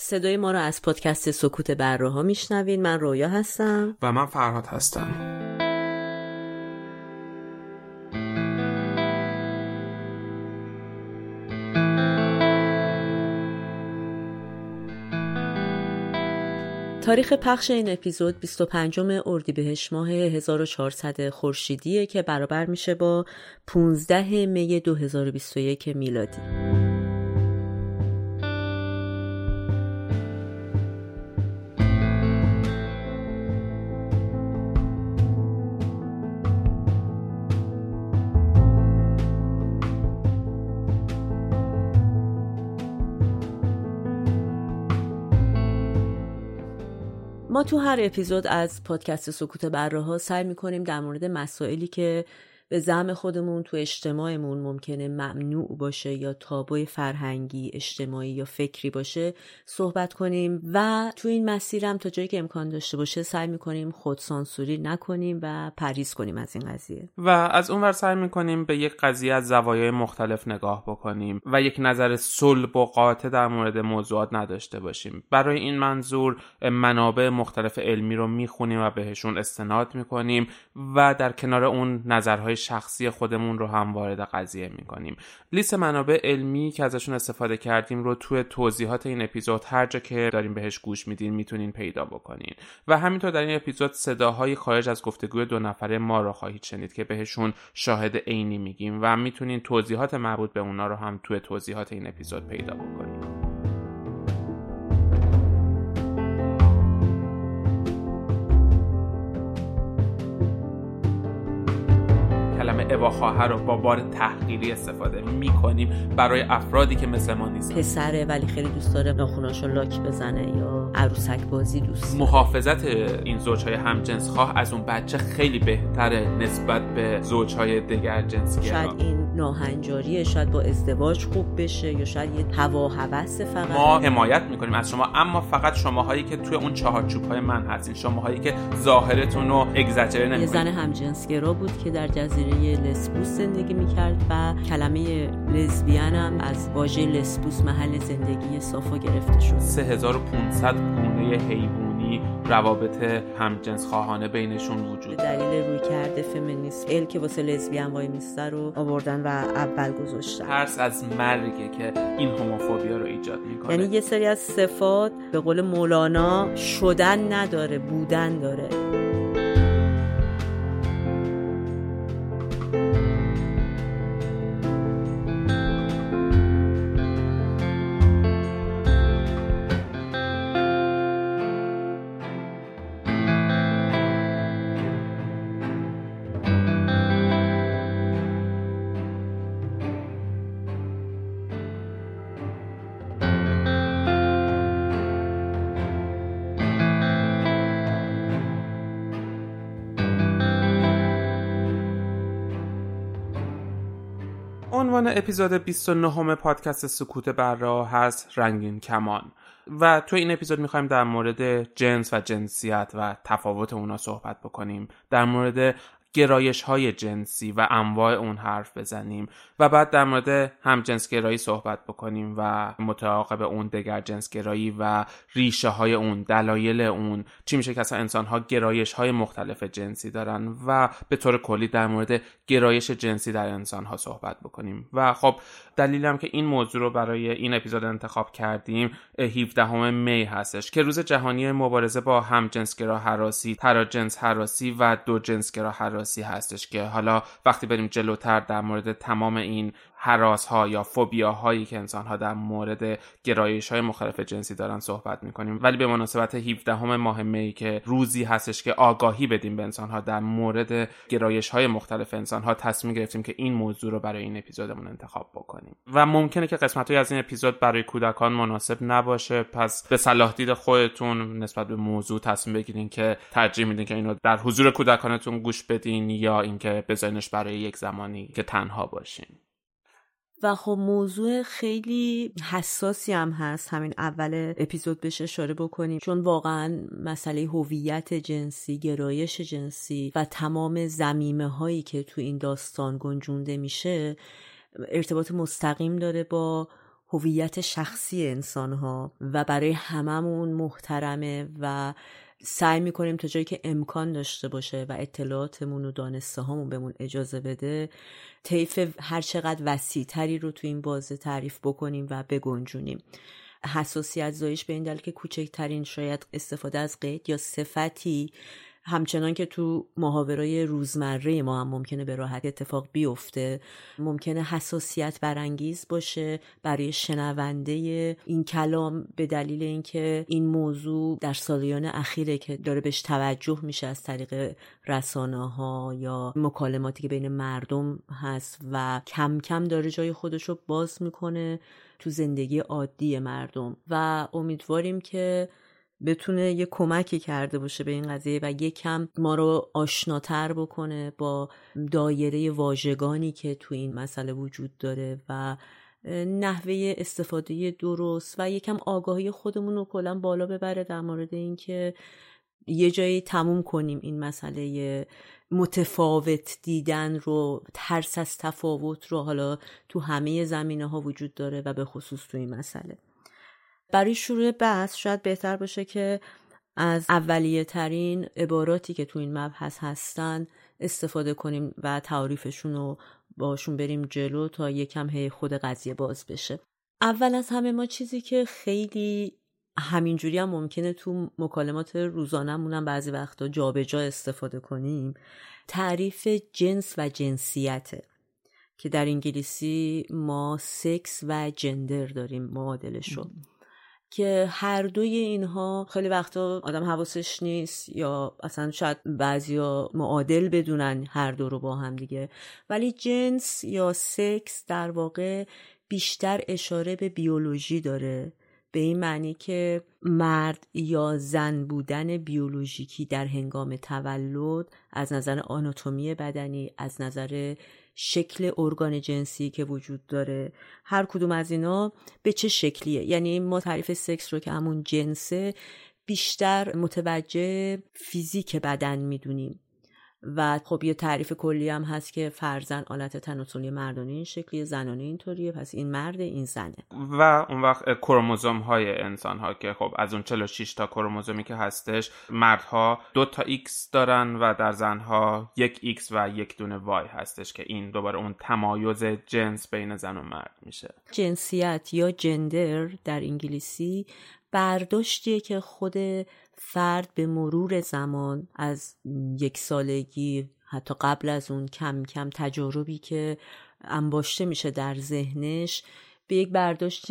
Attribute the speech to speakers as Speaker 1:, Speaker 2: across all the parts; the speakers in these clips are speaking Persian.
Speaker 1: صدای ما رو از پادکست سکوت بره ها میشنوین من رویا هستم.
Speaker 2: و من فرهاد هستم.
Speaker 1: تاریخ پخش این اپیزود 25 اردیبهشت ماه 1400 خورشیدیه که برابر میشه با 15 می 2021 میلادی. تو هر اپیزود از پادکست سکوت بره سعی می‌کنیم در مورد مسائلی که به زعم خودمون تو اجتماعمون ممکنه ممنوع باشه یا تابوی فرهنگی اجتماعی یا فکری باشه صحبت کنیم و تو این مسیرم تا جایی که امکان داشته باشه سعی می‌کنیم خودسانسوری نکنیم و پریز کنیم از این قضیه.
Speaker 2: و از اون ور سعی می‌کنیم به یک قضیه از زوایای مختلف نگاه بکنیم و یک نظر صلب و قاطع در مورد موضوعات نداشته باشیم. برای این منظور منابع مختلف علمی رو می‌خونیم و بهشون استناد می‌کنیم و در کنار اون نظرهای شخصی خودمون رو هم وارد قضیه می‌کنیم. لیست منابع علمی که ازشون استفاده کردیم رو توی توضیحات این اپیزود هر جا که داریم بهش گوش میدین می‌تونین پیدا بکنین. و همینطور در این اپیزود صداهای خارج از گفتگوی دو نفره ما رو خواهید شنید که بهشون شاهد عینی میگیم و می‌تونین توضیحات مربوط به اونا رو هم توی توضیحات این اپیزود پیدا بکنیم اوا خواهر رو با بار تحقیری استفاده می‌کنیم برای افرادی که مثل ما نیستن.
Speaker 1: پسره ولی خیلی دوست داره ناخوناشو لاک بزنه یا عروسک بازی دوست.
Speaker 2: محافظت این زوجهای همجنس خواه از اون بچه خیلی بهتره نسبت به زوجهای دیگر جنسی
Speaker 1: شاید این ناهنجاریه شاید با ازدواج خوب بشه یا شاید یه هوا هوس فقط.
Speaker 2: ما حمایت می‌کنیم از شما اما فقط شماهایی که توی اون چهارچوب های من هستین شماهایی که ظاهرتون رو اگزاجره نمی‌کنید
Speaker 1: یه زن همجنسگرا بود که در جزیره لسبوس زندگی می‌کرد و کلمه لزبیان هم از واژه لسبوس محل زندگی صافا گرفته شد.
Speaker 2: 3500 گونه حیوانی روابط همجنس خواهانه بینشون وجود
Speaker 1: دلیل روی کرده فمینیسم ال که واسه لزبیان وای میسته رو آوردن و اول گذاشتن.
Speaker 2: ترس از مرگه که این هوموفوبیا رو ایجاد می‌کنه.
Speaker 1: یعنی یه سری از صفات به قول مولانا شدن نداره بودن داره.
Speaker 2: عنوان اپیزود 29 پادکست سکوت برا هست رنگین کمان. و تو این اپیزود می‌خوایم در مورد جنس و جنسیت و تفاوت اونا صحبت بکنیم. در مورد گرایش های جنسی و انواع اون حرف بزنیم. و بعد در مورد همجنسگرایی صحبت بکنیم و متعاقب اون دگر جنسگرایی و ریشه های اون دلایل اون. چی میشه که اصلا انسان ها گرایش های مختلف جنسی دارن و به طور کلی در مورد گرایش جنسی در انسان ها صحبت بکنیم. و خب دلیلم که این موضوع رو برای این اپیزود انتخاب کردیم 17 می هستش که روز جهانی مبارزه با همجنسگرا حراسی تراجنس حراسی و دو جنسگرا حراسی هستش که حالا وقتی بریم جلوتر در مورد تمام این حراس ها یا فوبیا هایی که انسان ها در مورد گرایش های مختلف جنسی دارن صحبت می‌کنیم. ولی به مناسبت 17 همه ماه می که روزی هستش که آگاهی بدیم به انسان ها در مورد گرایش های مختلف انسان ها تصمیم گرفتیم که این موضوع رو برای این اپیزودمون انتخاب بکنیم. و ممکنه که قسمت از این اپیزود برای کودکان مناسب نباشه. پس به صلاح دید خودتون نسبت به موضوع تصمیم بگیرین که ترجیح میدین که اینو در حضور کودکانتون گوش بدین یا اینکه بذارینش برای یک زمانی که تنها باشین.
Speaker 1: و خب موضوع خیلی حساسی هم هست. همین اول اپیزود بهش اشاره بکنیم. چون واقعا مسئله هویت جنسی گرایش جنسی و تمام زمیمه هایی که تو این داستان گنجونده میشه ارتباط مستقیم داره با هویت شخصی انسان ها و برای هممون محترمه و سعی می‌کنیم تا جایی که امکان داشته باشه و اطلاعاتمون و دانسته هامون بهمون اجازه بده طیف هر چقدر وسیع تری رو تو این بازه تعریف بکنیم و بگنجونیم. حساسیت زایش به این دلیل که کوچکترین شاید استفاده از قید یا صفتی همچنان که تو محاورای روزمره ما هم ممکنه به راحت اتفاق بیفته ممکنه حساسیت برانگیز باشه برای شنونده این کلام به دلیل اینکه این موضوع در سالیان اخیره که داره بهش توجه میشه از طریق رسانه ها یا مکالماتی که بین مردم هست و کم کم داره جای خودش رو باز می‌کنه تو زندگی عادی مردم. و امیدواریم که بتونه یه کمکی کرده باشه به این قضیه و یه کم ما رو آشناتر بکنه با دایره واژگانی که تو این مسئله وجود داره و نحوه استفاده درست و یکم آگاهی خودمون رو کلا بالا ببره در مورد اینکه یه جایی تموم کنیم این مسئله متفاوت دیدن رو ترس از تفاوت رو حالا تو همه زمینه ها وجود داره و به خصوص تو این مسئله. برای شروع بحث شاید بهتر باشه که از اولیه ترین عباراتی که تو این مبحث هستن استفاده کنیم و تعریفشون رو باشون بریم جلو تا یکم هی خود قضیه باز بشه. اول از همه ما چیزی که خیلی همینجوری هم ممکنه تو مکالمات روزانمون هم بعضی وقتا جابجا استفاده کنیم تعریف جنس و جنسیته که در انگلیسی ما سکس و جندر داریم معادلش که هر دوی اینها خیلی وقتا آدم حواسش نیست یا اصلا شاید بعضیا معادل بدونن هر دو رو با هم دیگه. ولی جنس یا سکس در واقع بیشتر اشاره به بیولوژی داره. به این معنی که مرد یا زن بودن بیولوژیکی در هنگام تولد از نظر آناتومی بدنی از نظر شکل ارگان جنسی که وجود داره. هر کدوم از اینا به چه شکلیه؟ یعنی ما تعریف سکس رو که همون جنسه بیشتر متوجه فیزیک بدن می‌دونیم. و خب یه تعریف کلی هم هست که فرزن آلت تناسلی مردانه این شکلی زنانه اینطوریه پس این مرد این زنه.
Speaker 2: و اون وقت کروموزوم های انسان ها که خب از اون 46 تا کروموزومی که هستش مردها دو تا X دارن و در زنها یک X و یک دونه Y هستش که این دوباره اون تمایز جنس بین زن و مرد میشه.
Speaker 1: جنسیت یا جندر در انگلیسی برداشتیه که خود فرد به مرور زمان از یک سالگی حتی قبل از اون کم کم تجاربی که انباشته میشه در ذهنش به یک برداشت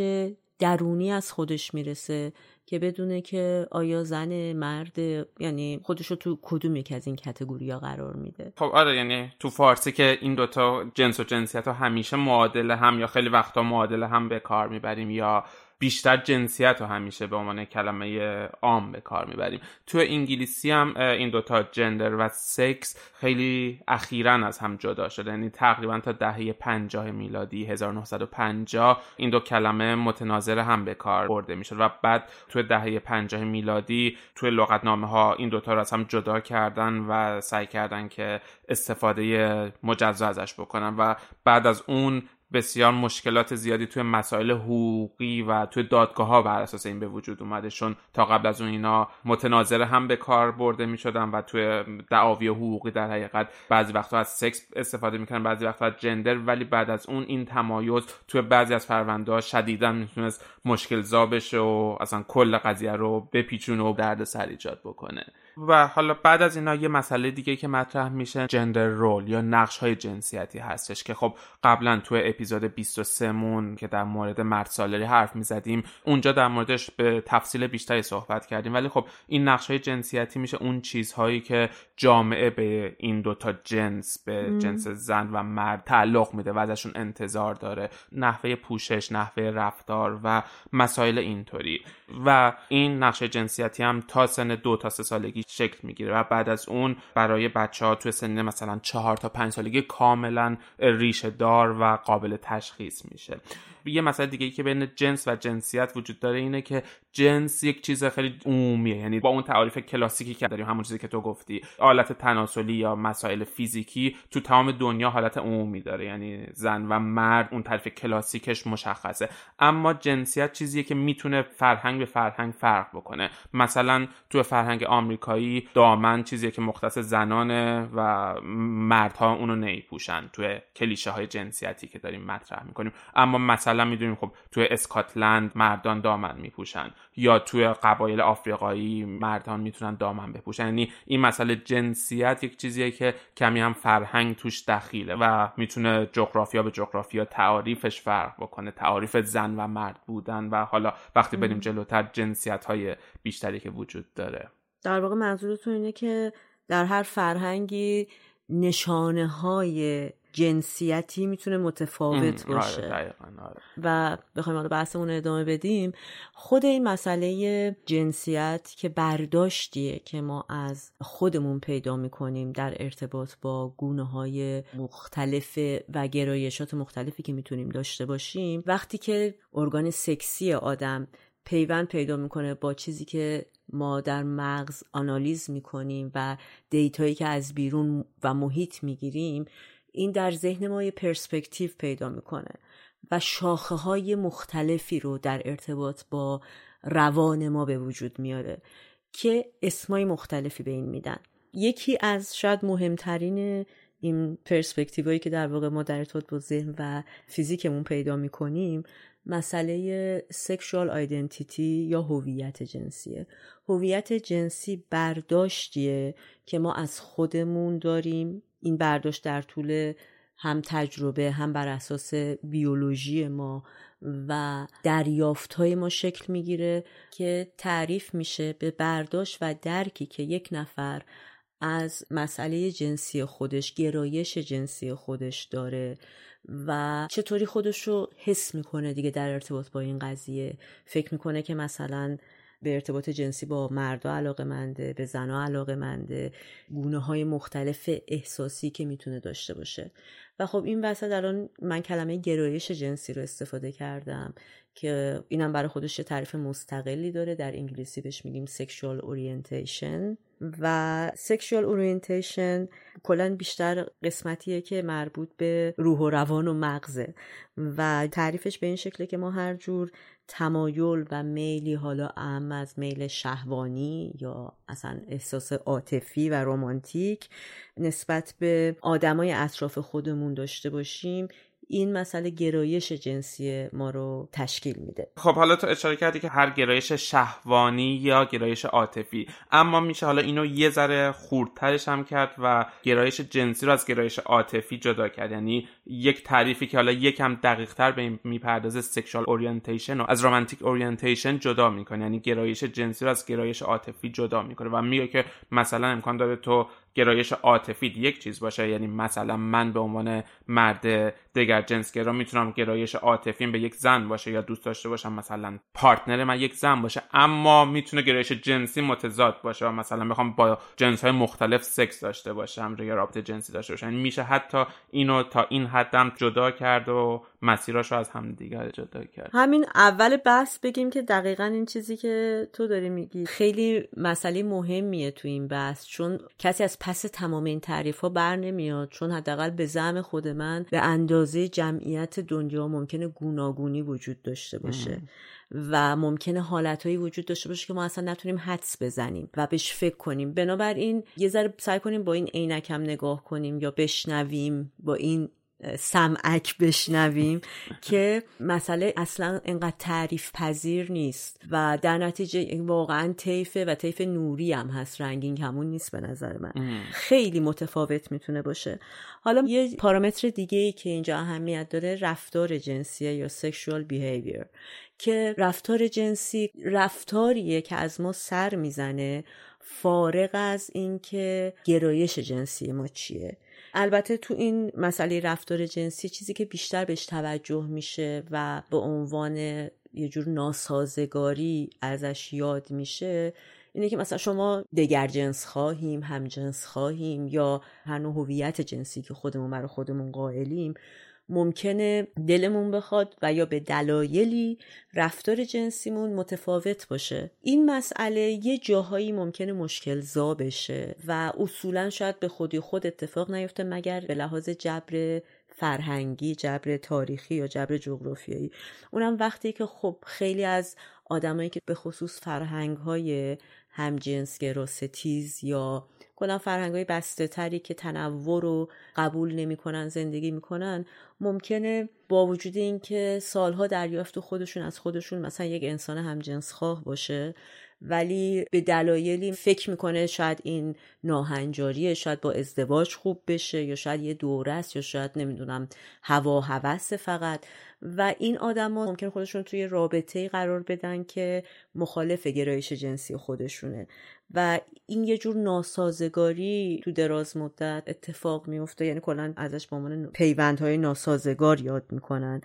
Speaker 1: درونی از خودش می‌رسه که بدونه که آیا زن مرد یعنی خودش رو تو کدوم یک از این کتگوری ها قرار میده.
Speaker 2: خب آره یعنی تو فارسی که این دوتا جنس و جنسیت ها همیشه معادله هم یا خیلی وقتا معادله هم به کار می‌بریم یا بیشتر جنسیت رو همیشه به عنوان کلمه عام به کار می‌بریم. تو انگلیسی هم این دوتا جندر و سکس خیلی اخیرا از هم جدا شده. یعنی تقریبا تا دهه 50 میلادی 1950 این دو کلمه متناظر هم به کار برده می‌شد. و بعد تو دهه 50 میلادی توی لغتنامه ها این دوتا رو از هم جدا کردن و سعی کردن که استفاده مجزا ازش بکنن. و بعد از اون بسیار مشکلات زیادی توی مسائل حقوقی و توی دادگاه ها بر اساس این به وجود اومده. چون تا قبل از اون اینا متناظر هم به کار برده می شدن و توی دعاوی حقوقی در حقیقت بعضی وقتا از سکس استفاده می‌کنن بعضی وقتا از جندر. ولی بعد از اون این تمایز توی بعضی از پرونده ها شدیدا می‌تونست مشکل زا بشه و اصلا کل قضیه رو بپیچونه و درد سر ایجاد بکنه. و حالا بعد از اینا یه مسئله دیگه که مطرح میشه جندر رول یا نقش های جنسیتی هستش که خب قبلا تو اپیزود 23 مون که در مورد مرد سالاری حرف می‌زدیم اونجا در موردش به تفصیل بیشتری صحبت کردیم. ولی خب این نقش های جنسیتی میشه اون چیزهایی که جامعه به این دوتا جنس به جنس زن و مرد تعلق میده و ازشون انتظار داره. نحوه پوشش نحوه رفتار و مسائل اینطوری. و این نقش جنسیتی هم تا سن دو تا سه سالگی شکل می‌گیره و بعد از اون برای بچه ها توی سن مثلا چهار تا پنج سالگی کاملا ریشه دار و قابل تشخیص میشه. یه مسئله دیگه ای که بین جنس و جنسیت وجود داره اینه که جنس یک چیز خیلی عمومیه. یعنی با اون تعریف کلاسیکی که داریم همون چیزی که تو گفتی حالت تناسلی یا مسائل فیزیکی تو تمام دنیا حالت عمومی داره. یعنی زن و مرد اون تعریف کلاسیکش مشخصه. اما جنسیت چیزیه که می‌تونه فرهنگ به فرهنگ فرق بکنه. مثلا تو فرهنگ آمریکایی دامن چیزیه که مختص زنانه و مردها اونو نمیپوشن. تو کلیشه های جنسیتی که داریم مطرح می‌کنیم. اما مثلا می‌دونیم خب تو اسکاتلند مردان دامن میپوشن یا توی قبایل آفریقایی مردان می‌تونن دامن بپوشن. یعنی این مسئله جنسیت یک چیزیه که کمی هم فرهنگ توش دخیله و می‌تونه جغرافیا به جغرافیا تعاریفش فرق بکنه تعاریف زن و مرد بودن و حالا وقتی بریم جلوتر جنسیت های بیشتری که وجود داره.
Speaker 1: در واقع منظورتون اینه که در هر فرهنگی نشانه های جنسیتی می‌تونه متفاوت
Speaker 2: آره،
Speaker 1: باشه
Speaker 2: آره.
Speaker 1: و بخوایم حالا بحثمون ادامه بدیم خود این مسئله جنسیت که برداشتیه که ما از خودمون پیدا می‌کنیم در ارتباط با گونه های مختلف و گرایشات مختلفی که می‌تونیم داشته باشیم وقتی که ارگان سکسی آدم پیوند پیدا می‌کنه با چیزی که ما در مغز آنالیز می‌کنیم و دیتایی که از بیرون و محیط می‌گیریم این در ذهن ما یه پرسپکتیو پیدا می‌کنه و شاخه های مختلفی رو در ارتباط با روان ما به وجود میاره که اسمای مختلفی به این میدن. یکی از شاید مهمترین این پرسپکتیوهایی که در واقع ما در ارتباط با ذهن و فیزیکمون پیدا می‌کنیم مسئله سکشوال آیدنتیتی یا هویت جنسیه. هویت جنسی برداشتیه که ما از خودمون داریم این برداشت در طول هم تجربه هم بر اساس بیولوژی ما و دریافت های ما شکل می‌گیره که تعریف میشه به برداشت و درکی که یک نفر از مسئله جنسی خودش گرایش جنسی خودش داره و چطوری خودش رو حس می‌کنه دیگه در ارتباط با این قضیه. فکر می‌کنه که مثلا به ارتباط جنسی با مردا علاقه منده به زنها علاقه منده گونه های مختلف احساسی که می‌تونه داشته باشه. و خب این وسط الان من کلمه گرایش جنسی رو استفاده کردم که اینم برای خودش یه تعریف مستقلی داره. در انگلیسی بهش میگیم sexual orientation. و sexual orientation کلا بیشتر قسمتیه که مربوط به روح و روان و مغزه. و تعریفش به این شکله که ما هر جور تمایل و میلی حالا اهم از میل شهوانی یا اصلا احساس عاطفی و رمانتیک نسبت به آدمای اطراف خودمون داشته باشیم این مسئله گرایش جنسی ما رو تشکیل میده.
Speaker 2: خب حالا تو اشاره کردی که هر گرایش شهوانی یا گرایش عاطفی. اما میشه حالا اینو یه ذره خردترش هم کرد و گرایش جنسی رو از گرایش عاطفی جدا کرد. یعنی یک تعریفی که حالا یکم دقیق تر به این می‌پردازه sexual orientation رو از romantic orientation جدا می‌کنه. یعنی گرایش جنسی رو از گرایش عاطفی جدا می‌کنه و میگه که مثلا امکان داره تو گرایش عاطفی یک چیز باشه. یعنی مثلا من به عنوان مرد دگر جنسگرا می‌تونم گرایش عاطفیم به یک زن باشه یا دوست داشته باشم. مثلا پارتنر من یک زن باشه اما می‌تونه گرایش جنسی متضاد باشه و مثلا می‌خوام با جنس های مختلف سکس داشته باشم یا رابطه جنسی داشته باشم. یعنی میشه حتی اینو تا این حدم جدا کرد و مسیراش رو از هم دیگر جدا کرد.
Speaker 1: همین اول بحث بگیم که دقیقا این چیزی که تو داری میگی خیلی مسئله مهمیه تو این بحث چون کسی از پس تمام این تعریف ها بر نمیاد چون حداقل به زعم خود من به اندازه جمعیت دنیا ممکنه گوناگونی وجود داشته باشه و ممکنه حالتهایی وجود داشته باشه که ما اصلا نتونیم حدس بزنیم و بهش فکر کنیم. بنابراین یه ذره سعی کنیم با این عینکم نگاه کنیم یا بشنویم با این سمعک بشنویم که مسئله اصلا انقدر تعریف پذیر نیست و در نتیجه واقعا طیفه و طیف نوری هم هست رنگین کمون نیست به نظر من. خیلی متفاوت می‌تونه باشه. حالا یه پارامتر دیگه ای که اینجا اهمیت داره رفتار جنسیه یا sexual behavior. که رفتار جنسی رفتاریه که از ما سر می‌زنه فارغ از اینکه گرایش جنسی ما چیه. البته تو این مسئله رفتار جنسی چیزی که بیشتر بهش توجه میشه و به عنوان یه جور ناسازگاری ازش یاد میشه اینه که مثلا شما دگر جنس خواهیم هم جنس خواهیم یا هر نوع هویت جنسی که خودمون برای خودمون قائلیم ممکنه دلمون بخواد و یا به دلایلی رفتار جنسیمون متفاوت باشه. این مسئله یه جاهایی ممکنه مشکل زا بشه و اصولا شاید به خودی خود اتفاق نیفته مگر به لحاظ جبر فرهنگی جبر تاریخی یا جبر جغرافیایی. اونم وقتی که خب خیلی از آدمایی که به خصوص فرهنگ های همجنسگرا ستیز یا کلا فرهنگ های بسته تری که تنوع رو قبول نمی‌کنن زندگی می‌کنن ممکنه با وجود اینکه سالها دریافت خودشون از خودشون مثلا یک انسان همجنس خواه باشه ولی به دلایلی فکر می‌کنه شاید این ناهنجاریه شاید با ازدواج خوب بشه یا شاید یه دوره است یا شاید نمی‌دونم هوا هوس فقط. و این آدما ممکن خودشون توی رابطه قرار بدن که مخالف گرایش جنسی خودشونه. و این یه جور ناسازگاری تو دراز مدت اتفاق میفته یعنی کلا ازش به عنوان پیوندهای ناسازگار یاد می‌کنن.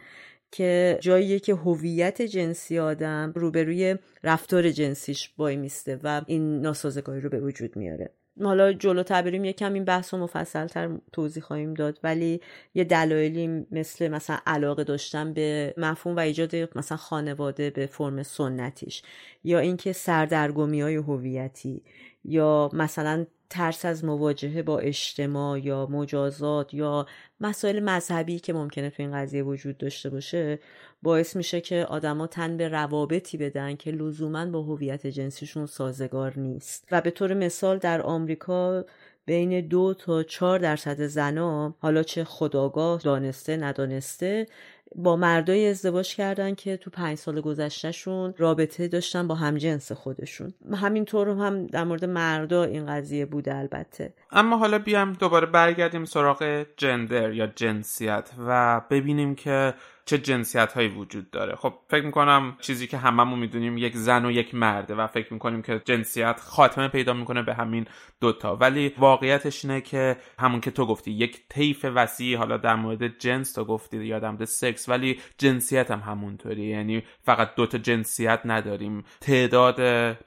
Speaker 1: که جاییه که هویت جنسی آدم روبروی رفتار جنسیش وای میسته و این ناسازگاری رو به وجود میاره. حالا جلو بریم یکم این بحث رو مفصل تر توضیح خواهیم داد ولی یه دلایلی مثل مثلا علاقه داشتن به مفهوم و ایجاد مثلا خانواده به فرم سنتیش یا اینکه سردرگمی های هویتی یا مثلا ترس از مواجهه با اجتماع یا مجازات یا مسائل مذهبی که ممکنه تو این قضیه وجود داشته باشه باعث میشه که آدما تن به روابطی بدن که لزوما با هویت جنسیشون سازگار نیست. و به طور مثال در آمریکا بین دو تا چهار درصد زنا حالا چه خداگاه دانسته ندانسته با مردای ازدواج کردن که تو پنج سال گذشتهشون رابطه داشتن با همجنس خودشون. همینطور هم در مورد مردا این قضیه بوده البته.
Speaker 2: اما حالا بیام دوباره برگردیم سراغ جندر یا جنسیت و ببینیم که چه جنسیت هایی وجود داره. خب فکر می‌کنم چیزی که هممون می‌دونیم یک زن و یک مرده و فکر می‌کنیم که جنسیت خاتمه پیدا می‌کنه به همین دوتا ولی واقعیتش اینه که همون که تو گفتی یک طیف وسیعی حالا در مورد جنس تو گفتی یا در مورد سکس ولی جنسیت هم همونطوری یعنی فقط دوتا جنسیت نداریم. تعداد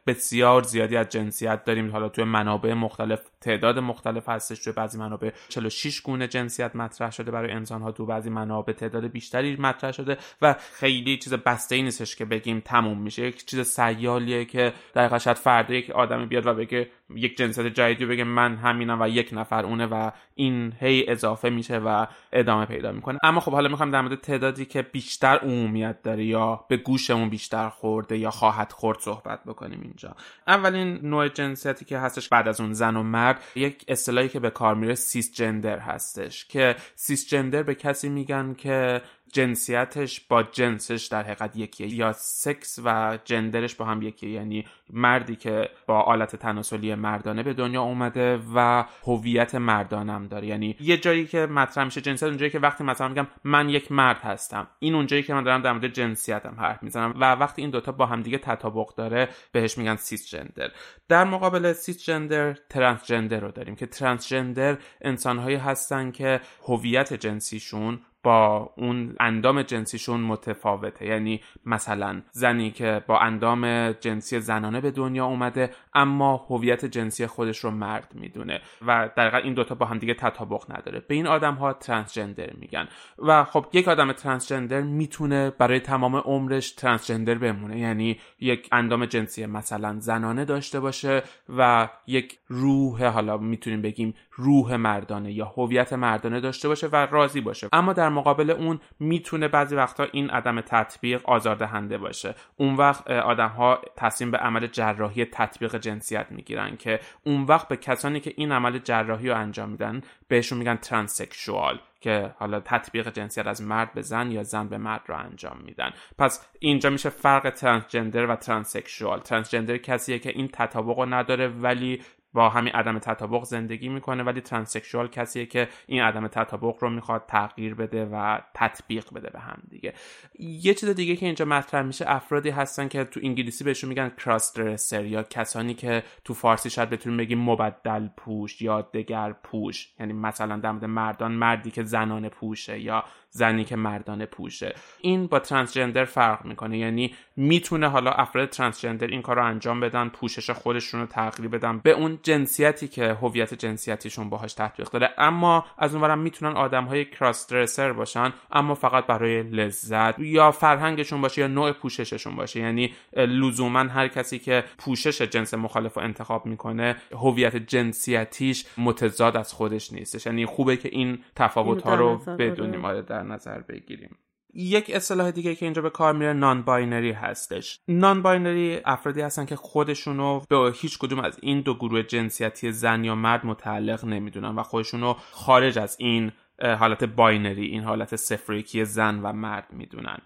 Speaker 2: بسیار زیادی از جنسیت داریم. حالا توی منابع مختلف تعداد مختلف هستش. توی بعضی منابع 46 گونه جنسیت مطرح شده برای انسان ها تو بعضی منابع تعداد بیشتری مطرح شده و خیلی چیز بسته ای نیستش که بگیم تموم میشه. یک چیز سیالیه که دقیقا شاید فردا یک آدمی بیاد و بگه یک جنسیت جدیدی بگه من همینم و یک نفر اونه و این هی اضافه میشه و ادامه پیدا می‌کنه. اما خب حالا می‌خوام در مورد تعدادی که بیشتر عمومیت داره یا به گوشمون بیشتر خورده یا خواهد خورد صحبت بکنیم اینجا. اولین نوع جنسیتی که هستش بعد از اون زن و مرد یک اصطلاحی که به کار میره cisgender هستش که cisgender به کسی میگن که جنسیتش با جنسش در حقیقت یکیه. یا سکس و gender ش با هم یکیه. یعنی مردی که با آلت تناسلی مردانه به دنیا اومده و هویت مردانم داره. یعنی یه جایی که مطرح میشه جنسیت اونجایی که وقتی مثلا میگم من یک مرد هستم. این اونجایی که من دارم در مورد جنسیتم حرف می‌زنم. و وقتی این دوتا با همدیگه تطابق داره بهش میگن cisgender در مقابل سیس جندر ترانس جندر رو داریم که ترانس جندر انسانهایی هستن که هویت جنسیشون با اون اندام جنسیشون متفاوته. یعنی مثلا زنی که با اندام جنسی زنانه به دنیا اومده اما هویت جنسی خودش رو مرد می‌دونه. و در این دوتا با هم دیگه تطابق نداره. به این آدم ها ترانسجندر میگن. و خب یک آدم ترانسجندر می‌تونه برای تمام عمرش ترانسجندر بمونه. یعنی یک اندام جنسی مثلا زنانه داشته باشه و یک روح حالا می‌تونیم بگیم روح مردانه یا هویت مردانه داشته باشه و راضی باشه. اما در مقابل اون می‌تونه بعضی وقتا این عدم تطبیق آزاردهنده باشه. اون وقت آدم ها تصمیم به عمل جراحی تطبیق جنسیت می‌گیرن که اون وقت به کسانی که این عمل جراحی رو انجام میدن بهشون میگن transsexual که حالا تطبیق جنسیت از مرد به زن یا زن به مرد رو انجام میدن. پس اینجا میشه فرق transgender و transsexual. transgender کسیه که این تطابق رو نداره ولی با همین عدم تطابق زندگی می‌کنه ولی ترانسکشوال کسیه که این عدم تطابق رو می‌خواد تغییر بده و تطبیق بده به هم دیگه. یه چیز دیگه که اینجا مطرح میشه افرادی هستن که تو انگلیسی بهشون میگن کراس درسر یا کسانی که تو فارسی شاید بتونیم بگیم مبدل پوش یا دگر پوش یعنی مثلا در مردان مردی که زنانه پوشه یا زنی که مردانه پوشه. این با ترانسجندر فرق می‌کنه. یعنی می‌تونه حالا افراد ترانسجندر این کار رو انجام بدن پوشش خودشون رو تغییر بدن به اون جنسیتی که هویت جنسیتیشون باهاش تطبیق داره. اما از اونورم می‌تونن آدم های کراس درسر باشن اما فقط برای لذت. یا فرهنگشون باشه یا نوع پوشششون باشه. یعنی لزوما هر کسی که پوشش جنس مخالف رو انتخاب می‌کنه هویت جنسیتیش متضاد از خودش نیستش. یعنی خوبه که این تفاوت ها رو بدونیم. آره در نظر بگیریم. یک اصطلاح دیگه که اینجا به کار میره non-binary هستش. non-binary افرادی هستن که خودشونو به هیچ کدوم از این دو گروه جنسیتی زن یا مرد متعلق نمی‌دونن و خودشونو خارج از این حالت binary این حالت صفر و یکی زن و مرد می‌دونن.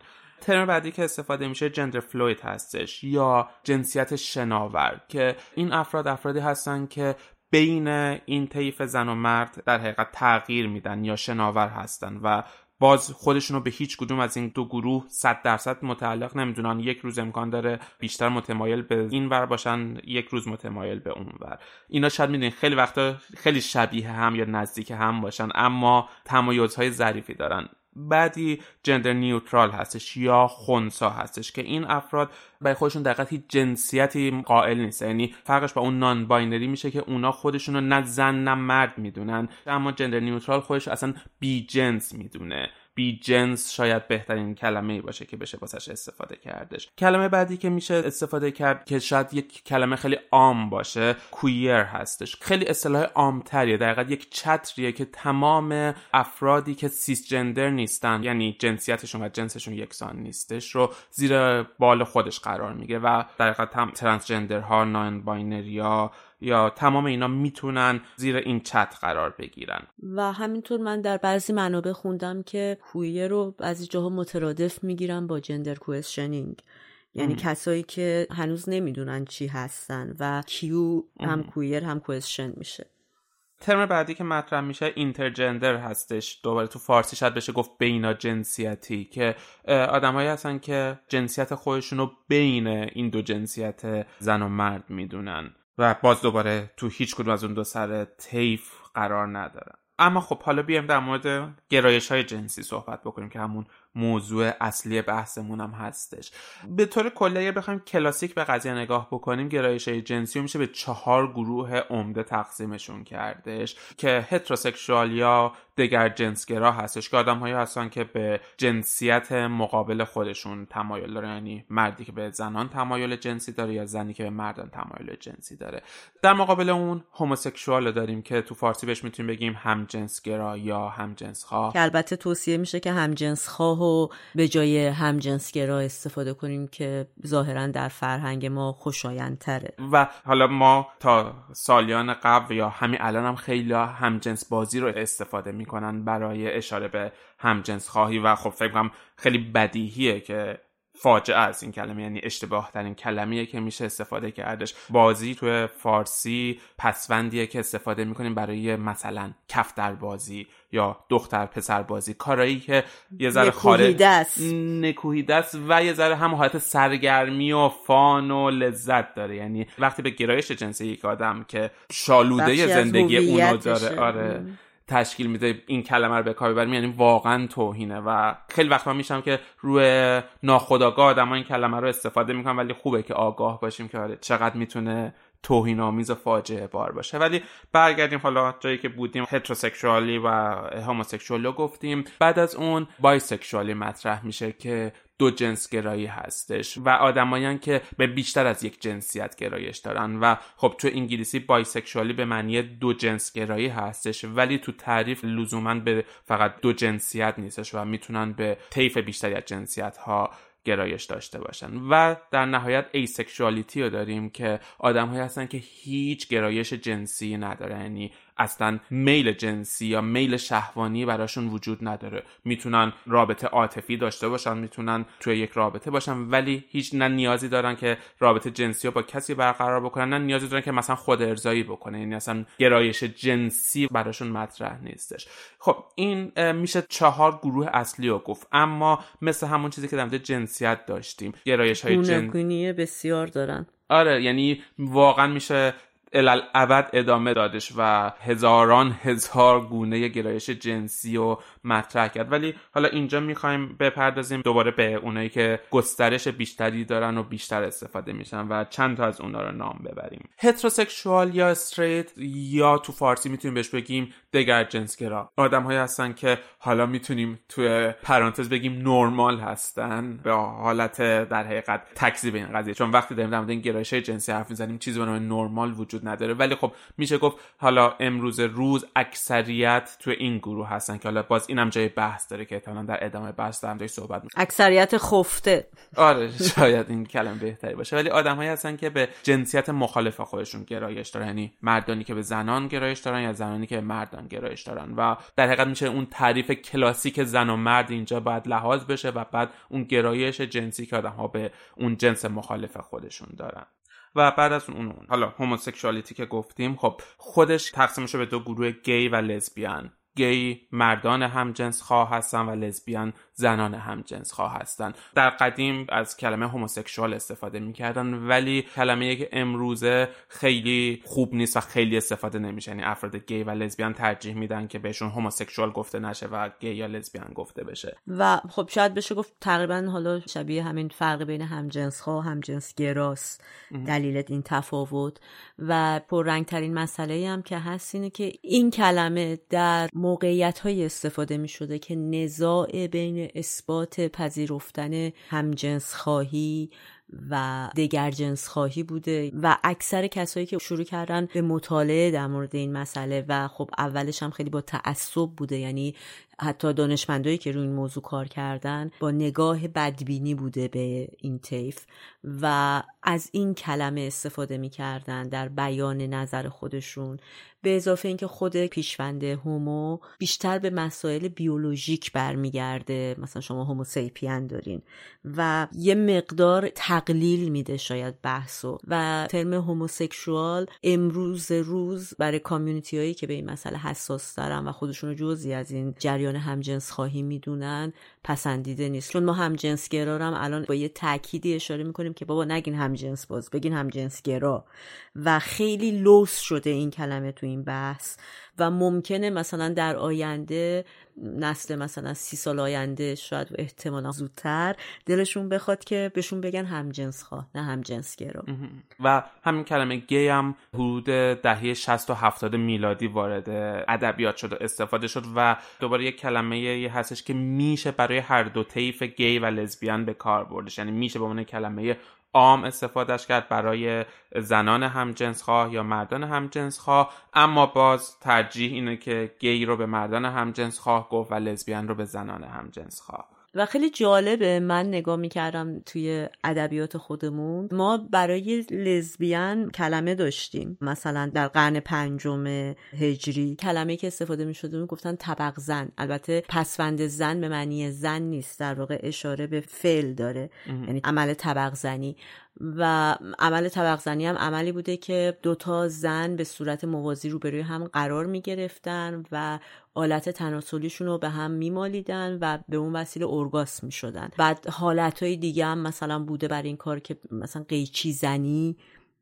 Speaker 2: ترم بعدی که استفاده میشه جندر فلوید هستش یا جنسیت شناور که این افراد افرادی هستن که بین این طیف زن و مرد در حقیقت تغییر میدن یا شناور هستن و باز خودشون رو به هیچ کدوم از این دو گروه صد درصد متعلق نمی‌دونن. یک روز امکان داره بیشتر متمایل به این ور باشن یک روز متمایل به اون ور. اینا شاید می‌دونین خیلی وقتا خیلی شبیه هم یا نزدیک هم باشن اما تمایزهای ظریفی دارن. بعدی جندر نیوترال هستش یا خونسا هستش که این افراد برای خودشون دقیقا هیچ جنسیتی قائل نیست. یعنی فرقش با اون non-binary میشه که اونا خودشون رو نه زن نه مرد می‌دونن. اما gender neutral خودش اصلا بی جنس می‌دونه. بی جنس شاید بهترین کلمه ای باشه که بشه واسش استفاده کردش. کلمه بعدی که میشه استفاده کرد که شاید یک کلمه خیلی عام باشه queer هستش. خیلی اصطلاح عامتریه. دقیقا یک چتریه که تمام افرادی که cisgender نیستن یعنی جنسیتشون و جنسشون یکسان نیستش رو زیر بال خودش قرار میده و در حقیقت transgender ها non-binary ها یا تمام اینا می‌تونن زیر این چتر قرار بگیرن.
Speaker 1: و همینطور من در بعضی منابع خوندم که queer رو بعضی جاها مترادف می‌گیرن با gender questioning یعنی کسایی که هنوز نمی‌دونن چی هستن و Q هم queer هم question میشه.
Speaker 2: ترم بعدی که مطرح میشه intergender هستش. دوباره تو فارسی شاید بشه گفت بینا جنسیتی که آدمایی هستن که جنسیت خودشون رو بین این دو جنسیت زن و مرد می‌دونن. و باز دوباره تو هیچ کدوم از اون دو سر طیف قرار ندارن اما خب حالا بیایم در مورد گرایش های جنسی صحبت بکنیم که همون موضوع اصلی بحثمون هم هستش. به طور کلی اگر بخوایم کلاسیک به قضیه نگاه بکنیم گرایش های جنسی رو میشه به چهار گروه عمده تقسیمشون کردش که هتروسکشوال یا دگر جنسگرا هستش که آدم هایی هستن که به جنسیت مقابل خودشون تمایل داره یعنی مردی که به زنان تمایل جنسی داره یا زنی که به مردان تمایل جنسی داره. در مقابل اون هوموسکشوال داریم که تو فارسی بهش می‌تونیم بگیم هم جنسگرا یا هم جنس خواه
Speaker 1: که البته توصیه میشه که هم جنس خواه و به جای هم جنسگرا استفاده کنیم که ظاهرا در فرهنگ ما خوشایندتره.
Speaker 2: و حالا ما تا سالیان قبل یا همین الان هم خیلی هم جنس بازی رو استفاده می می‌کنن برای اشاره به همجنس خواهی و خب فکر کنم خیلی بدیهیه که فاجعه از این کلمه یعنی اشتباه ترین کلمه که میشه استفاده کردش. بازی توی فارسی پسوندیه که استفاده می‌کنیم برای مثلا کفتر بازی یا دختر پسر بازی. کارایی که یه ذره خارج نکوهیده است. و یه ذره هم حالت سرگرمی و فان و لذت داره. یعنی وقتی به گرایش جنسی یک آدم که شالوده زندگی اونو داره آره. تشکیل میده این کلمه رو به کار ببریم یعنی واقعا توهینه. و خیلی وقتا میشم که روی ناخداگاه آدم این کلمه رو استفاده می‌کنن ولی خوبه که آگاه باشیم که آره چقدر می‌تونه توهین آمیز و فاجعه بار باشه. ولی برگردیم حالا جایی که بودیم هتروسکشوالی و هوموسکشوالی رو گفتیم. بعد از اون بایسکشوالی مطرح میشه که دو جنس گرایی هستش و آدمایی‌ان که به بیشتر از یک جنسیت گرایش دارن و خب تو انگلیسی bisexuality به معنی دو جنس گرایی هستش ولی تو تعریف لزوما به فقط دو جنسیت نیستش و می‌تونن به طیف بیشتری از جنسیت ها گرایش داشته باشن. و در نهایت asexuality رو داریم که آدمایی هستن که هیچ گرایش جنسی نداره یعنی اصلا میل جنسی یا میل شهوانی براشون وجود نداره. می‌تونن رابطه عاطفی داشته باشن می‌تونن توی یک رابطه باشن ولی هیچ نه نیازی دارن که رابطه جنسی رو با کسی برقرار بکنن نه نیازی دارن که مثلا خود ارضایی بکنه یعنی اصلا گرایش جنسی براشون مطرح نیستش. خب این میشه چهار گروه اصلی رو گفت. اما مثل همون چیزی که در جنسیت داشتیم. گرایش های
Speaker 1: جنسی بسیار دارن.
Speaker 2: آره یعنی واقعا میشه الالعبد ادامه دادش و هزاران هزار گونه گرایش جنسی و مطرح کرد. ولی حالا اینجا می‌خوایم بپردازیم دوباره به اونایی که گسترش بیشتری دارن و بیشتر استفاده میشن و چند تا از اونا رو نام ببریم. هتروسکشوال یا استریت یا تو فارسی می‌تونیم بهش بگیم دگر جنسگرا آدم هایی هستن که حالا می‌تونیم توی پرانتز بگیم نرمال هستن. به حالت در حقیقت تکذیب این قضیه. چون وقتی داریم در مورد این گرایش جنسی حرف می‌زنیم چیزی به نام نرمال وجود نداره. ولی خب میشه گفت حالا امروز روز اکثریت توی این گروه هستن که حالا باز اینم جای بحث داره که احتمالاً در ادامه بحث در صحبت می‌کنم
Speaker 1: اکثریت خفته.
Speaker 2: آره شاید این کلمه بهتری باشه. ولی آدمهایی هستن که به جنسیت مخالف خودشون گرایش دارن. یعنی مردانی که به زنان گرایش دارن یا زنانی که به مردان گرایش دارن. و در حقیقت میشه اون تعریف کلاسیک زن و مرد اینجا باید لحاظ بشه و بعد اون گرایش جنسی که آدم ها به اون جنس مخالف خودشون دارن. و بعد از اون, اون حالا هوموسکشوالیتی که گفتیم خب خودش تقسیم به دو گروه گی و لزبیان گی مردان همجنس خواه هستن و لزبیان زنان همجنس خواه هستن در قدیم از کلمه هوموسکشوال استفاده می‌کردن ولی کلمه که امروزه خیلی خوب نیست و خیلی استفاده نمیشه. یعنی افراد گی و لزبیان ترجیح میدن که بهشون هوموسکشوال گفته نشه و گی یا لزبیان گفته بشه.
Speaker 1: و خب شاید بشه گفت تقریبا حالا شبیه همین فرق بین همجنس خواه و همجنس گراست دلیل این تفاوت. و پررنگترین مسئله هم که هست اینه که این کلمه در موقعیت های استفاده می شده که نزاع بین اثبات پذیرفتن همجنس خواهی و دگر جنس خواهی بوده و اکثر کسایی که شروع کردن به مطالعه در مورد این مسئله و خب اولش هم خیلی با تعصب بوده یعنی حتی دانشمندایی که روی این موضوع کار کردن با نگاه بدبینی بوده به این طیف و از این کلمه استفاده می‌کردن در بیان نظر خودشون به اضافه اینکه خود پیشوند هومو بیشتر به مسائل بیولوژیک برمیگرده. مثلا شما هومو سیپین دارین و یه مقدار تقلیل میده شاید بحثو و ترم هوموسکشوال امروز روز برای کامیونیتی هایی که به این مسئله حساس دارن و خودشون رو جزی از این جریان همجنس خواهی می‌دونن پسندیده نیست. چون ما همجنس گرا الان با یه تأکیدی اشاره می‌کنیم که بابا نگین همجنس باز بگین همجنس گرا و خیلی لوس شده این کلمه تو این بحث. و ممکنه مثلا در آینده نسل مثلا سی سال آینده شاید احتمالا زودتر دلشون بخواد که بهشون بگن همجنس خواه نه همجنس گرا
Speaker 2: و همین کلمه گی هم حدود دهه 60 و 70 میلادی وارد ادبیات شد و استفاده شد و دوباره یک کلمه هستش که میشه برای هر دو طیف گی و لزبیان به کار بردش. یعنی میشه به عنوان کلمه عام استفادهش کرد برای زنان همجنسخواه یا مردان همجنسخواه. اما باز ترجیح اینه که گی رو به مردان همجنسخواه گفت و لزبیان رو به زنان همجنسخواه.
Speaker 1: و خیلی جالبه من نگاه می‌کردم توی ادبیات خودمون. ما برای لزبیان کلمه داشتیم. مثلا در قرن پنجم هجری کلمه که استفاده می‌شده گفتن طبق زن. البته پسوند زن به معنی زن نیست در واقع اشاره به فعل داره. یعنی عمل طبق زنی. و عمل طبق زنی هم عملی بوده که دوتا زن به صورت موازی روبروی هم قرار می گرفتن و آلت تناسلیشون رو به هم میمالیدن و به اون وسیله ارگاس می شدن بعد حالت های دیگه هم مثلا بوده بر این کار که مثلا قیچی زنی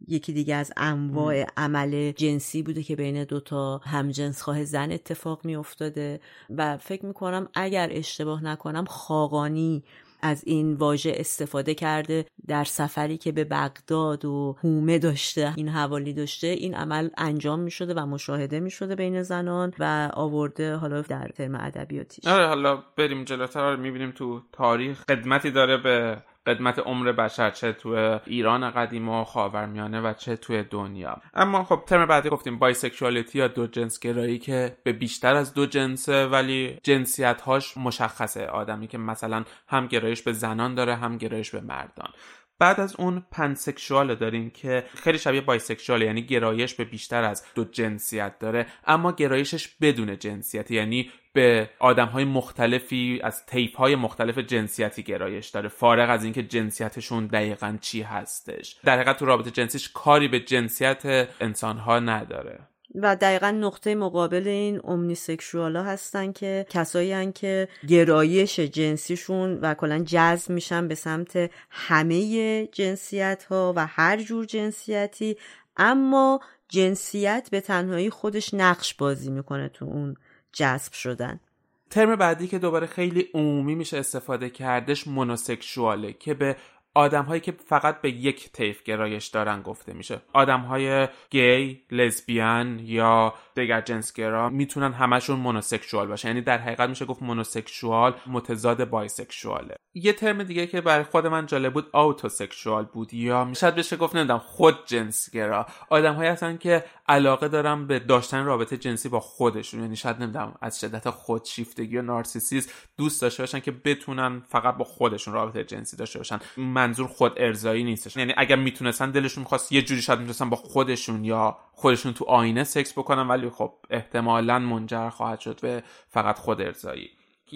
Speaker 1: یکی دیگه از انواع عمل جنسی بوده که بین دوتا همجنس خواه زن اتفاق می افتاده و فکر می کنم اگر اشتباه نکنم خاقانی از این واژه استفاده کرده در سفری که به بغداد و هومه داشته این حوالی داشته این عمل انجام می شده و مشاهده می شده بین زنان و آورده حالا در ترم ادبیاتیش.
Speaker 2: آره حالا بریم جلوتر می بینیم تو تاریخ خدمتی داره به قدمت عمر بشر چه تو ایران قدیم و خاورمیانه و چه توی دنیا. اما خب ترم بعدی گفتیم bisexuality یا دو جنس گرایی که به بیشتر از دو جنسه ولی جنسیت هاش مشخصه. آدمی که مثلا هم گرایش به زنان داره هم گرایش به مردان. بعد از اون pansexual داریم که خیلی شبیه bisexual یعنی گرایش به بیشتر از دو جنسیت داره اما گرایشش بدون جنسیت یعنی به آدم های مختلفی از تیپ های مختلف جنسیتی گرایش داره فارغ از اینکه جنسیتشون دقیقا چی هستش. در حقیقت تو رابطه جنسیش کاری به جنسیت انسان ها نداره.
Speaker 1: و دقیقا نقطه مقابل این امنی سکشوال ها هستن که کسایی هن که گرایش جنسیشون و کلا جذب میشن به سمت همه جنسیت ها و هر جور جنسیتی اما جنسیت به تنهایی خودش نقش بازی می‌کنه تو اون جذب شدن.
Speaker 2: ترم بعدی که دوباره خیلی عمومی میشه استفاده کردش مونوسکشواله که به آدم هایی که فقط به یک طیف گرایش دارن گفته میشه. آدم های گی، لزبیان یا دیگر جنسگرا می‌تونن همشون مونوسکشوال باشه یعنی در حقیقت میشه گفت مونوسکشوال متضاد بایسکشواله. یه ترم دیگه که برای خود من جالب بود آوتوسکشوال بود. یا می‌شد بشه گفت نمی‌دونم خود جنسگرا آدم هایی هستن که علاقه دارن به داشتن رابطه جنسی با خودشون. یعنی شاید نمی‌دونم از شدت خودشیفتگی و نارسیسیس دوست داشته باشن که بتونن فقط با خودشون رابطه جنسی داشته باشن. منظور خود ارزایی نیستش. یعنی اگر می‌تونستن دلشون می‌خواست یه جوری شاید می‌تونستن با خودشون یا خودشون تو آینه سکس بکنن ولی خب احتمالا منجر خواهد شد به فقط خود ارزایی.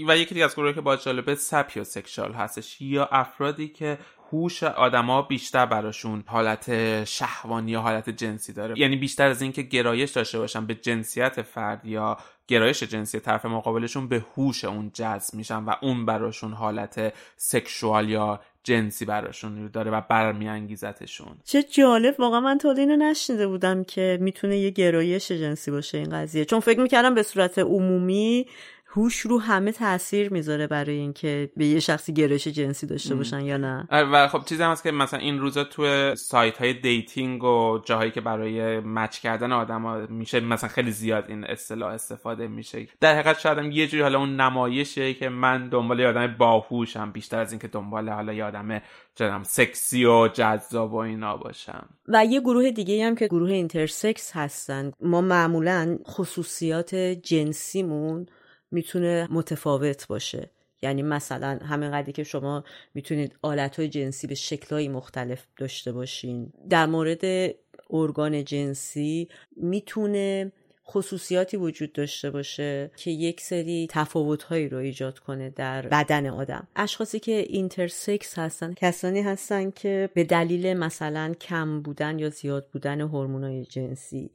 Speaker 2: و یکی دیگه از گروه که با جالبه سپیو سکشال هستش یا افرادی که هوش آدما بیشتر براشون حالت شهوانی یا حالت جنسی داره. یعنی بیشتر از اینکه گرایش داشته باشن به جنسیت فرد یا گرایش جنسی طرف مقابلشون به هوش اون جذب میشن و اون براشون حالت سکشوال یا جنسی براشون داره و برمیانگیزتشون.
Speaker 1: چه جالب واقعا من تا اینو نشنیده بودم که می‌تونه یه گرایش جنسی باشه این قضیه. چون فکر می‌کردم به صورت عمومی هوش رو همه تاثیر می‌ذاره برای اینکه به یه شخصی گرایش جنسی داشته باشن یا نه.
Speaker 2: و خب چیزی هم هست که مثلا این روزا تو سایت های dating و جاهایی که برای match کردن آدم میشه مثلا خیلی زیاد این اصطلاح استفاده میشه. در حقیقت شاید یه جوری حالا اون نمایشه که من دنبال یه آدم باهوشم بیشتر از اینکه دنبال حالا یه آدم جنم سکسی و جذاب و اینا باشم.
Speaker 1: و یه گروه دیگه هم که گروه intersex هستن. ما معمولا خصوصیات جنسیمون می‌تونه متفاوت باشه. یعنی مثلا همین قدری که شما می‌تونید آلت های جنسی به شکلهای مختلف داشته باشین. در مورد ارگان جنسی می‌تونه خصوصیاتی وجود داشته باشه که یک سری تفاوتهایی رو ایجاد کنه در بدن آدم. اشخاصی که اینترسکس هستن کسانی هستن که به دلیل مثلا کم بودن یا زیاد بودن هورمونای جنسی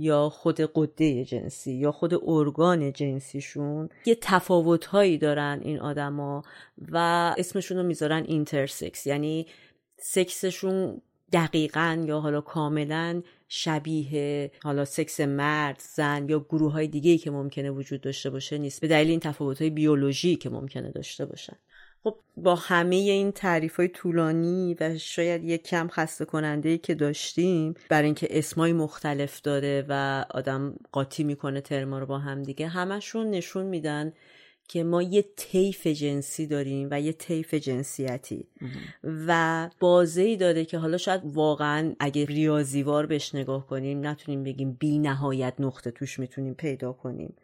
Speaker 1: یا خود غدد جنسی یا خود ارگان جنسیشون یه تفاوت هایی دارن این آدما و اسمشون رو می‌ذارن intersex یعنی سکسشون دقیقا یا حالا کاملا شبیه حالا سکس مرد زن یا گروه های دیگه که ممکنه وجود داشته باشه نیست. به دلیل این تفاوت های بیولوژی که ممکنه داشته باشن. خب با همه این تعریف های طولانی و شاید یک کم خسته کننده ای که داشتیم برای اینکه اسمای مختلف داره و آدم قاطی می‌کنه ترما رو با هم دیگه همشون نشون میدن که ما یه طیف جنسی داریم و یه طیف جنسیتی. و بازه ای داره که حالا شاید واقعا اگه ریاضیوار بهش نگاه کنیم نتونیم بگیم بی نهایت نقطه توش می‌تونیم پیدا کنیم.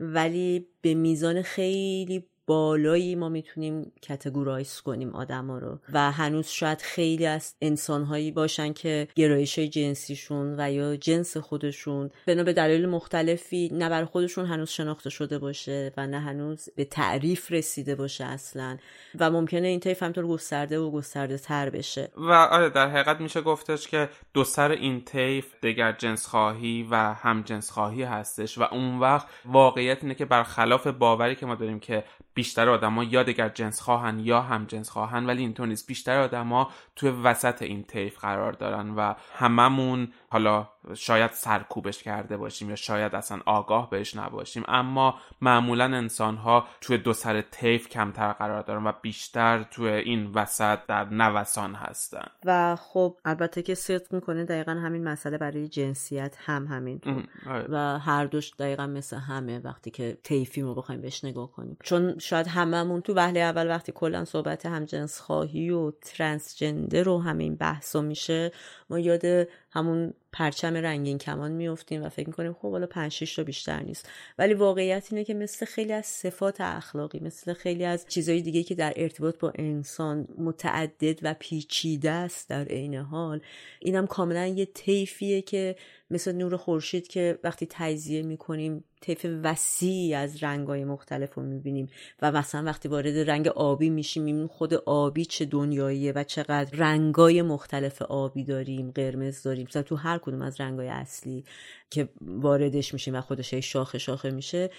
Speaker 1: ولی به میزان خیلی بالایی ما می‌تونیم کتگورایز کنیم آدما رو. و هنوز شاید خیلی از انسانهایی باشن که گرایش جنسیشون و یا جنس خودشون بنا به دلایل مختلفی نه بر خودشون هنوز شناخته شده باشه و نه هنوز به تعریف رسیده باشه اصلا. و ممکنه این طیف همطور گسترده و گسترده تر بشه.
Speaker 2: و آره در حقیقت میشه گفتش که دو سر این طیف دگر جنس خواهی و هم جنس خواهی هستش و اون وقت واقعیت اینه که برخلاف باوری که ما داریم که بیشتر آدما یا دیگر جنس خواهن یا هم جنس خواهن ولی اینطور نیست. بیشتر آدما توی وسط این طیف قرار دارن و هممون حالا شاید سرکوبش کرده باشیم یا شاید اصلا آگاه بهش نباشیم اما معمولا انسان ها توی دو سر طیف کمتر قرار دارن و بیشتر توی این وسط در نوسان هستن.
Speaker 1: و خب البته که صدق می‌کنه دقیقا همین مسئله برای جنسیت هم همین آره. و هر دوش دقیقا مثل همه وقتی که طیفی رو بخوایم بهش نگاه کنیم. چون شاید هممون تو وهله اول وقتی کلا صحبت هم جنس خواهی و ترنسجندر و همین بحثا میشه ما یاد همون پرچم رنگین کمان میفتیم و فکر می‌کنیم خب حالا پنج شش تا بیشتر نیست. ولی واقعیت اینه که مثل خیلی از صفات اخلاقی مثل خیلی از چیزهای دیگه که در ارتباط با انسان متعدد و پیچیده است در عین حال اینم کاملا یه طیفیه که مثل نور خورشید که وقتی تجزیه می‌کنیم طیف وسیعی از رنگای مختلف رو می‌بینیم و مثلا وقتی وارد رنگ آبی میشیم می‌بینیم خود آبی چه دنیاییه و چقدر رنگای مختلف آبی داریم قرمز داریم. مثلا تو هر کدوم از رنگای اصلی که واردش میشیم و خودش شاخه شاخه میشه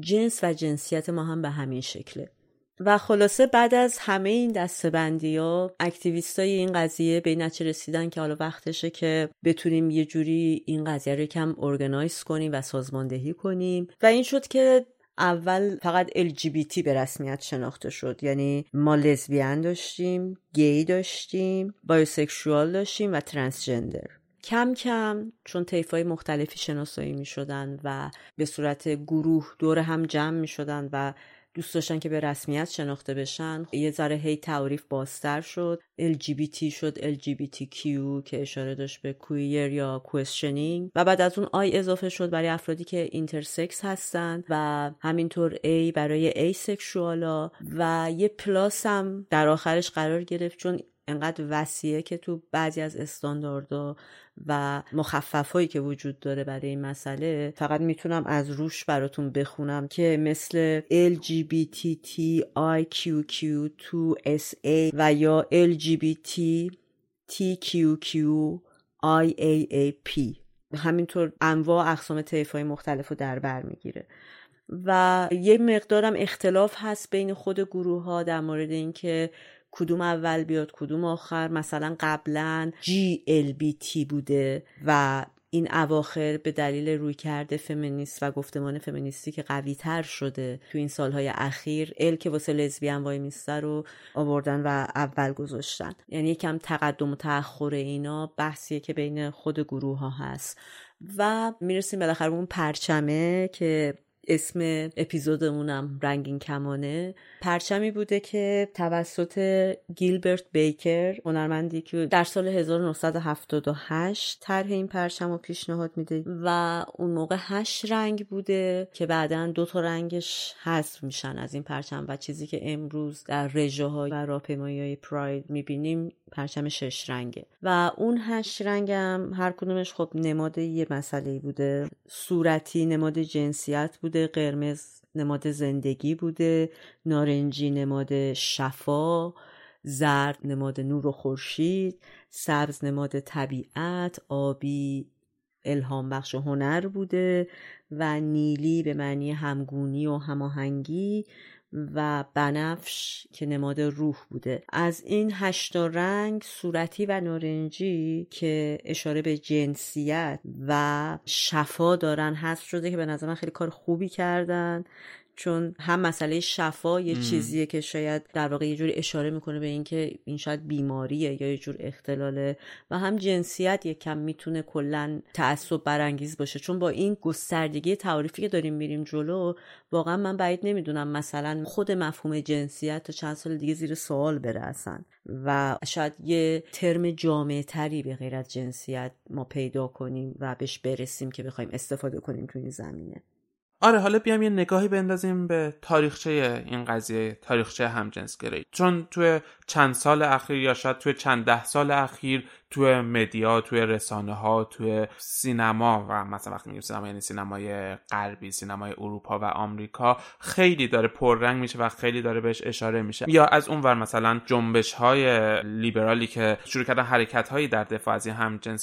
Speaker 1: جنس و جنسیت ما هم به همین شکله. و خلاصه بعد از همه این دسته‌بندی ها activist های این قضیه به نتیجه رسیدن که حالا وقتشه که بتونیم یه جوری این قضیه رو کم organize کنیم و سازماندهی کنیم. و این شد که اول فقط LGBT به رسمیت شناخته شد. یعنی ما لزبیان داشتیم گی داشتیم bisexual داشتیم و transgender کم کم چون های مختلفی شناسایی می شدن و به صورت گروه دور هم جمع می شدن و دوست داشتن که به رسمیت شناخته بشن. یه ذره هی تعریف بازتر شد. LGBT شد. LGBTQ که اشاره داشت به queer یا questioning و بعد از اون I اضافه شد برای افرادی که intersex هستن و همینطور A برای asexual ا و یه plus هم در آخرش قرار گرفت چون انقدر وسیعه که تو بعضی از استانداردها و مخفف که وجود داره برای این مسئله فقط می‌تونم از روش براتون بخونم که مثل LGBTTIQQ2SA و یا LGBTTQQIAAP همینطور انواع اقسام طیف های مختلف رو در بر می‌گیره. و یه مقدارم اختلاف هست بین خود گروه ها در مورد اینکه کدوم اول بیاد کدوم آخر. مثلا قبلا GLBT بوده و این اواخر به دلیل روی کرده فمینیست و گفتمان فمینیستی که قوی تر شده تو این سالهای اخیر ال که واسه لزبیان وای میسته رو آوردن و اول گذاشتن. یعنی یکم تقدم و تأخر اینا بحثیه که بین خود گروه ها هست. و می‌رسیم بالاخره اون پرچمه که اسم اپیزودمونم رنگین کمانه. پرچمی بوده که توسط گیلبرت بیکر هنرمندی که در سال 1978 طرح این پرچم رو پیشنهاد میده و اون موقع هشت رنگ بوده که بعدا دو تا رنگش حذف میشن از این پرچم و چیزی که امروز در رژه و راهپیمایی های پراید می‌بینیم پرچم شش رنگه. و اون هشت رنگم هر کدومش خب نماد یه مسئله بوده. صورتی نماد جنسیت بوده. قرمز نماد زندگی بوده نارنجی نماد شفا زرد نماد نور و خورشید سبز نماد طبیعت آبی الهام بخش و هنر بوده و نیلی به معنی همگونی و هماهنگی و بنفش که نماد روح بوده. از این هشتا رنگ صورتی و نارنجی که اشاره به جنسیت و شفا دارن هست شده که به نظر من خیلی کار خوبی کردن. چون هم مسئله شفا یه چیزیه که شاید در واقع یه جوری اشاره می‌کنه به اینکه این شاید بیماریه یا یه جور اختلاله و هم جنسیت یه کم می‌تونه کلا تعصب برانگیز باشه. چون با این گستردگی تعریفی که داریم میریم جلو واقعا من بعید نمی‌دونم مثلا خود مفهوم جنسیت تا چند سال دیگه زیر سوال بره و شاید یه ترم جامعه تری به غیر از جنسیت ما پیدا کنیم و بهش برسیم که بخوایم استفاده کنیم تو این زمینه.
Speaker 2: آره حالا بیام یه نگاهی بندازیم به تاریخچه این قضیه تاریخچه همجنسگرایی چون توی چند سال اخیر یا شاید توی چند ده سال اخیر توی مدیا توی رسانه ها توی سینما و مثلا وقتی میگیم سینما یعنی سینمای غربی سینمای اروپا و آمریکا خیلی داره پررنگ میشه و خیلی داره بهش اشاره میشه. یا از اون ور مثلا جنبش های لیبرالی که شروع کردن حرکت هایی در دفاع از این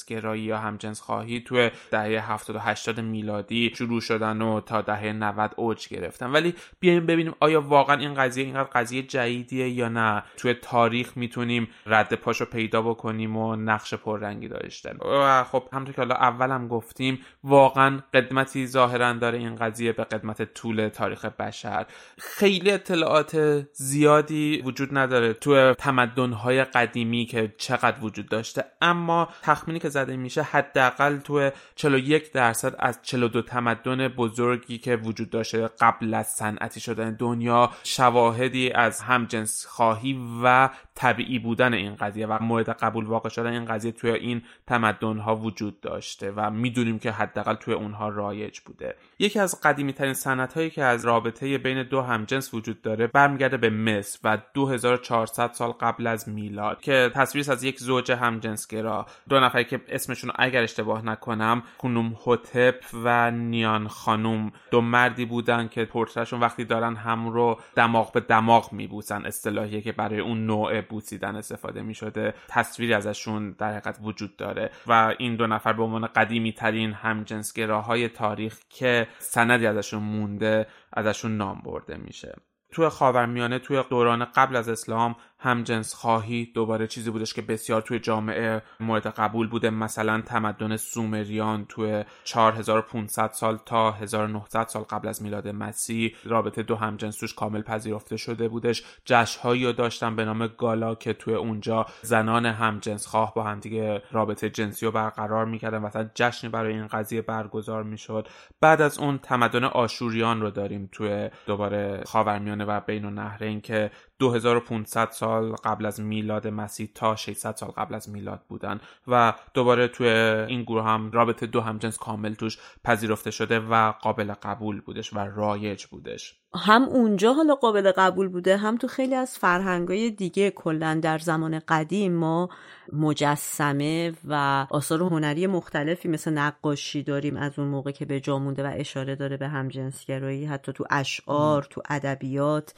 Speaker 2: گرایی یا همجنس خواهی توی دهه 70 و 80 میلادی شروع شدن و تا دهه 90 اوج گرفتن. ولی بیایم ببینیم آیا واقعا این قضیه اینقدر قضیه جدیدیه یا نه؟ توی تاریخ می‌تونیم رد پاشو پیدا بکنیم و نقش پررنگی داشته. و خب همونطور که حالا اولم گفتیم واقعا قدمتی ظاهرا داره این قضیه به قدمت طول تاریخ بشر. خیلی اطلاعات زیادی وجود نداره تو تمدن‌های قدیمی که چقدر وجود داشته. اما تخمینی که زده میشه حداقل تو 41 درصد از 42 تمدن بزرگی که وجود داشته قبل از صنعتی شدن دنیا شواهدی از همجنس خواهی و طبیعی بودن این قضیه و مورد قبول واقع شدن این قضیه توی این تمدن ها وجود داشته و می‌دونیم که حداقل توی اونها رایج بوده. یکی از قدیمی ترین سنت هایی که از رابطه بین دو همجنس وجود داره برمیگرده به مصر و 2400 سال قبل از میلاد که تصویر از یک زوج همجنسگرا دو نفری که اسمشون اگر اشتباه نکنم خونوم هوتپ و نیان خانوم دو مردی بودن که پورترشون وقتی دارن هم رو دماغ به دماغ میبوسن اصطلاحیه که برای اون نوع بوسیدن استفاده می‌شده تصویری ازشون در حقیقت وجود داره و این دو نفر به عنوان قدیمی ترین همجنسگراهای تاریخ که سندی ازشون مونده ازشون نام برده میشه. توی خاورمیانه توی دوران قبل از اسلام همجنس خواهی دوباره چیزی بودش که بسیار توی جامعه مورد قبول بوده. مثلا تمدن سومریان توی 4500 سال تا 1900 سال قبل از میلاد مسیح رابطه دو همجنس توش کامل پذیرفته شده بودش. جشنهایی رو داشتن به نام گالا که توی اونجا زنان همجنس خواه با همدیگه رابطه جنسی رو برقرار می‌کردن. مثلا جشنی برای این قضیه برگزار می‌شد. بعد از اون تمدن آشوریان رو داریم توی دوباره خاورمیانه و بین النهرین که 2500 سال قبل از میلاد مسیح تا 600 سال قبل از میلاد بودن و دوباره توی این گروه هم رابطه دو همجنس کامل توش پذیرفته شده و قابل قبول بودش و رایج بودش.
Speaker 1: هم اونجا حالا قابل قبول بوده هم تو خیلی از فرهنگای دیگه. کلا در زمان قدیم ما مجسمه و آثار هنری مختلفی مثل نقاشی داریم از اون موقع که به جا مونده و اشاره داره به همجنسگرایی حتی تو اشعار تو ادبیات.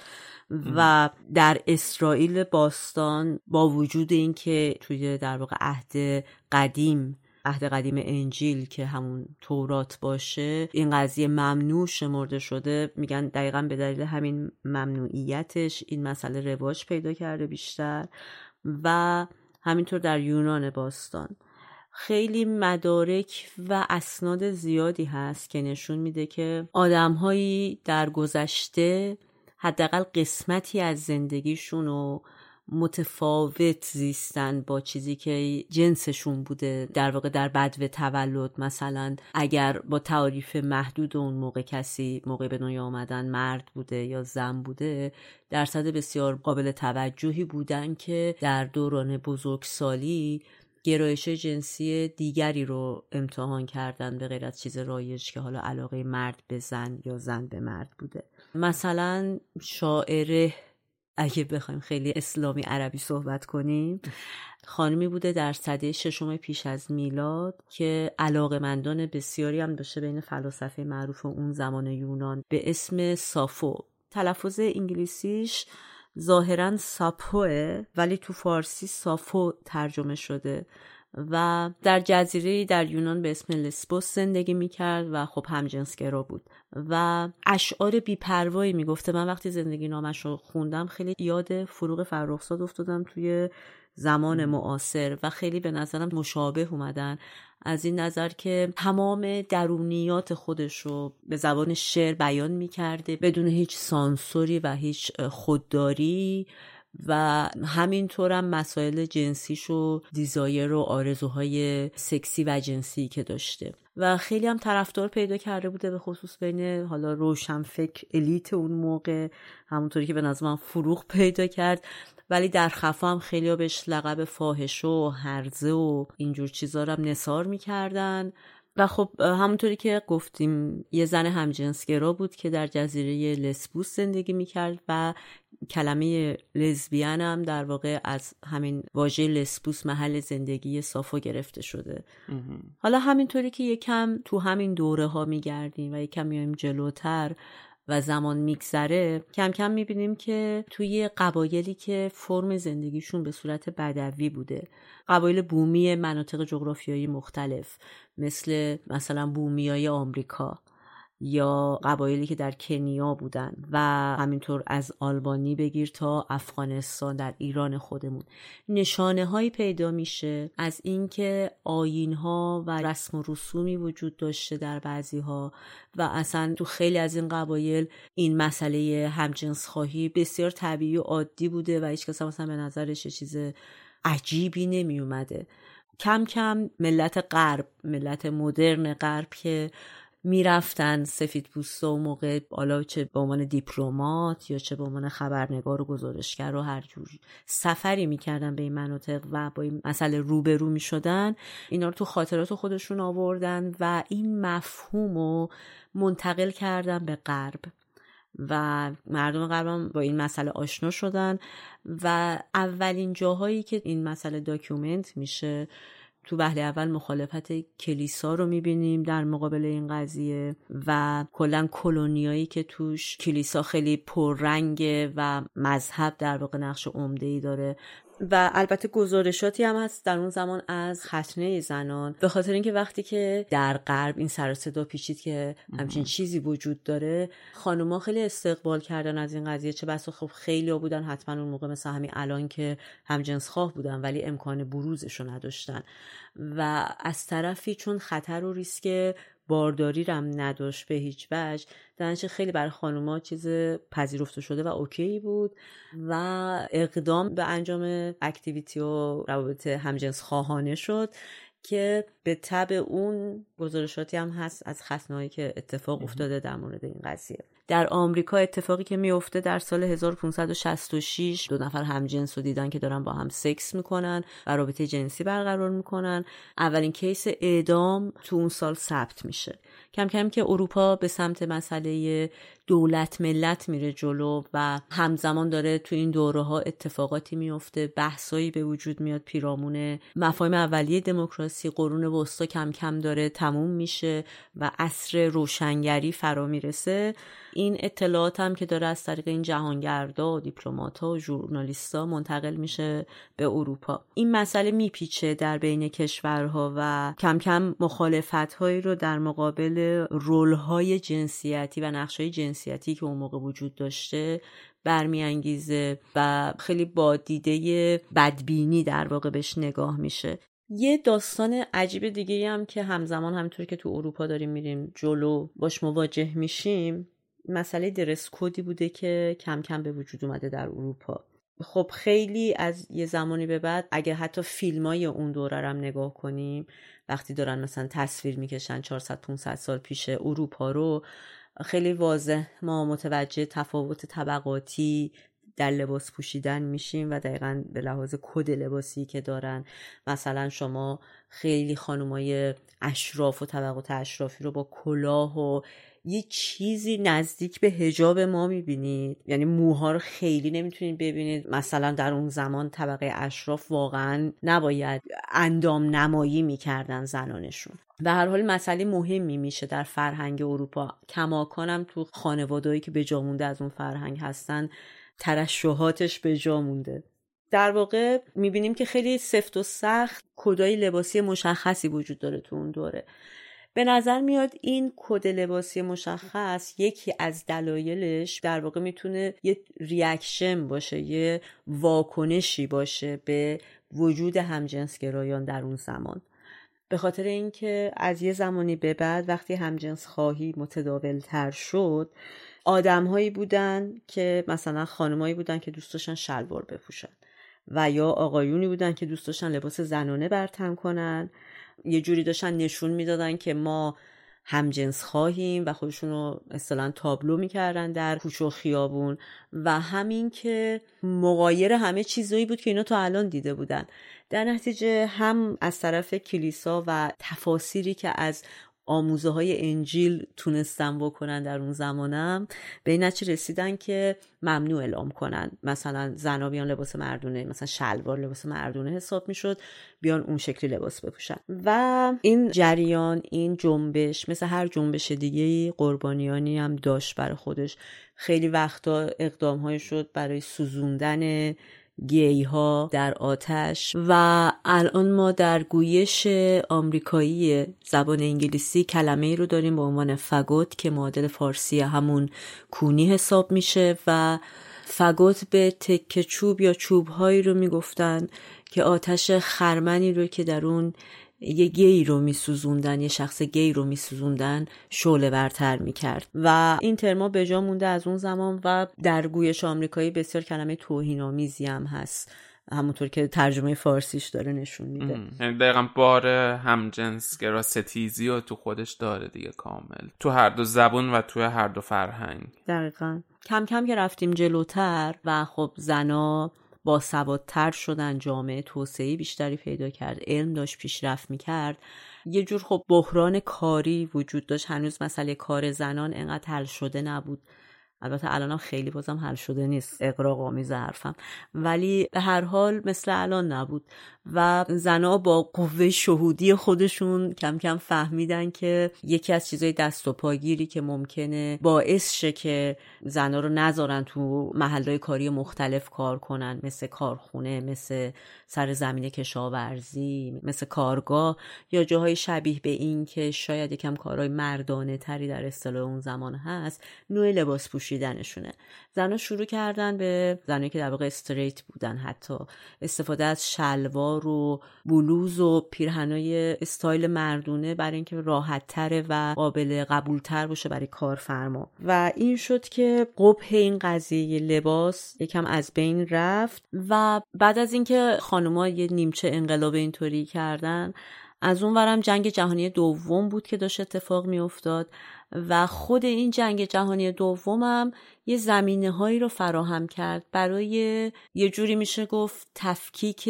Speaker 1: و در اسرائیل باستان با وجود اینکه توی در واقع عهد قدیم عهد قدیم انجیل که همون تورات باشه این قضیه ممنوع شمرده شده. میگن دقیقا به دلیل همین ممنوعیتش این مسئله رواج پیدا کرده بیشتر و همینطور در یونان باستان. خیلی مدارک و اسناد زیادی هست که نشون میده که آدمهایی در گذشته حداقل قسمتی از زندگیشون رو متفاوت زیستن با چیزی که جنسشون بوده در واقع در بدو تولد. مثلا اگر با تعریف محدود اون موقع کسی موقع به دنیا آمدن مرد بوده یا زن بوده درصد بسیار قابل توجهی بودن که در دوران بزرگسالی گرایش جنسی دیگری رو امتحان کردن به غیر از چیز رایج که حالا علاقه مرد به زن یا زن به مرد بوده. مثلا شاعره اگه بخوایم خیلی اسلامی عربی صحبت کنیم خانمی بوده در صده ششم پیش از میلاد که علاقه مندان بسیاری هم داشته بین فلاسفه معروف اون زمان یونان به اسم سافو. تلفظ انگلیسیش ظاهرا ساپوه ولی تو فارسی سافو ترجمه شده. و در جزیره در یونان به اسم لسبوس زندگی می‌کرد و خب همجنسگرا بود و اشعار بیپروایی می‌گفته. من وقتی زندگی نامش رو خوندم خیلی یاد فروغ فرخزاد افتادم توی زمان معاصر و خیلی به نظرم مشابه اومدن. از این نظر که تمام درونیات خودش رو به زبان شعر بیان می‌کرده بدون هیچ سانسوری و هیچ خودداری و همینطورم مسائل جنسیش و دیزایر و آرزوهای سکسی و جنسی که داشته. و خیلی هم طرفدار پیدا کرده بوده به خصوص بین حالا روشن فکر الیت اون موقع همونطوری که به نظر من فروغ پیدا کرد. ولی در خفا هم خیلی ها بهش لقب فاحشه و هرزه و اینجور چیزا رو هم نصار می‌کردن. و خب همونطوری که گفتیم یه زن همجنسگرا بود که در جزیره لسبوس زندگی می‌کرد و کلمه لزبیان هم در واقع از همین واژه لسبوس محل زندگی صافا گرفته شده. حالا همینطوری که یکم تو همین دوره ها میگردیم و یکم میایم جلوتر و زمان میگذره کم کم می‌بینیم که توی قبایلی که فرم زندگیشون به صورت بدوی بوده. قبایل بومی مناطق جغرافیایی مختلف مثل مثلا بومیای آمریکا. یا قبایلی که در کنیا بودن و همینطور از آلبانی بگیر تا افغانستان در ایران خودمون. نشانه هایی پیدا میشه از اینکه آین ها و رسم و رسومی وجود داشته در بعضی ها و اصلا تو خیلی از این قبایل این مسئله همجنس خواهی بسیار طبیعی و عادی بوده و هیچ کس مثلا به نظرش چیز عجیبی نمی اومده کم کم ملت غرب ملت مدرن غرب که می‌رفتن سفید پوست و موقع حالا چه به عنوان دیپلمات یا چه به عنوان خبرنگار و گزارشگر و هر جور سفری می‌کردن به این مناطق و با این مسئله روبرو می‌شدن اینا رو تو خاطرات خودشون آوردن و این مفهوم رو منتقل کردن به غرب. و مردم غرب با این مسئله آشنا شدن و اولین جاهایی که این مسئله document میشه تو وهله اول مخالفت کلیسا رو می‌بینیم در مقابل این قضیه و کلا کلونیایی که توش کلیسا خیلی پررنگه و مذهب در واقع نقش عمده ای داره. و البته گزارشاتی هم هست در اون زمان از ختنه زنان. به خاطر اینکه وقتی که در غرب این سر صدا پیچید که همچین چیزی وجود داره خانوما خیلی استقبال کردن از این قضیه. چه بسا خب خیلی بودن حتما اون موقع مثل همین الان که همجنس خواه بودن ولی امکان بروزش رو نداشتن. و از طرفی چون خطر و ریسک بارداری رم نداشت به هیچ وجه. درنچه خیلی برای خانوما چیز پذیرفته شده و اوکی بود و اقدام به انجام activity و روابط همجنس خواهانه شد که به تبع اون گزارشاتی هم هست از خصنهایی که اتفاق افتاده در مورد این قضیه. در آمریکا اتفاقی که میفته در سال 1566 دو نفر همجنس رو دیدن که دارن با هم سکس می‌کنن و رابطه جنسی برقرار می‌کنن. اولین case اعدام تو اون سال ثبت میشه. کم کم که اروپا به سمت مسئله دولت ملت میره جلو و همزمان داره تو این دوره ها اتفاقاتی میفته بحثایی به وجود میاد. پیرامون مفاهیم اولیه دموکراسی قرون وسطا کم کم داره تموم میشه و عصر روشنگری فرا می‌رسه. این اطلاعات هم که داره از طریق این جهانگردا و دیپلمات‌ها و ژورنالیست‌ها منتقل میشه به اروپا. این مسئله میپیچه در بین کشورها و کم کم مخالفت‌هایی رو در مقابل رول‌های جنسیتی و نقش‌های جنسیتی که اون موقع وجود داشته برمیانگیزه و خیلی با دیده بدبینی در واقع بهش نگاه میشه. یه داستان عجیب دیگه هم که همزمان همینطور که تو اروپا داریم میریم جلو باش مواجه میشیم مسئله درس کودی بوده که کم کم به وجود اومده در اروپا. خب خیلی از یه زمانی به بعد اگه حتی فیلم های اون دوره هم نگاه کنیم وقتی دارن مثلا تصویر می‌کشن 400 500 سال پیش اروپا رو خیلی واضح ما متوجه تفاوت طبقاتی در لباس پوشیدن میشیم و دقیقا به لحاظ کد لباسی که دارن. مثلا شما خیلی خانمای اشراف و طبقات اشرافی رو با کلاه و یه چیزی نزدیک به هجاب ما می‌بینید. یعنی موها رو خیلی نمی‌تونید ببینید. مثلا در اون زمان طبقه اشراف واقعا نباید اندام نمایی می‌کردن زنانشون. به هر حال مسئله مهمی میشه در فرهنگ اروپا. کماکانم تو خانوادهایی که به جا مونده از اون فرهنگ هستن ترشحاتش به جا مونده. در واقع می‌بینیم که خیلی سفت و سخت کدای لباسی مشخصی وجود داره تو اون دوره. به نظر میاد این کد لباسی مشخص یکی از دلایلش در واقع می‌تونه یه reaction باشه یه واکنشی باشه به وجود همجنسگرایان در اون زمان. به خاطر اینکه از یه زمانی به بعد وقتی همجنس خواهی متداول تر شد آدمهایی بودن که مثلا خانمایی بودن که دوست داشتن شلوار بپوشن و یا آقایونی بودن که دوست داشتن لباس زنانه برتن کنن یه جوری داشتن نشون می‌دادن که ما همجنس خواهیم و خودشون رو اصطلا تابلو می‌کردن در کوچه و خیابون. و همین که مقایر همه چیزایی بود که اینا تا الان دیده بودن. در نتیجه هم از طرف کلیسا و تفاسیری که از آموزه های انجیل تونستن بکنن در اون زمانم به این نتیجه رسیدن که ممنوع اعلام کنن. مثلا زنا بیان لباس مردونه مثلا شلوار لباس مردونه حساب می‌شد بیان اون شکلی لباس بپوشن. و این جریان این جنبش مثل هر جنبش دیگه قربانیانی هم داشت برای خودش. خیلی وقتا اقدام شد برای سوزوندن گی ها در آتش و الان ما در گویش آمریکایی زبان انگلیسی کلمه ای رو داریم به عنوان فگوت که معادل فارسی همون کونی حساب میشه و فگوت به تکه چوب یا چوب هایی رو می‌گفتن که آتش خرمنی رو که در اون یه گی رو میسوزوندن یه شخص گی رو میسوزوندن شعله برتر می‌کرد. و این ترما به جا مونده از اون زمان و در گویش آمریکایی بسیار کلمه توهین آمیزی هم هست. همونطور که ترجمه فارسیش داره نشون میده.
Speaker 2: یعنی دقیقا بار همجنسگرا ستیزی و تو خودش داره دیگه کامل. تو هر دو زبون و تو هر دو فرهنگ.
Speaker 1: دقیقا. کم کم که رفتیم جلوتر و خب زنا با سوادتر شدن جامعه توسعه بیشتری پیدا کرد علم داشت پیشرفت می‌کرد. یه جور خب بحران کاری وجود داشت. هنوز مسئله کار زنان انقدر حل شده نبود. البته الانم خیلی بازم حل شده نیست اقراق آمیز حرفم. ولی به هر حال مثل الان نبود و زنها با قوه شهودی خودشون کم کم فهمیدن که یکی از چیزای دست و پاگیری که ممکنه باعث شه که زنها رو نذارن تو محلهای کاری مختلف کار کنن مثل کارخونه مثل سر زمین کشاورزی مثل کارگاه یا جاهای شبیه به این که شاید یکم کارهای مردانه تری در اصطلاح اون زمان هست نوع لباس پوشیدنشونه زنها شروع کردن به زنهایی که در واقع استریت بودن حتی استفاده از شلوار و بلوز و پیرهنای استایل مردونه برای اینکه راحت تره و قابل قبولتر باشه برای کارفرما. و این شد که قبه این قضیه لباس یکم از بین رفت و بعد از اینکه خانمها یه نیمچه انقلاب اینطوری کردن از اون ورم جنگ جهانی دوم بود که داشت اتفاق می افتاد و خود این جنگ جهانی دومم یه زمینه هایی رو فراهم کرد. برای یه جوری میشه گفت تفکیک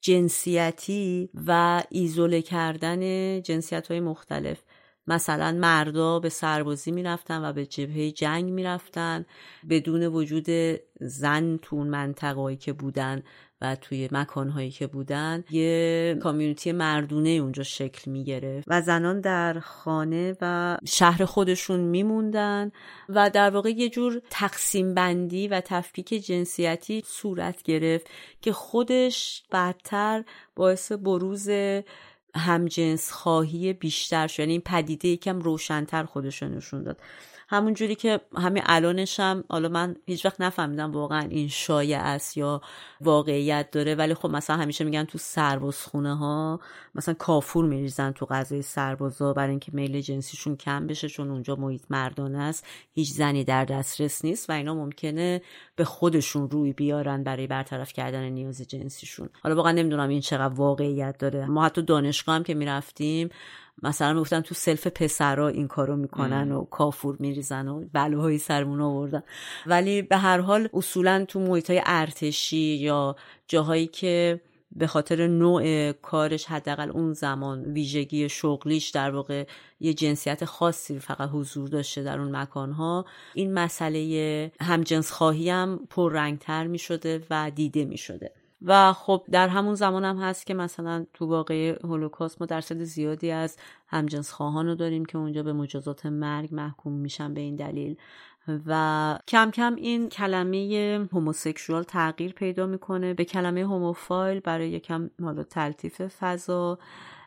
Speaker 1: جنسیتی و ایزوله کردن جنسیت های مختلف. مثلا مردا به سربازی می‌رفتن و به جبهه جنگ می‌رفتن بدون وجود زن تو اون منطقه که بودن و توی مکانهایی که بودن یه کامیونیتی مردونه اونجا شکل می‌گرفت. و زنان در خانه و شهر خودشون میموندن و در واقع یه جور تقسیم بندی و تفکیک جنسیتی صورت گرفت که خودش بعدتر باعث بروز همجنس خواهی بیشتر شد. یعنی این پدیده یکم روشنتر خودش نشون داد. همون جوری که همین الانش هم حالا من هیچ وقت نفهمیدم واقعا این شایع است یا واقعیت داره ولی خب مثلا همیشه میگن تو سربازخونه ها مثلا کافور میریزن تو غذای سربازا برای اینکه میل جنسیشون کم بشه چون اونجا محیط مردانه است. هیچ زنی در دسترس نیست و اینا ممکنه به خودشون روی بیارن برای برطرف کردن نیاز جنسیشون. حالا واقعا نمی‌دونم این چقدر واقعیت داره. ما حتی دانشگاه هم که می‌رفتیم مثلا می‌گفتن تو سلف پسرا این کارو می‌کنن و کافور میریزن و بلوهایی سرمون آوردن. ولی به هر حال اصولا تو محیط های ارتشی یا جاهایی که به خاطر نوع کارش حداقل اون زمان ویژگی شغلیش در واقع یه جنسیت خاصی فقط حضور داشته در اون مکانها این مسئله همجنس خواهی هم پررنگتر می شده و دیده می شده و خب در همون زمان هم هست که مثلا تو واقع هولوکاست ما درصد زیادی از همجنس خواهان رو داریم که اونجا به مجازات مرگ محکوم میشن به این دلیل. و کم کم این کلمه هوموسکشوال تغییر پیدا می‌کنه. به کلمه هوموفایل برای یکم حالا تلطیف فضا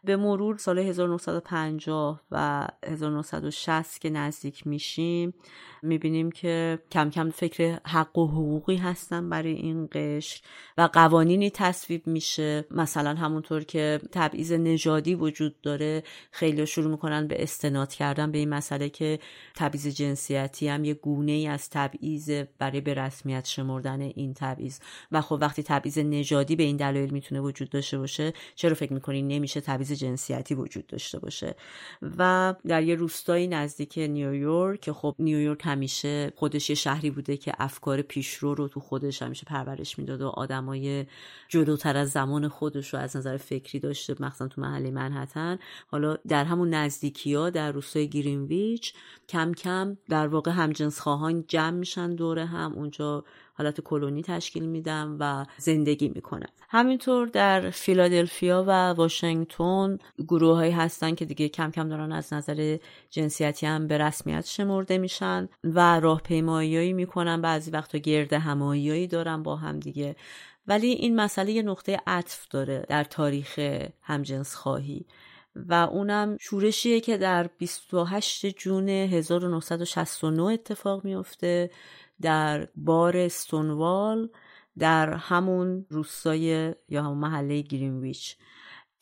Speaker 1: به مرور سال 1950 و 1960 که نزدیک میشیم می‌بینیم که کم کم فکر حق و حقوقی هستن برای این قشر و قوانینی تصویب میشه. مثلا همونطور که تبعیض نژادی وجود داره خیلی شروع می‌کنن به استناد کردن به این مسئله که تبعیض جنسیتی هم یه گونه ای از تبعیض برای به رسمیت شمردن این تبعیض. و خب وقتی تبعیض نژادی به این دلایل می‌تونه وجود داشته باشه چرا فکر می‌کنین نمیشه تبعیض جنسیتی وجود داشته باشه. و در یه روستایی نزدیک نیویورک که خب نیویورک همیشه خودش یه شهری بوده که افکار پیشرو رو تو خودش همیشه پرورش می‌داد و آدمای جلوتر از زمان خودش رو از نظر فکری داشته مخصوصا تو محله منحتن. حالا در همون نزدیکی ها در روستای گرینویچ کم کم در واقع همجنس خواهان جمع میشن دوره هم. اونجا حالت کلونی تشکیل میدم و زندگی می‌کنم. همینطور در فیلادلفیا و واشنگتن گروه هایی هستن که دیگه کم کم دارن از نظر جنسیتی هم به رسمیت شمرده میشن و راهپیماییایی می‌کنن. بعضی وقتا گرد هماییایی دارن با هم دیگه. ولی این مسئله یه نقطه عطف داره در تاریخ همجنس خواهی و اونم شورشیه که در 28 جون 1969 اتفاق میفته. در بار استونوال در همون روستای یا همون محله گرینویچ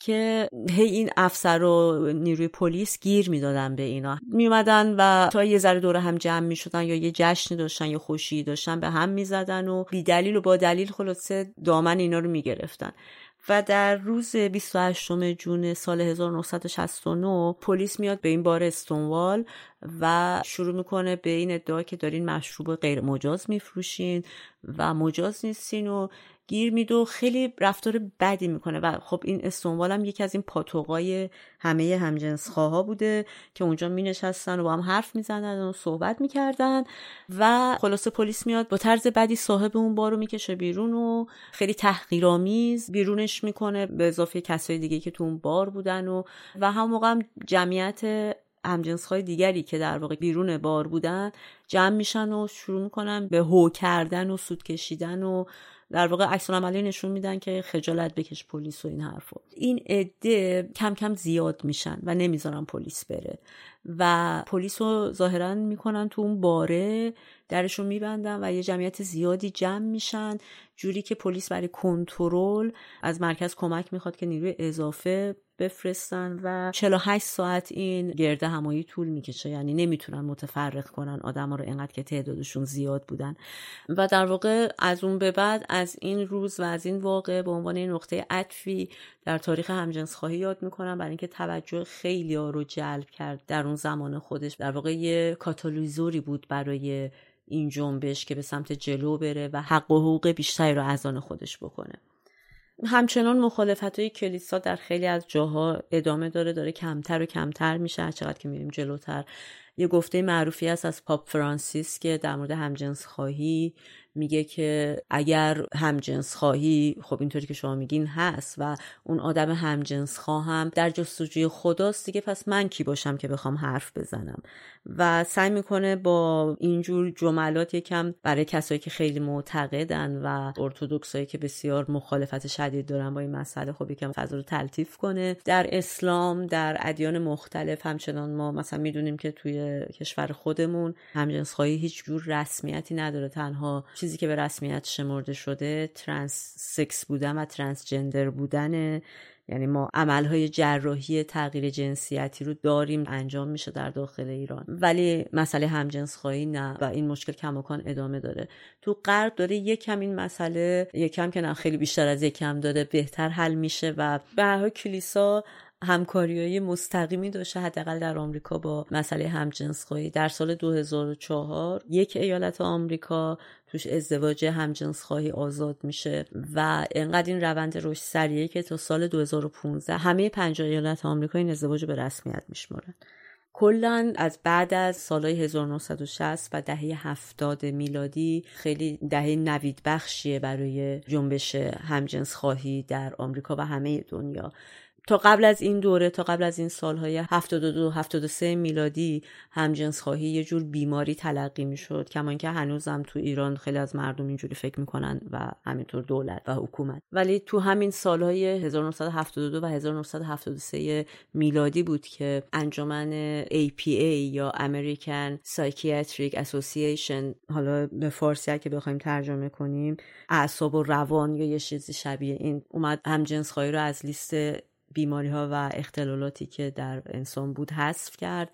Speaker 1: که هی این افسر و نیروی پلیس گیر می‌دادن به اینا. میومدن و تا یه ذره دور هم جمع می‌شدن یا یه جشنی داشتن یا خوشی داشتن به هم می‌زدن و بی دلیل و با دلیل خلاصه دامن اینا رو می‌گرفتن. و در روز 28 جون سال 1969 پلیس میاد به این بار استونوال و شروع می‌کنه به این ادعا که دارین مشروب غیر مجاز میفروشین و مجاز نیستین و گیر میده و خیلی رفتار بدی می‌کنه. و خب این استنبال هم یکی از این پاتوقای همه همجنس خواه بوده که اونجا می نشستن و با هم حرف می‌زنن و صحبت می‌کردن. و خلاصه پلیس میاد با طرز بدی صاحب اون بارو می‌کشه بیرون و خیلی تحقیرآمیز بیرونش می‌کنه به اضافه کسای دیگه که تو اون بار بودن و و هم موقع هم جمعیت همجنس های دیگری که در واقع بیرون بار بودن جمع میشن و شروع می‌کنن به هو کردن و سود کشیدن و در واقع عکس عملی نشون میدن که خجالت بکش پلیس و این حرفو این عده کم کم زیاد میشن و نمی‌ذارن پلیس بره و پلیس رو ظاهرا می‌کنن تو اون باره درشون میبندن و یه جمعیت زیادی جمع میشن جوری که پلیس برای کنترل از مرکز کمک می‌خواد که نیروی اضافه بفرستن و 48 ساعت این گرده همایی طول می‌کشه. یعنی نمی‌تونن متفرق کنن آدما رو اینقدر که تعدادشون زیاد بودن. و در واقع از اون به بعد از این روز و از این واقع به عنوان نقطه عطفی در تاریخ همجنس خواهی یاد می‌کنم. برای اینکه توجه خیلی ها رو جلب کرد در اون زمان خودش. در واقع یه کاتالیزوری بود برای این جنبش که به سمت جلو بره و حق و حقوق بیشتری رو از آن خودش بکنه. همچنان مخالفت های کلیسا در خیلی از جاها ادامه داره داره کمتر و کمتر میشه چقدر که میریم جلوتر. یه گفته معروفی هست از پاپ فرانسیس که در مورد همجنس خواهی میگه که اگر همجنس خواهی خب اینطوری که شما میگین هست و اون آدم همجنس خواهم در جستجوی خداست دیگه پس من کی باشم که بخوام حرف بزنم؟ و سعی می‌کنه با اینجور جملات یکم برای کسایی که خیلی معتقدن و ارتودکسایی که بسیار مخالفت شدید دارن با این مسئله خب یکم فضا رو تلطیف کنه. در اسلام در ادیان مختلف همچنان ما مثلا می‌دونیم که توی کشور خودمون همجنس خواهی هیچ جور رسمیتی نداره. تنها چیزی که به رسمیت شمرده شده ترنس سکس بودن و ترنس جندر بودنه. یعنی ما عملهای جراحی تغییر جنسیتی رو داریم انجام میشه در داخل ایران. ولی مسئله همجنس خواهی نه و این مشکل کماکان ادامه داره. تو غرب داره یکم این مسئله یکم که نه خیلی بیشتر از یکم داره بهتر حل میشه و به کلیسا همکاری مستقیمی داشته حداقل در آمریکا با مسئله همجنسخواهی. در سال 2004 یک ایالت آمریکا توش ازدواج همجنسخواهی آزاد میشه و انقدر این روند رشد سریعه که تا سال 2015 همه پنج ایالت آمریکا این ازدواج به رسمیت میشمارن. کلا از بعد از سالهای 1960 و دهه 70 میلادی خیلی دهه نوید بخشیه برای جنبش همجنس خواهی در آمریکا و همه دنیا. تا قبل از این دوره تا قبل از این سالهای 72 73 میلادی همجنس خواهی یه جور بیماری تلقی می‌شد. کما اینکه هنوزم تو ایران خیلی از مردم اینجوری فکر می‌کنن و همینطور دولت و حکومت. ولی تو همین سالهای 1972 و 1973 میلادی بود که انجمن APA یا American Psychiatric Association حالا به فارسی که بخوایم ترجمه کنیم اعصاب و روان یا یه چیزی شبیه این اومد همجنس خواهی رو از لیست بیماری ها و اختلالاتی که در انسان بود حذف کرد.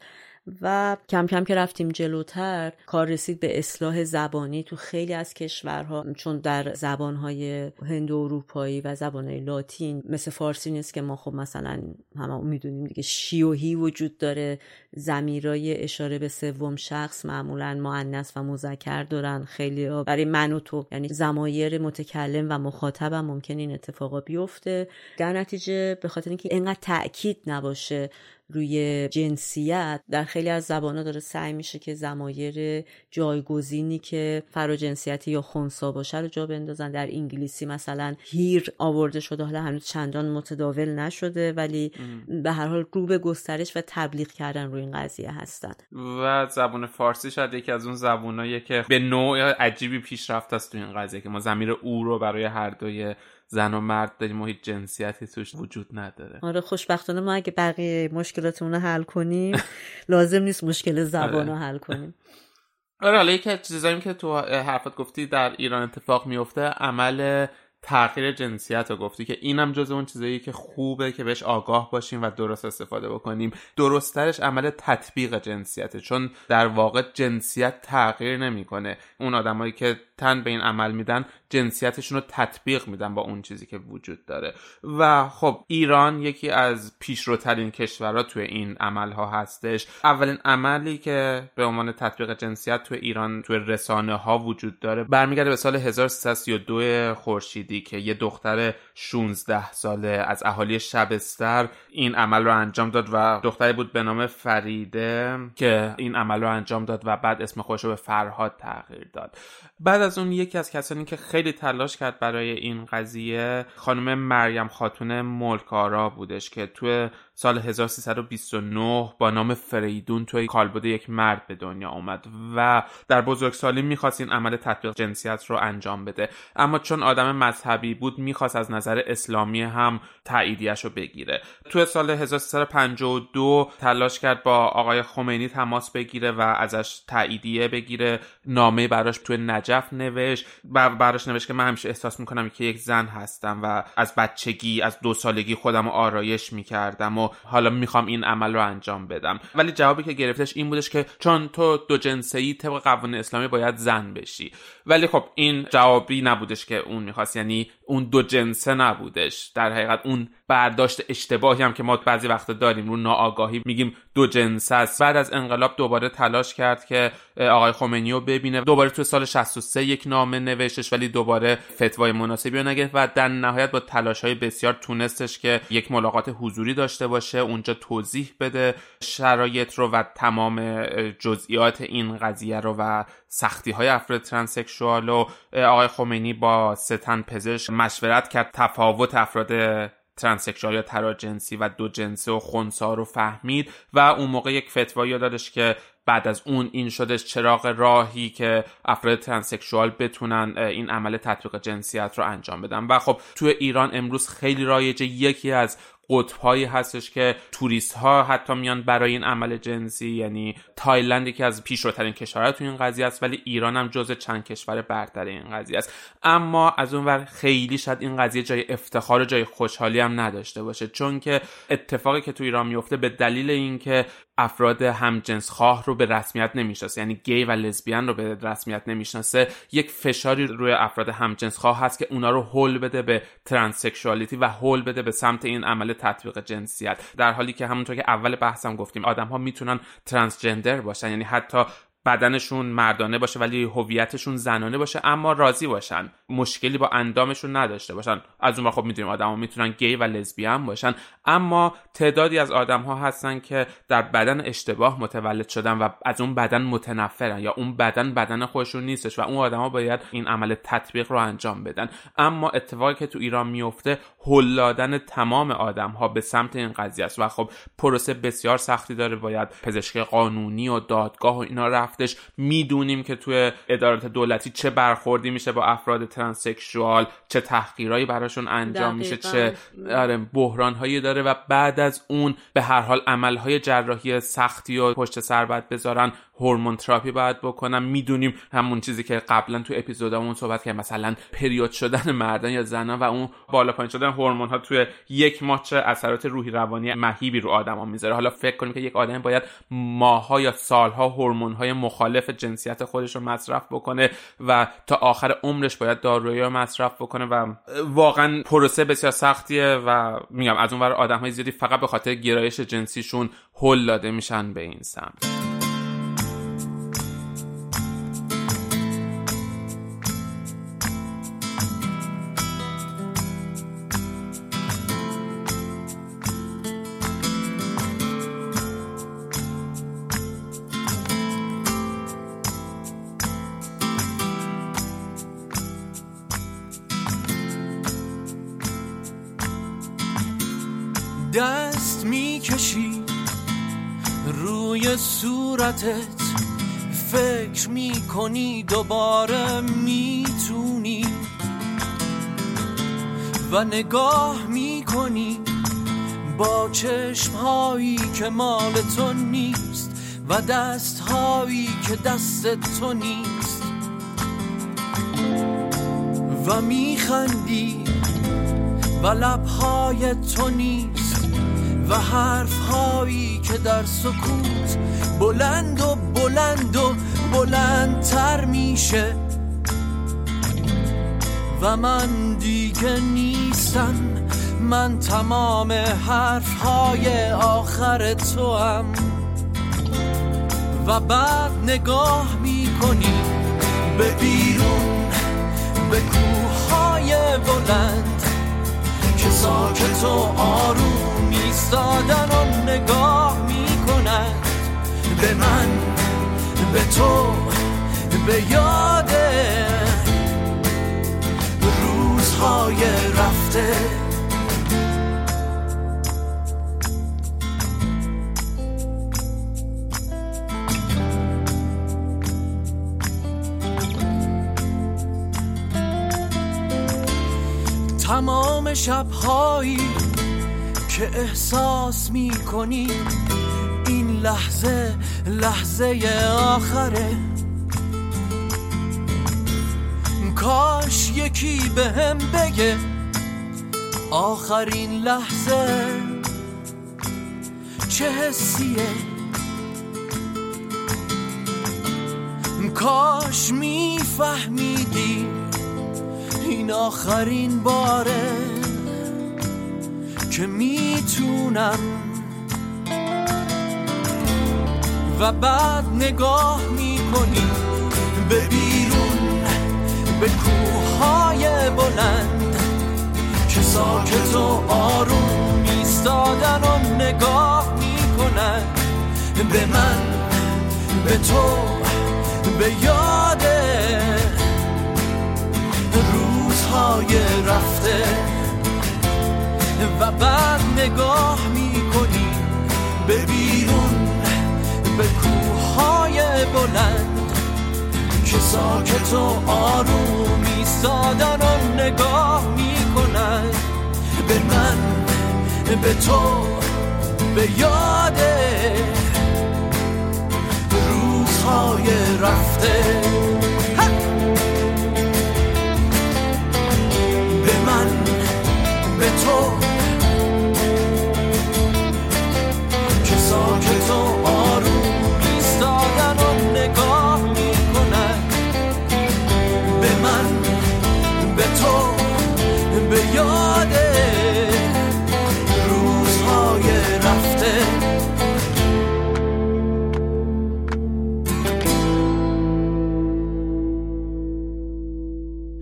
Speaker 1: و کم کم که رفتیم جلوتر کار رسید به اصلاح زبانی تو خیلی از کشورها. چون در زبانهای هند و اروپایی و زبانهای لاتین مثل فارسی نیست که ما خب مثلا همه می‌دونیم دیگه شیوهی وجود داره. زمیرای اشاره به سوم شخص معمولا معنس و مذکر دارن خیلی. برای من و تو یعنی زمایر متکلم و مخاطب هم ممکن این اتفاقا بیفته. در نتیجه به خاطر اینکه اینقدر تاکید نباشه روی جنسیت در خیلی از زبانها داره سعی میشه که زمایر جایگزینی که فراجنسیتی یا خونسا باشه رو جا بندازن. در انگلیسی مثلا هیر آورده شده حالا هنوز چندان متداول نشده ولی به هر حال رو به گسترش و تبلیغ کردن روی این قضیه هستن.
Speaker 2: و زبان فارسی شاید یکی از اون زبانایی که به نوع عجیبی پیشرفت است تو این قضیه که ما زمیر او رو برای هر دوی زن و مرد داریم و هیچ جنسیتی توش وجود نداره.
Speaker 1: آره خوشبختانه ما اگه بقیه مشکلاتمون رو حل کنیم لازم نیست مشکل زبان رو آره. حل کنیم.
Speaker 2: آره حالا یکی از چیزایی که تو حرفت گفتی در ایران اتفاق میفته عمل تغییر جنسیت رو گفتی که اینم جز اون چیزایی که خوبه که بهش آگاه باشیم و درست استفاده بکنیم. درستترش عمل تطبیق جنسیته چون در واقع جنسیت تغییر نمی‌کنه. اون آدمایی که تن به این عمل میدن جنسیتشون رو تطبیق میدن با اون چیزی که وجود داره. و خب ایران یکی از پیشروترین کشورها توی این عملها هستش. اولین عملی که به عنوان تطبیق جنسیت توی ایران توی رسانه ها وجود داره برمیگرده به سال 1332 خورشیدی که یه دختر 16 ساله از اهالی شبستر این عمل رو انجام داد و دختری بود به نام فریده که این عمل رو انجام داد و بعد اسم خودش رو به فرهاد تغییر داد. بعد از اون یکی از کسانی که تلاش کرد برای این قضیه خانم مریم خاتون ملکارا بودش که توی سال 1329 با نام فریدون توی کالبد یک مرد به دنیا اومد و در بزرگسالی می‌خواست این عمل تطبیق جنسیت رو انجام بده. اما چون آدم مذهبی بود می‌خواست از نظر اسلامی هم تاییدیش رو بگیره. توی سال 1352 تلاش کرد با آقای خمینی تماس بگیره و ازش تاییدیه بگیره. نامه براش توی نجف نوشت. و براش نوشت که من همیشه احساس می‌کنم که یک زن هستم و از بچگی از دو سالگی خودم آرایش می‌کردم و حالا می‌خوام این عمل رو انجام بدم. ولی جوابی که گرفتش این بودش که چون تو دو جنسه ای طبق قوانین اسلامی باید زن بشی. ولی خب این جوابی نبودش که اون می‌خواست. یعنی اون دو جنسه نبودش. در حقیقت اون برداشت اشتباهی هم که ما بعضی وقتا داریم رو ناآگاهی میگیم دو جنس است. بعد از انقلاب دوباره تلاش کرد که آقای خمینی رو ببینه. دوباره تو سال 63 یک نامه نوشتش ولی دوباره فتوای مناسبی رو نگرفت و در نهایت با تلاش های بسیار تونستش که یک ملاقات حضوری داشته باشه اونجا توضیح بده شرایط رو و تمام جزئیات این قضیه رو و سختی های افراد transsexual و آقای خمینی با سه تن پزشک مشورت کرد تفاوت افراد transsexual یا تراجنسی و دو جنسه و خونسا رو فهمید و اون موقع یک فتوایی دادش که بعد از اون این شدش چراغ راهی که افراد transsexual بتونن این عمل تطبیق جنسیت رو انجام بدن. و خب توی ایران امروز خیلی رایجه یکی از قطبهایی هستش که توریست ها حتی میان برای این عمل جنسی یعنی تایلند یکی از پیشروترین کشورها تو این قضیه است ولی ایران هم جز چند کشور برتر این قضیه است. اما از اون ور خیلی شاید این قضیه جای افتخار و جای خوشحالی هم نداشته باشه چون که اتفاقی که تو ایران میفته به دلیل اینکه افراد همجنس خواه رو به رسمیت نمی‌شناسه. یعنی گی و لزبیان رو به رسمیت نمی‌شناسه. یک فشاری روی افراد همجنس خواه هست که اونا رو هول بده به ترانسکشوالیتی و هول بده به سمت این عمل تطبیق جنسیت. در حالی که همونطور که اول بحثم گفتیم آدم ها می‌تونن ترانسجندر باشن. یعنی حتی بدنشون مردانه باشه ولی هویتشون زنانه باشه اما راضی باشن. مشکلی با اندامشون نداشته باشن. از اون خب می‌دونیم آدما می‌تونن گی و لزبیان باشن. اما تعدادی از آدم ها هستن که در بدن اشتباه متولد شدن و از اون بدن متنفرن یا اون بدن بدن خودشون نیستش و اون آدما باید این عمل تطبیق رو انجام بدن. اما اتفاقی که تو ایران میفته هلادن تمام آدم ها به سمت این قضیه است و خب پروسه بسیار سختی داره. باید پزشک قانونی و دادگاه و اینا رفتش می‌دونیم که توی ادارات دولتی چه برخوردی میشه با افراد ترانسکشوال چه تحقیرایی براشون انجام میشه چه آره بحران داره و بعد از اون به هر حال عمل های جراحی سختی و پشت سر باید بذارن هورمون تراپی باید بکنم می‌دونیم همون چیزی که قبلا تو اپیزودمون صحبت که مثلا پریود شدن مردان یا زنان و اون بالا پایین شدن هورمون ها توی یک ماه چه اثرات روحی روانی مهیبی رو آدما می‌ذاره. حالا فکر کنیم که یک آدم باید ماها یا سالها هورمون های مخالف جنسیت خودش رو مصرف بکنه و تا آخر عمرش باید دارویی رو مصرف بکنه و واقعا پروسه بسیار سختیه و میگم از اون ور آدم های زیادی فقط به خاطر گرایش جنسیشون هل داده میشن به این سمت.
Speaker 3: صورتت. فکر می‌کنی دوباره می‌تونی. و نگاه می‌کنی با چشمهایی که مال تو نیست و دستهایی که دست تو نیست. و میخندی و لبهای تو نیست و حرف هایی که در سکوت بلند و بلند و بلندتر میشه. و من دیگه نیستم. من تمام حرف های آخر تو هم و بعد نگاه می‌کنی به بیرون به کوههای بلند که ساکت و آروم ایستادن و نگاه می‌کنند به من به تو به یاد روزهای رفته. تمام شبهایی که احساس می‌کنی لحظه لحظه آخره. کاش یکی به بگه آخرین لحظه چه حسیه؟ کاش میفهمیدی این آخرین باره که می‌تونم و بعد نگاه می‌کنی به بیرون به کوههای بلند که ساکت و آروم ایستادن و نگاه می‌کنن. به من به تو به یاد روزهای رفته. و بعد نگاه می‌کنی به بیرون به کوههای بلند که ساکت و آروم ایستادن و نگاه می‌کنن به من به تو به یاد روزهای رفته. به من به تو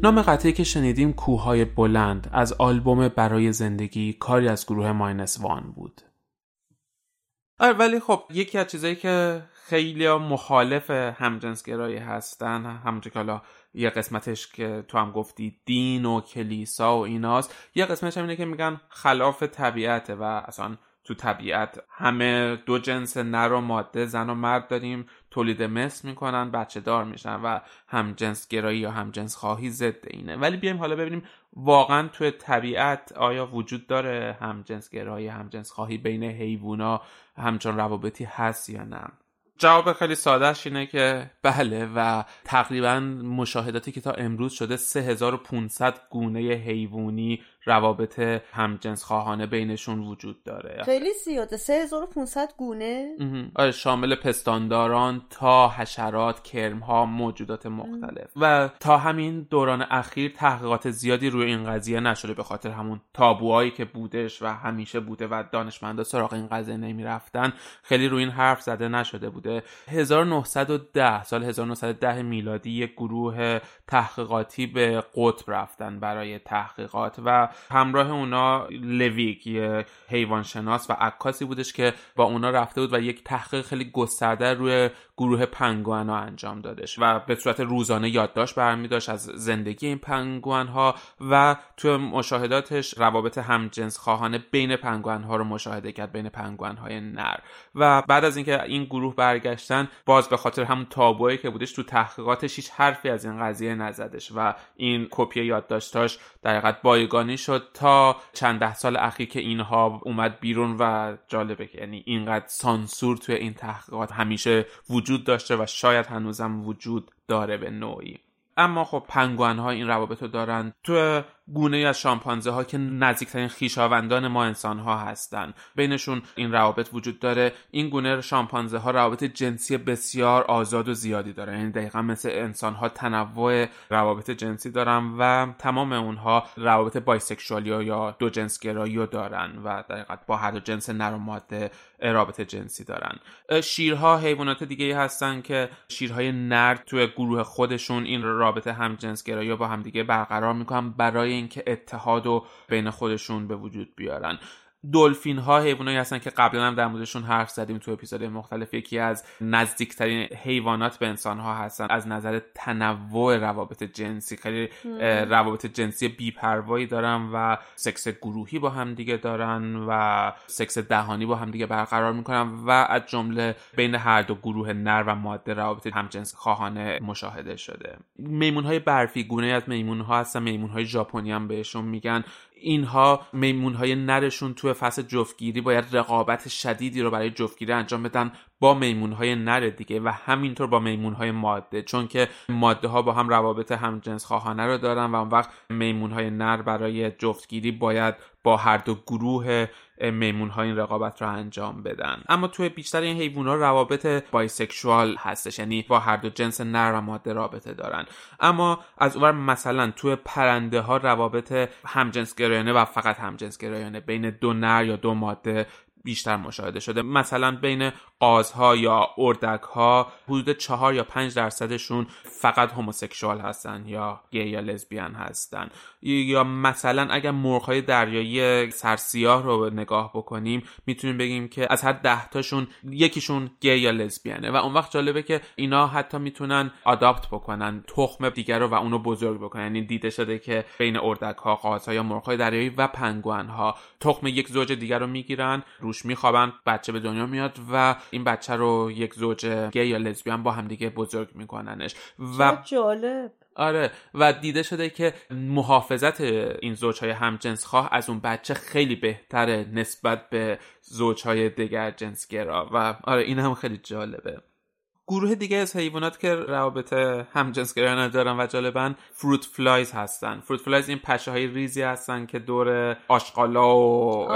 Speaker 2: نام قطعی که شنیدیم کوههای بلند. از آلبوم برای زندگی کاری از گروه ماینس وان بود. آره ولی خب یکی از چیزایی که خیلی مخالف همجنسگرایی هستن همونجور که حالا یه قسمتش که تو هم گفتی دین و کلیسا و ایناست یه قسمتش هم اینه که میگن خلاف طبیعته و اصلا تو طبیعت همه دو جنس نر و ماده زن و مرد داریم. تولید مثل می‌کنن بچه دار میشن و هم جنس گرایی یا هم جنس خواهی ضد اینه. ولی بیایم حالا ببینیم واقعا توی طبیعت آیا وجود داره هم جنس گرایی هم جنس خواهی بین حیوونا همچون روابطی هست یا نه؟ جواب خیلی سادهش اینه که بله و تقریبا مشاهداتی که تا امروز شده 3500 گونه حیوانی روابط همجنس خواهانه بینشون وجود داره.
Speaker 1: خیلی زیاده. 3500 گونه.
Speaker 2: آره شامل پستانداران تا حشرات کرمها موجودات مختلف. و تا همین دوران اخیر تحقیقات زیادی روی این قضیه نشده به خاطر همون تابوهایی که بودش و همیشه بوده و دانشمندا سراغ این قضیه نمی‌رفتن. خیلی روی این حرف زده نشده بوده. 1910 سال 1910 میلادی یک گروه تحقیقاتی به قطب رفتن برای تحقیقات و همراه اونا لویک یه حیوانشناس و عکاسی بودش که با اونا رفته بود و یک تحقیق خیلی گسترده روی گروه پنگوئن ها انجام دادش و به صورت روزانه یادداشت برمی داشت از زندگی این پنگوئن ها و تو مشاهداتش روابط همجنس خواهانه بین پنگوئن ها رو مشاهده کرد بین پنگوئن های نر. و بعد از اینکه این گروه برگشتن باز به خاطر همون تابویی که بودش تو تحقیقاتش هیچ حرفی از این قضیه نزدش و این کپی یادداشتاش در حقیقت بایگانی شد تا چند ده سال اخیر که اینها اومد بیرون و جالبه که یعنی اینقدر سانسور توی این تحقیقات همیشه وجود داشته و شاید هنوزم وجود داره به نوعی. اما خب پنگوان ها این روابط رو دارن. تو گونه از شامپانزه ها که نزدیکترین خیشاوندان ما انسان ها هستن. بینشون این روابط وجود داره. این گونه شامپانزه ها روابط جنسی بسیار آزاد و زیادی دارن یعنی دقیقا مثل انسان ها تنوع روابط جنسی دارن و تمام اونها روابط بایسکشوالی یا دو جنس گرایی رو دارن و دقیقا با هر دو جنس نر و ماده رابطه جنسی دارن. شیرها حیوانات دیگه هستن که شیرهای نر توی گروه خودشون این رابطه هم جنس گرایی با همدیگه برقرار می‌کنن. برای اینکه اتحاد و بین خودشون به وجود بیارن. دلفین ها حیوانایی هستن که قبلا هم در موردشون حرف زدیم تو اپیزود مختلف. یکی از نزدیکترین حیوانات به انسان ها هستن. از نظر تنوع روابط جنسی. خیلی روابط جنسی بیپروایی دارن و سکس گروهی با هم دیگه دارن و سکس دهانی با هم دیگه برقرار می‌کنن و از جمله بین هر دو گروه نر و ماده روابط همجنس خواهانه مشاهده شده. میمون های برفی گونه از میمون ها هستن. میمون های ژاپنی هم بهشون میگن. اینها میمون های نرشون توی فصل جفتگیری باید رقابت شدیدی رو برای جفتگیری انجام بدن با میمون های نر دیگه و همینطور با میمون های ماده چون که ماده ها با هم روابط همجنس خواهانه رو دارن و اون وقت میمون های نر برای جفتگیری باید با هر دو گروه میمون ها این رقابت رو انجام بدن. اما توی بیشتر این حیوان ها روابط بایسکشوال هستش یعنی با هر دو جنس نر و ماده رابطه دارن. اما از اونور مثلا توی پرنده ها روابط همجنس گرایانه و فقط همجنس گرایانه بین دو نر یا دو ماده بیشتر مشاهده شده. مثلا بین قازها یا اردک حدود چهار یا پنج درصدشون فقط هموسکشوال هستن یا گی یا لزبیان هستن. یا مثلا اگر مرغهای دریایی سرسیاه رو نگاه بکنیم می‌تونیم بگیم که از هر ده تاشون یکیشون گی یا لزبیانه و اون وقت جالبه که اینا حتی می‌تونن آداپت بکنن تخم دیگر رو و اونو بزرگ بکنن. یعنی دیده شده که بین اردک ها قازها یا مرغهای دریایی و پنگوان ها تخم یک زوج دیگر رو می‌گیرن روش میخوابن بچه به دنیا میاد و این بچه رو یک زوج گی یا لزبیان با همدیگه بزرگ میکننش.
Speaker 1: و جالب.
Speaker 2: آره. و دیده شده که محافظت این زوجهای همجنسخواه از اون بچه خیلی بهتره نسبت به زوجهای دیگر جنسگرا. و آره این هم خیلی جالبه. گروه دیگه از حیوانات که روابط همجنسگرایانه دارن و جالبن fruit flies هستن. fruit flies این پشه های ریزی هستن که دور آشغالا و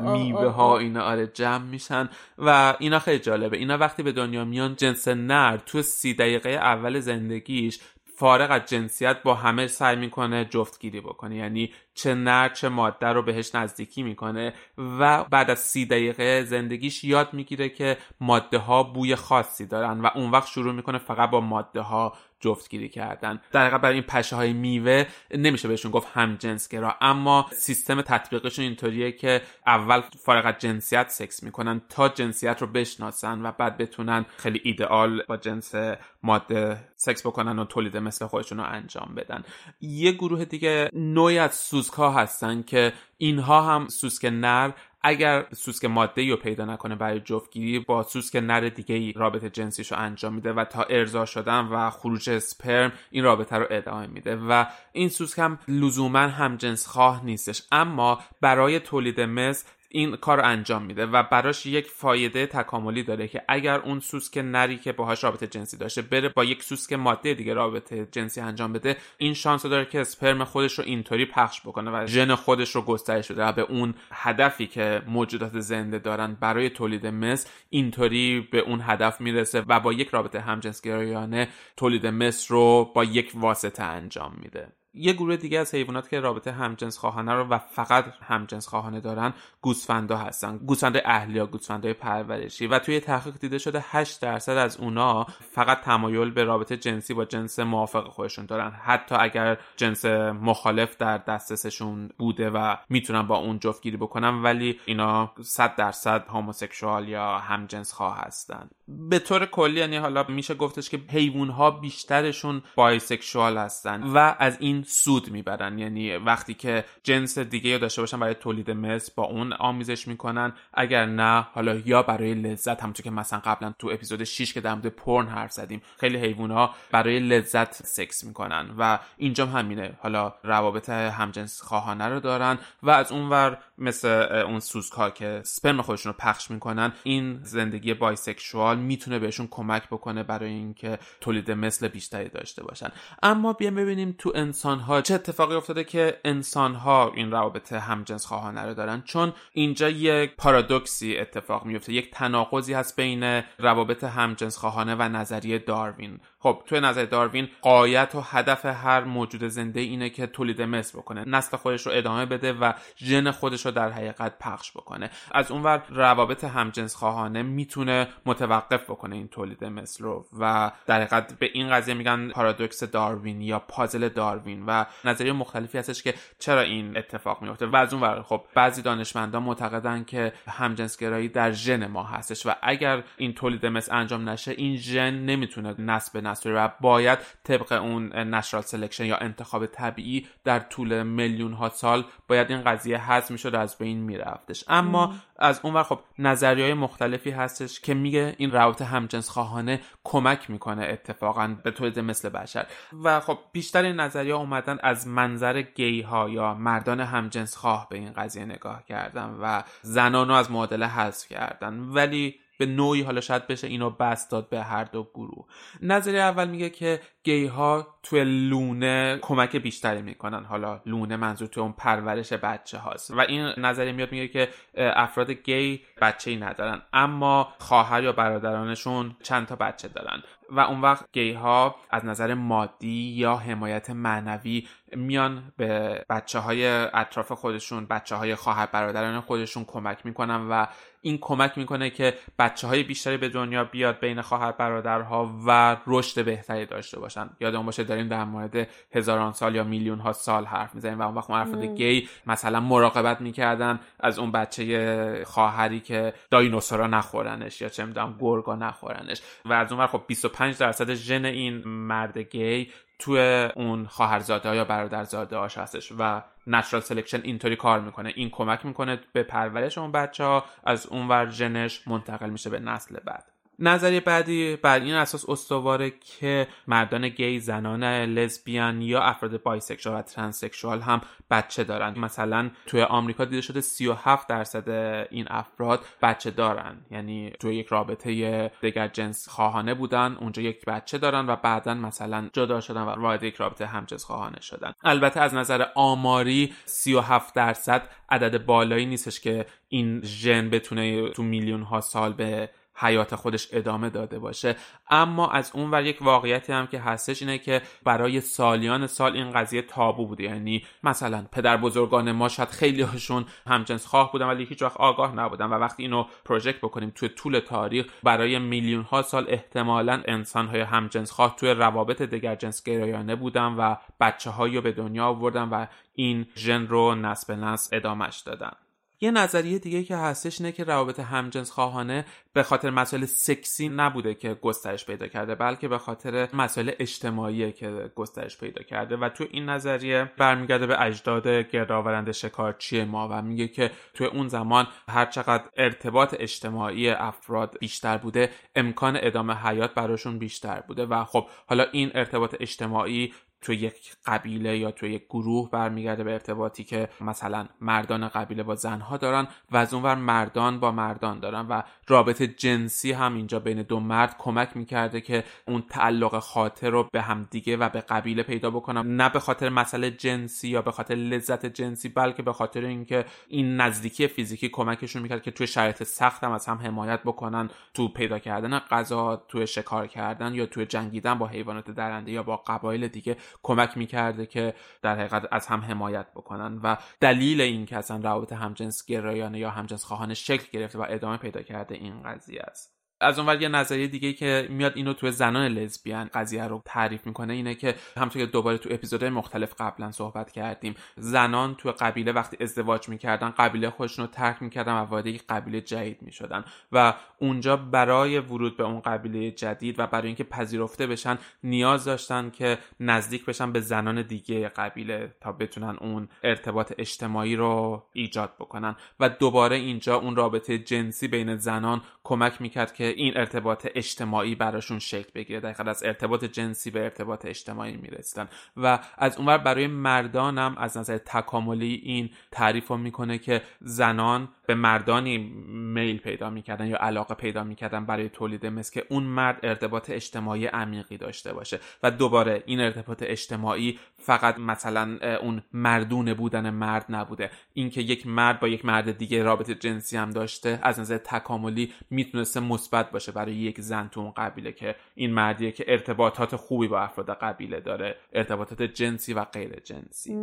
Speaker 2: میوه ها اینا آره جمع میشن و اینا خیلی جالبه. اینا وقتی به دنیا میان جنس نر تو سی دقیقه اول زندگیش فارغ از جنسیت با همه سعی می‌کنه جفتگیری بکنه. یعنی چه نر چه ماده رو بهش نزدیکی می‌کنه و بعد از سی دقیقه زندگیش یاد می‌گیره که ماده ها بوی خاصی دارن و اون وقت شروع می‌کنه فقط با ماده ها جفتگیری کردن. در حقیقت برای این پشه های میوه نمیشه بهشون گفت هم جنسگرا اما سیستم تطبیقشون اینطوریه که اول فارغ از جنسیت سکس می‌کنن تا جنسیت رو بشناسن و بعد بتونن خیلی ایدئال با جنس ماده سکس بکنن و تولید مثل خودشون رو انجام بدن. یه گروه دیگه نوعی از سوسک ها هستن که اینها هم سوسک نر اگر سوسک ماده رو پیدا نکنه برای جفتگیری با سوسک نر دیگه ای رابطه جنسیش رو انجام میده و تا ارضا شدن و خروج اسپرم این رابطه رو ادامه میده و این سوسک هم لزوما هم جنس خواه نیستش. اما برای تولید مثل این کار انجام میده و براش یک فایده تکاملی داره که اگر اون سوسک نری که باهاش رابطه جنسی داشته بره با یک سوسک ماده دیگه رابطه جنسی انجام بده این شانس داره که اسپرم خودش رو اینطوری پخش بکنه و ژن خودش رو گسترش بده و به اون هدفی که موجودات زنده دارن برای تولید مثل اینطوری به اون هدف می‌رسه و با یک رابطه همجنسگرایانه تولید مثل رو با یک واسطه انجام میده. یه گروه دیگه از حیوانات که رابطه همجنس خواهانه رو و فقط همجنس خواهانه دارن گوسفندا هستن. گوسفند اهلی یا گوسفندای پرورشی. و توی تحقیق دیده شده 8 درصد از اونا فقط تمایل به رابطه جنسی با جنس موافق خودشون دارن. حتی اگر جنس مخالف در دسترسشون بوده و می‌تونن با اون جفتگیری بکنن ولی اینا 100 درصد هوموسکسوال یا همجنس خواه هستن به طور کلی یعنی حالا میشه گفتش که حیوان ها بیشترشون بایسکشوال هستن و از این سود می‌برن. یعنی وقتی که جنس دیگه داشته باشن برای تولید مثل با اون آمیزش می‌کنن. اگر نه حالا یا برای لذت همونطور که مثلا قبلا تو اپیزود 6 که در مورد پرن حرف زدیم خیلی حیوان ها برای لذت سکس می‌کنن و اینجا همینه. حالا روابط همجنس خواهانه رو دارن و از اونور مثل اون سوسکا که سپرم خودشون رو پخش می‌کنن این زندگی بایسکشوال می‌تونه بهشون کمک بکنه برای اینکه تولید مثل بیشتری داشته باشن. اما بیایم ببینیم تو انسان ها چه اتفاقی افتاده که انسان ها این روابط همجنس خواهانه رو دارن. چون اینجا یک پارادوکسی اتفاق میفته یک تناقضی هست بین روابط همجنس خواهانه و نظریه داروین. خب توی نظر داروین قایت و هدف هر موجود زنده اینه که تولید مثل بکنه. نسل خودش رو ادامه بده و ژن خودش رو در حقیقت پخش بکنه. از اونور روابط همجنس خواهانه می‌تونه متوقف بکنه این تولید مثل رو و در حقیقت به این قضیه میگن پارادوکس داروین یا پازل داروین و نظریه مختلفی هستش که چرا این اتفاق میفته. و از اونور خب بعضی دانشمندان معتقدن که همجنسگرایی در ژن ما هستش و اگر این تولید مثل انجام نشه این ژن نمی‌تونه نسل نسل و باید طبق اون natural selection یا انتخاب طبیعی در طول میلیون ها سال باید این قضیه حذف می‌شد. از بین میرفتش. اما از اونور خب نظریه های مختلفی هستش که میگه این روابط همجنس خواهانه کمک می‌کنه اتفاقا به تولید مثل بشر. و خب بیشتر این نظریه اومدن از منظر گی ها یا مردان همجنس خواه به این قضیه نگاه کردن و زنان رو از معادله حذف کردن. ولی به نوعی حالا شاید بشه اینو بسط داد به هر دو گروه. نظریه اول میگه که گی ها توی لونه کمک بیشتری می‌کنن. حالا لونه منظور توی اون پرورش بچه هاست و این نظریه میاد میگه که افراد گی بچه ای ندارن. اما خواهر یا برادرانشون چند تا بچه دارن. و اون وقت گی ها از نظر مادی یا حمایت معنوی میان به بچه های اطراف خودشون بچه های خواهر برادران خودشون کمک می‌کنن و این کمک می‌کنه که بچه های بیشتری به دنیا بیاد بین خواهر برادرها و رشد بهتری داشته باشن. یادمون باشه داریم در مورد هزاران سال یا میلیون ها سال حرف می‌زنیم و اون وقت افراد گی مثلا مراقبت می‌کردن از اون بچه خواهری که دایناسورا نخورنش یا چه می‌دونم گرگا نخورنش. و از اون خب 25 درصد ژن این مرد گی توی اون خواهرزاده یا برادرزاده هاش هستش و natural selection اینطوری کار می‌کنه. این کمک می‌کنه به پرورش اون بچه ها از اون ور ژنش منتقل میشه به نسل بعد. نظریه بعدی بر این اساس استواره که مردان گی زنان لزبیان یا افراد bisexual و transsexual هم بچه دارن مثلا توی آمریکا دیده شده 37 درصد این افراد بچه دارن. یعنی توی یک رابطه دیگر جنس خواهانه بودن اونجا یک بچه دارن و بعدا مثلا جدا شدن و وارد یک رابطه همجنس خواهانه شدن. البته از نظر آماری 37 درصد عدد بالایی نیستش که این ژن بتونه تو میلیون ها سال به حیات خودش ادامه داده باشه. اما از اون ور یک واقعیتی هم که هستش اینه که برای سالیان سال این قضیه تابو بوده. یعنی مثلا پدر بزرگان ما شاید خیلی هاشون همجنس خواه بودن ولی هیچ وقت آگاه نبودن و وقتی اینو پروژکت بکنیم توی طول تاریخ برای میلیون ها سال احتمالا انسان های همجنس خواه توی روابط دیگر جنس گرایانه بودن و بچه هایی رو به دنیا آوردن و این ژن رو نسل به نسل ادامش دادن. یه نظریه دیگه که هستش اینه که روابط همجنس خواهانه به خاطر مسائل سکسی نبوده که گسترش پیدا کرده بلکه به خاطر مسائل اجتماعی که گسترش پیدا کرده. و تو این نظریه برمیگرده به اجداد گردآورنده شکارچی ما و میگه که توی اون زمان هر چقدر ارتباط اجتماعی افراد بیشتر بوده امکان ادامه حیات براشون بیشتر بوده. و خب حالا این ارتباط اجتماعی تو یک قبیله یا تو یک گروه برمیگرده به ارتباطی که مثلا مردان قبیله با زنها دارن و از اونور مردان با مردان دارن و رابطه جنسی هم اینجا بین دو مرد کمک می‌کرده که اون تعلق خاطر رو به هم دیگه و به قبیله پیدا بکنن. نه به خاطر مسئله جنسی یا به خاطر لذت جنسی بلکه به خاطر اینکه این نزدیکی فیزیکی کمکشون می‌کرد که توی شرایط سخت هم از هم حمایت بکنن تو پیدا کردن غذا توی شکار کردن یا توی جنگیدن با حیوانات درنده یا با قبایل دیگه. کمک می‌کرده که در حقیقت از هم حمایت بکنن و دلیل این که اصلا روابط همجنس گرایانه یا همجنس خواهانه شکل گرفته و ادامه پیدا کرده این قضیه است. از اونور یه نظریه دیگه که میاد اینو تو زنان لزبیان قضیه رو تعریف می‌کنه اینه که همونطور که دوباره تو اپیزودهای مختلف قبلا صحبت کردیم زنان تو قبیله وقتی ازدواج می‌کردن قبیله خودشون رو ترک می‌کردن و وارد یک قبیله جدید می‌شدن و اونجا برای ورود به اون قبیله جدید و برای اینکه پذیرفته بشن نیاز داشتن که نزدیک بشن به زنان دیگه قبیله تا بتونن اون ارتباط اجتماعی رو ایجاد بکنن. و دوباره اینجا اون رابطه جنسی بین زنان کمک می‌کرد که این ارتباط اجتماعی براشون شکل بگیره. دقیقا از ارتباط جنسی به ارتباط اجتماعی می‌رسیدن و از اونور برای مردانم از نظر تکاملی این تعریف رو می‌کنه که زنان به مردانی میل پیدا می‌کردن یا علاقه پیدا می‌کردن برای تولید مثل که اون مرد ارتباط اجتماعی عمیقی داشته باشه. و دوباره این ارتباط اجتماعی فقط مثلا اون مردونه بودن مرد نبوده. اینکه یک مرد با یک مرد دیگه رابطه جنسی هم داشته از نظر تکاملی می‌تونسته مثبت باشه برای یک زن تو اون قبیله که این مردیه که ارتباطات خوبی با افراد قبیله داره ارتباطات جنسی و غیر جنسی.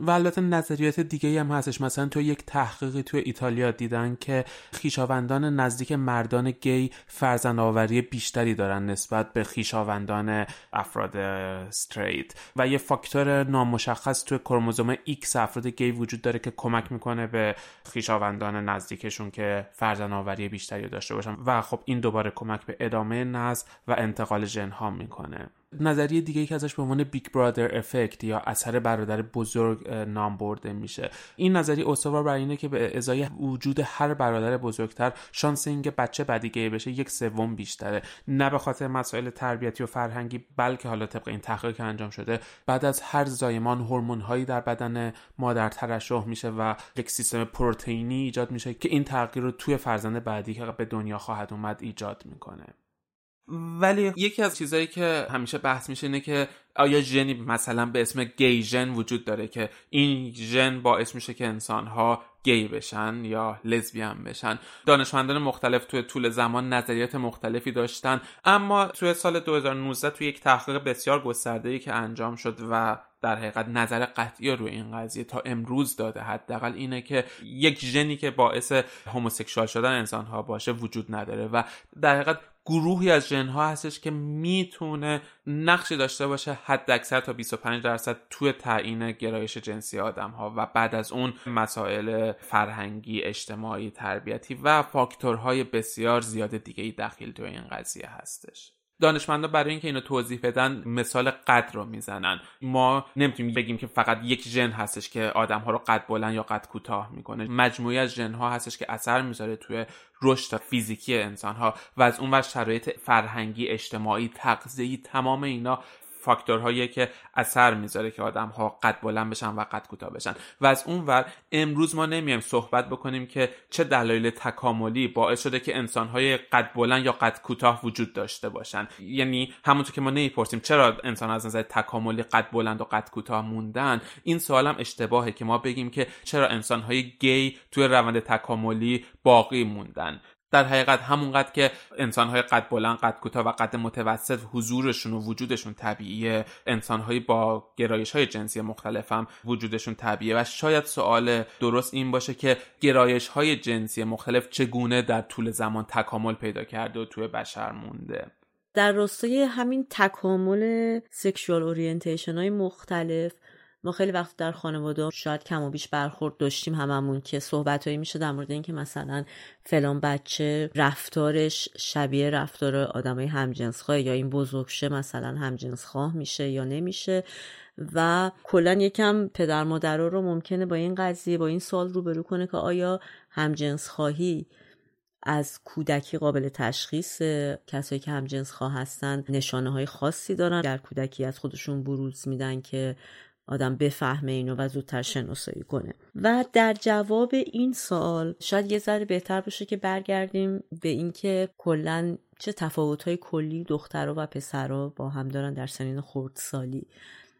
Speaker 2: و البته نظریات دیگه هم هستش. مثلا تو یک تحقیقی تو ایتالیا دیدن که خیشاوندان نزدیک مردان گی فرزن آوری بیشتری دارن نسبت به خیشاوندان افراد استریت و یه فاکتور نامشخص تو کروموزوم X افراد گی وجود داره که کمک می‌کنه به خیشاوندان نزدیکشون که فرزن آوری بیشتری داشته باشن. و خب این دوباره کمک به ادامه نسل و انتقال ژن ها می‌کنه. نظریه دیگه ای که ازش به عنوان big brother effect یا اثر برادر بزرگ نام برده میشه. این نظریه استوار بر اینه که به ازای وجود هر برادر بزرگتر شانس اینکه بچه بعدی گی بشه یک سوم بیشتره. نه به خاطر مسائل تربیتی و فرهنگی بلکه حالا طبق این تحقیق که انجام شده بعد از هر زایمان هورمون هایی در بدن مادر ترشح میشه و یک سیستم پروتئینی ایجاد میشه که این تغییر رو توی فرزند بعدی که به دنیا خواهد اومد ایجاد می‌کنه. ولی یکی از چیزهایی که همیشه بحث میشه اینه که آیا ژنی مثلا به اسم گی ژن وجود داره که این ژن باعث میشه که انسانها گی بشن یا لزبیان بشن؟ دانشمندان مختلف توی طول زمان نظریات مختلفی داشتن اما توی سال 2019 توی یک تحقیق بسیار گسترده که انجام شد و در حقیقت نظر قطعی روی این قضیه تا امروز داده حداقل اینه که یک ژنی که باعث هموسکشوال شدن انسان ها باشه وجود نداره و در حقیقت گروهی از ژنها هستش که می‌تونه نقشی داشته باشه حد اکثر تا 25 درصد توی تعیین گرایش جنسی آدم ها و بعد از اون مسائل فرهنگی اجتماعی تربیتی و فاکتورهای بسیار زیاد دیگه ای دخیل توی این قضیه هستش. دانشمندا برای اینکه اینو توضیح بدن مثال قد رو می‌زنن. ما نمی‌تونیم بگیم که فقط یک ژن هستش که آدم ها رو قد بلند یا قد کوتاه می‌کنه. مجموعی از ژن ها هستش که اثر می‌ذاره توی رشد فیزیکی انسان ها و از اون شرایط فرهنگی اجتماعی تغذیه‌ای تمام اینا فاکتورهایی که اثر می‌ذاره که آدم ها قد بلند بشن و قد کوتاه بشن. و از اون ور امروز ما نمیایم صحبت بکنیم که چه دلایل تکاملی باعث شده که انسان های قد بلند یا قد کوتاه وجود داشته باشن. یعنی همونطور که ما نمی‌پرسیم چرا انسان از نظر تکاملی قد بلند و قد کوتاه موندن این سوال هم اشتباهه که ما بگیم که چرا انسان های گی توی روند تکاملی باقی موندن. در حقیقت همونقدر که انسانهای قد بلند قد کوتاه و قد متوسط حضورشون و وجودشون طبیعیه. انسانهایی با گرایش های جنسی مختلف هم وجودشون طبیعیه. و شاید سوال درست این باشه که گرایش های جنسی مختلف چگونه در طول زمان تکامل پیدا کرده و توی بشر مونده؟
Speaker 1: در راستای همین تکامل سکشوال اورینتیشن های مختلف ما خیلی وقت در خانواده شاید کم و بیش برخورد داشتیم هممون که صحبتهایی میشه در مورد اینکه مثلا فلان بچه رفتارش شبیه رفتار آدمای همجنسخواه یا این بزرگشه مثلا همجنسخواه میشه یا نمیشه و کلا یکم پدر مادرها رو ممکنه با این قضیه با این سوال روبرو کنه که آیا همجنس خواهی از کودکی قابل تشخیص کسایی که همجنس خواه هستن نشانه های خاصی دارن؟ در کودکی از خودشون بروز میدن که آدم بفهمه اینو و زودتر شناسایی کنه. و در جواب این سوال شاید یه ذره بهتر باشه که برگردیم به اینکه کلا چه تفاوت‌های کلی دخترها و پسرها با هم دارن در سنین خردسالی.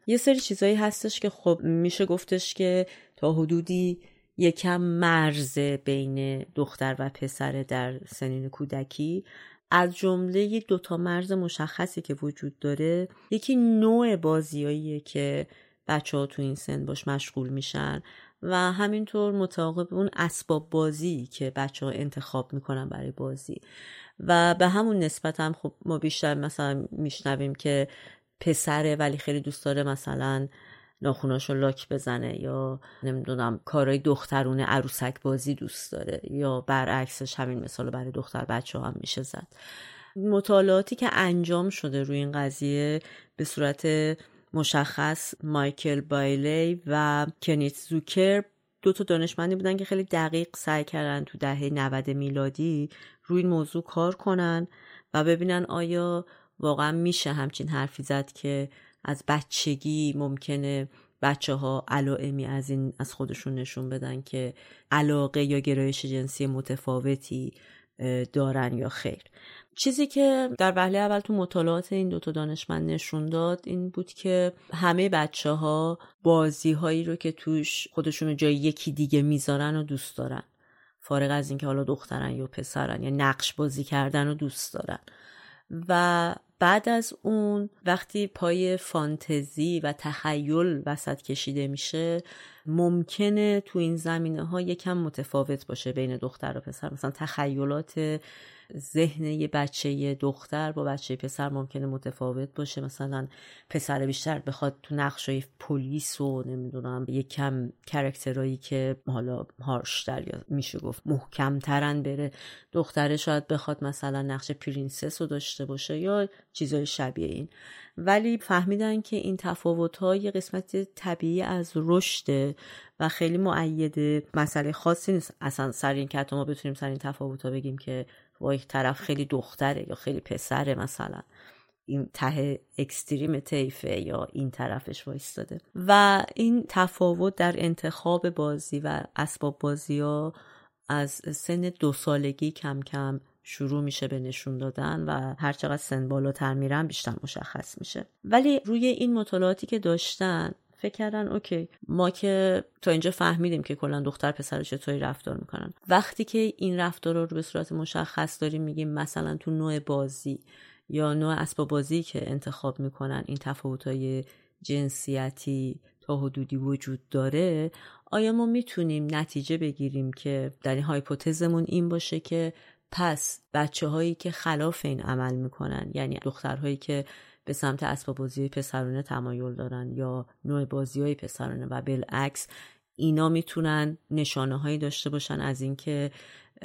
Speaker 1: یه سری چیزایی هستش که خب میشه گفتش که تا حدودی یکم مرز بین دختر و پسر در سنین کودکی. از جمله دوتا مرز مشخصی که وجود داره یکی نوع بازیاییه که بچه ها تو این سن باش مشغول میشن و همینطور متعاقب اون اسباب بازی که بچه ها انتخاب می‌کنن برای بازی. و به همون نسبت هم خب ما بیشتر مثلا میشنویم که پسره ولی خیلی دوست داره مثلا ناخوناشو لاک بزنه یا نمی‌دونم کارهای دخترونه عروسک بازی دوست داره یا برعکسش همین مثال برای دختر بچه هم میشه زد. مطالعاتی که انجام شده روی این قضیه به صورت مشخص مایکل بایلی و کنیت زوکر دو تا دانشمندی بودن که خیلی دقیق سعی کردن تو دهه 90 میلادی روی این موضوع کار کنن و ببینن آیا واقعا میشه همچین حرفی زد که از بچگی ممکنه بچه ها علائمی از این از خودشون نشون بدن که علاقه یا گرایش جنسی متفاوتی دارن یا خیر. چیزی که در وهله اول تو مطالعات این دوتا دانشمند نشون داد این بود که همه بچه ها بازی هایی رو که توش خودشون رو جای یکی دیگه می‌ذارن و دوست دارن. فارغ از اینکه حالا دخترن یا پسرن یا نقش بازی کردن و دوست دارن. و بعد از اون وقتی پای فانتزی و تخیل وسط کشیده میشه ممکنه تو این زمینه ها یکم متفاوت باشه بین دختر و پسر. مثلا تخیلات ذهن یه بچه دختر با بچه پسر ممکنه متفاوت باشه. مثلا پسر بیشتر بخواد تو نقشای پلیس و نمی‌دونم یه کم کرکترهایی که حالا هارشتر یا میشه گفت محکمترن بره. دختره شاید بخواد مثلا نقش princess رو داشته باشه یا چیزای شبیه این. ولی فهمیدن که این تفاوت ها یه قسمت طبیعی از رشده و خیلی عادیه مسئله خاصی نیست. اصلا سر این که ما بتونیم سر این تفاوت بگیم که وای طرف خیلی دختره یا خیلی پسره مثلا این ته extreme طیفه یا این طرفش وایستاده. و این تفاوت در انتخاب بازی و اسباب بازی ها از سن دو سالگی کم کم شروع میشه به نشون دادن و هر چقدر سن بالاتر میرن بیشتر مشخص میشه. ولی روی این مطالعاتی که داشتن فکر کردن اوکی ما که تا اینجا فهمیدیم که کلا دختر پسر چطوری رفتار می‌کنن. وقتی که این رفتار رو به صورت مشخص داریم میگیم مثلا تو نوع بازی یا نوع اسباب بازی که انتخاب می‌کنن این های جنسیتی تا حدودی وجود داره آیا ما می‌تونیم نتیجه بگیریم که در این هایپوتزمون این باشه که پس بچه هایی که خلاف این عمل می‌کنن یعنی دخترهایی که به سمت اسباب بازی پسرانه تمایل دارن یا نوع بازی های پسرانه و بالعکس اینا می‌تونن نشانه هایی داشته باشن از اینکه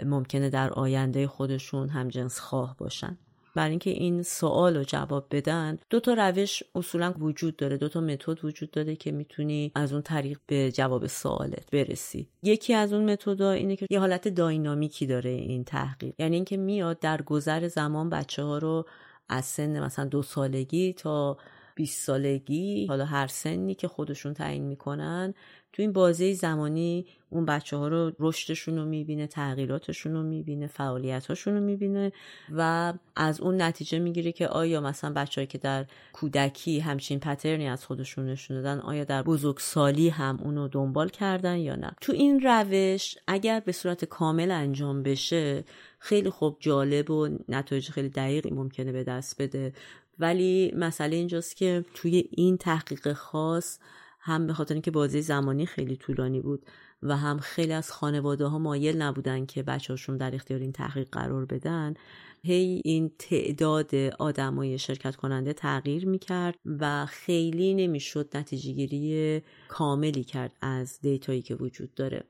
Speaker 1: ممکنه در آینده خودشون هم جنس خواه باشن. برای اینکه این سوال رو جواب بدن دو تا روش اصولا وجود داره دو تا متد وجود داره که می‌تونی از اون طریق به جواب سوالت برسی. یکی از اون متدها اینه که یه حالت داینامیکی داره این تحقیق. یعنی اینکه میاد در گذر زمان بچه ها رو از سن مثلا دو سالگی تا 20 سالگی حالا هر سنی که خودشون تعیین می‌کنن تو این بازه زمانی اون بچه ها رو رشدشون رو می‌بینه تغییراتشون رو می‌بینه فعالیتاشون رو می‌بینه و از اون نتیجه می‌گیره که آیا مثلا بچههایی که در کودکی همچین پترنی از خودشون نشون دادن آیا در بزرگسالی هم اونو دنبال کردن یا نه. تو این روش اگر به صورت کامل انجام بشه خیلی خوب جالب و نتایج خیلی دقیقی ممکنه به دست بده. ولی مسئله اینجاست که توی این تحقیق خاص هم به خاطر اینکه بازی زمانی خیلی طولانی بود و هم خیلی از خانواده ها مایل نبودن که هاشون در اختیار این تحقیق قرار بدن هی این تعداد آدمای شرکت کننده تغییر می‌کرد و خیلی نمی‌شد نتیجه گیری کاملی کرد از دیتایی که وجود داره.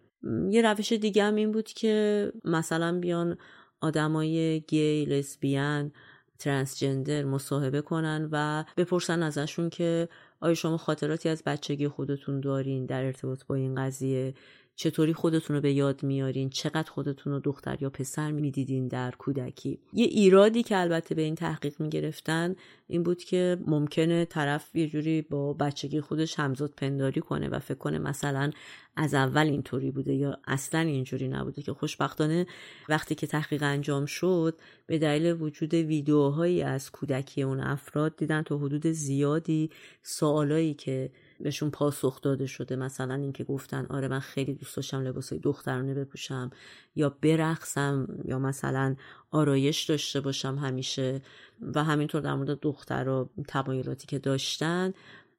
Speaker 1: یه روش دیگه هم این بود که مثلا بیان آدمای گی لسبیان ترانسجندر مصاحبه کنن و بپرسن ازشون که آیا شما خاطراتی از بچگی خودتون دارین در ارتباط با این قضیه؟ چطوری خودتون رو به یاد میارین؟ چقدر خودتون رو دختر یا پسر می‌دیدین در کودکی؟ یه ایرادی که البته به این تحقیق می‌گرفتن این بود که ممکنه طرف یه جوری با بچگی خودش همزاد پنداری کنه و فکر کنه مثلا از اول اینطوری بوده یا اصلا اینجوری نبوده. که خوشبختانه وقتی که تحقیق انجام شد به دلیل وجود ویدیوهایی از کودکی اون افراد دیدن تا حدود زیادی سوالایی که بهشون پاسخ داده شده. مثلا اینکه گفتن آره من خیلی دوست داشتم لباسای دخترانه بپوشم یا برقصم یا مثلا آرایش داشته باشم همیشه و همینطور در مورد دختر و تمایلاتی که داشتن.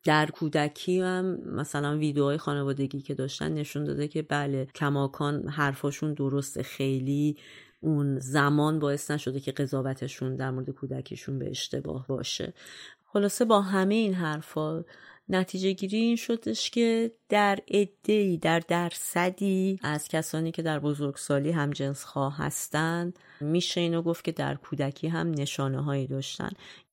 Speaker 1: در کودکی هم مثلا ویدیوهای خانوادگی که داشتن نشون داده که بله کماکان حرفاشون درسته. خیلی اون زمان باعث نشده که قضاوتشون در مورد کودکیشون به اشتباه باشه. خلاصه با همه این حرفا نتیجه گیری این شدش که در عدهای در درصدی از کسانی که در بزرگسالی هم جنس خواه هستند میشه اینو گفت که در کودکی هم نشانه هایی داشتن.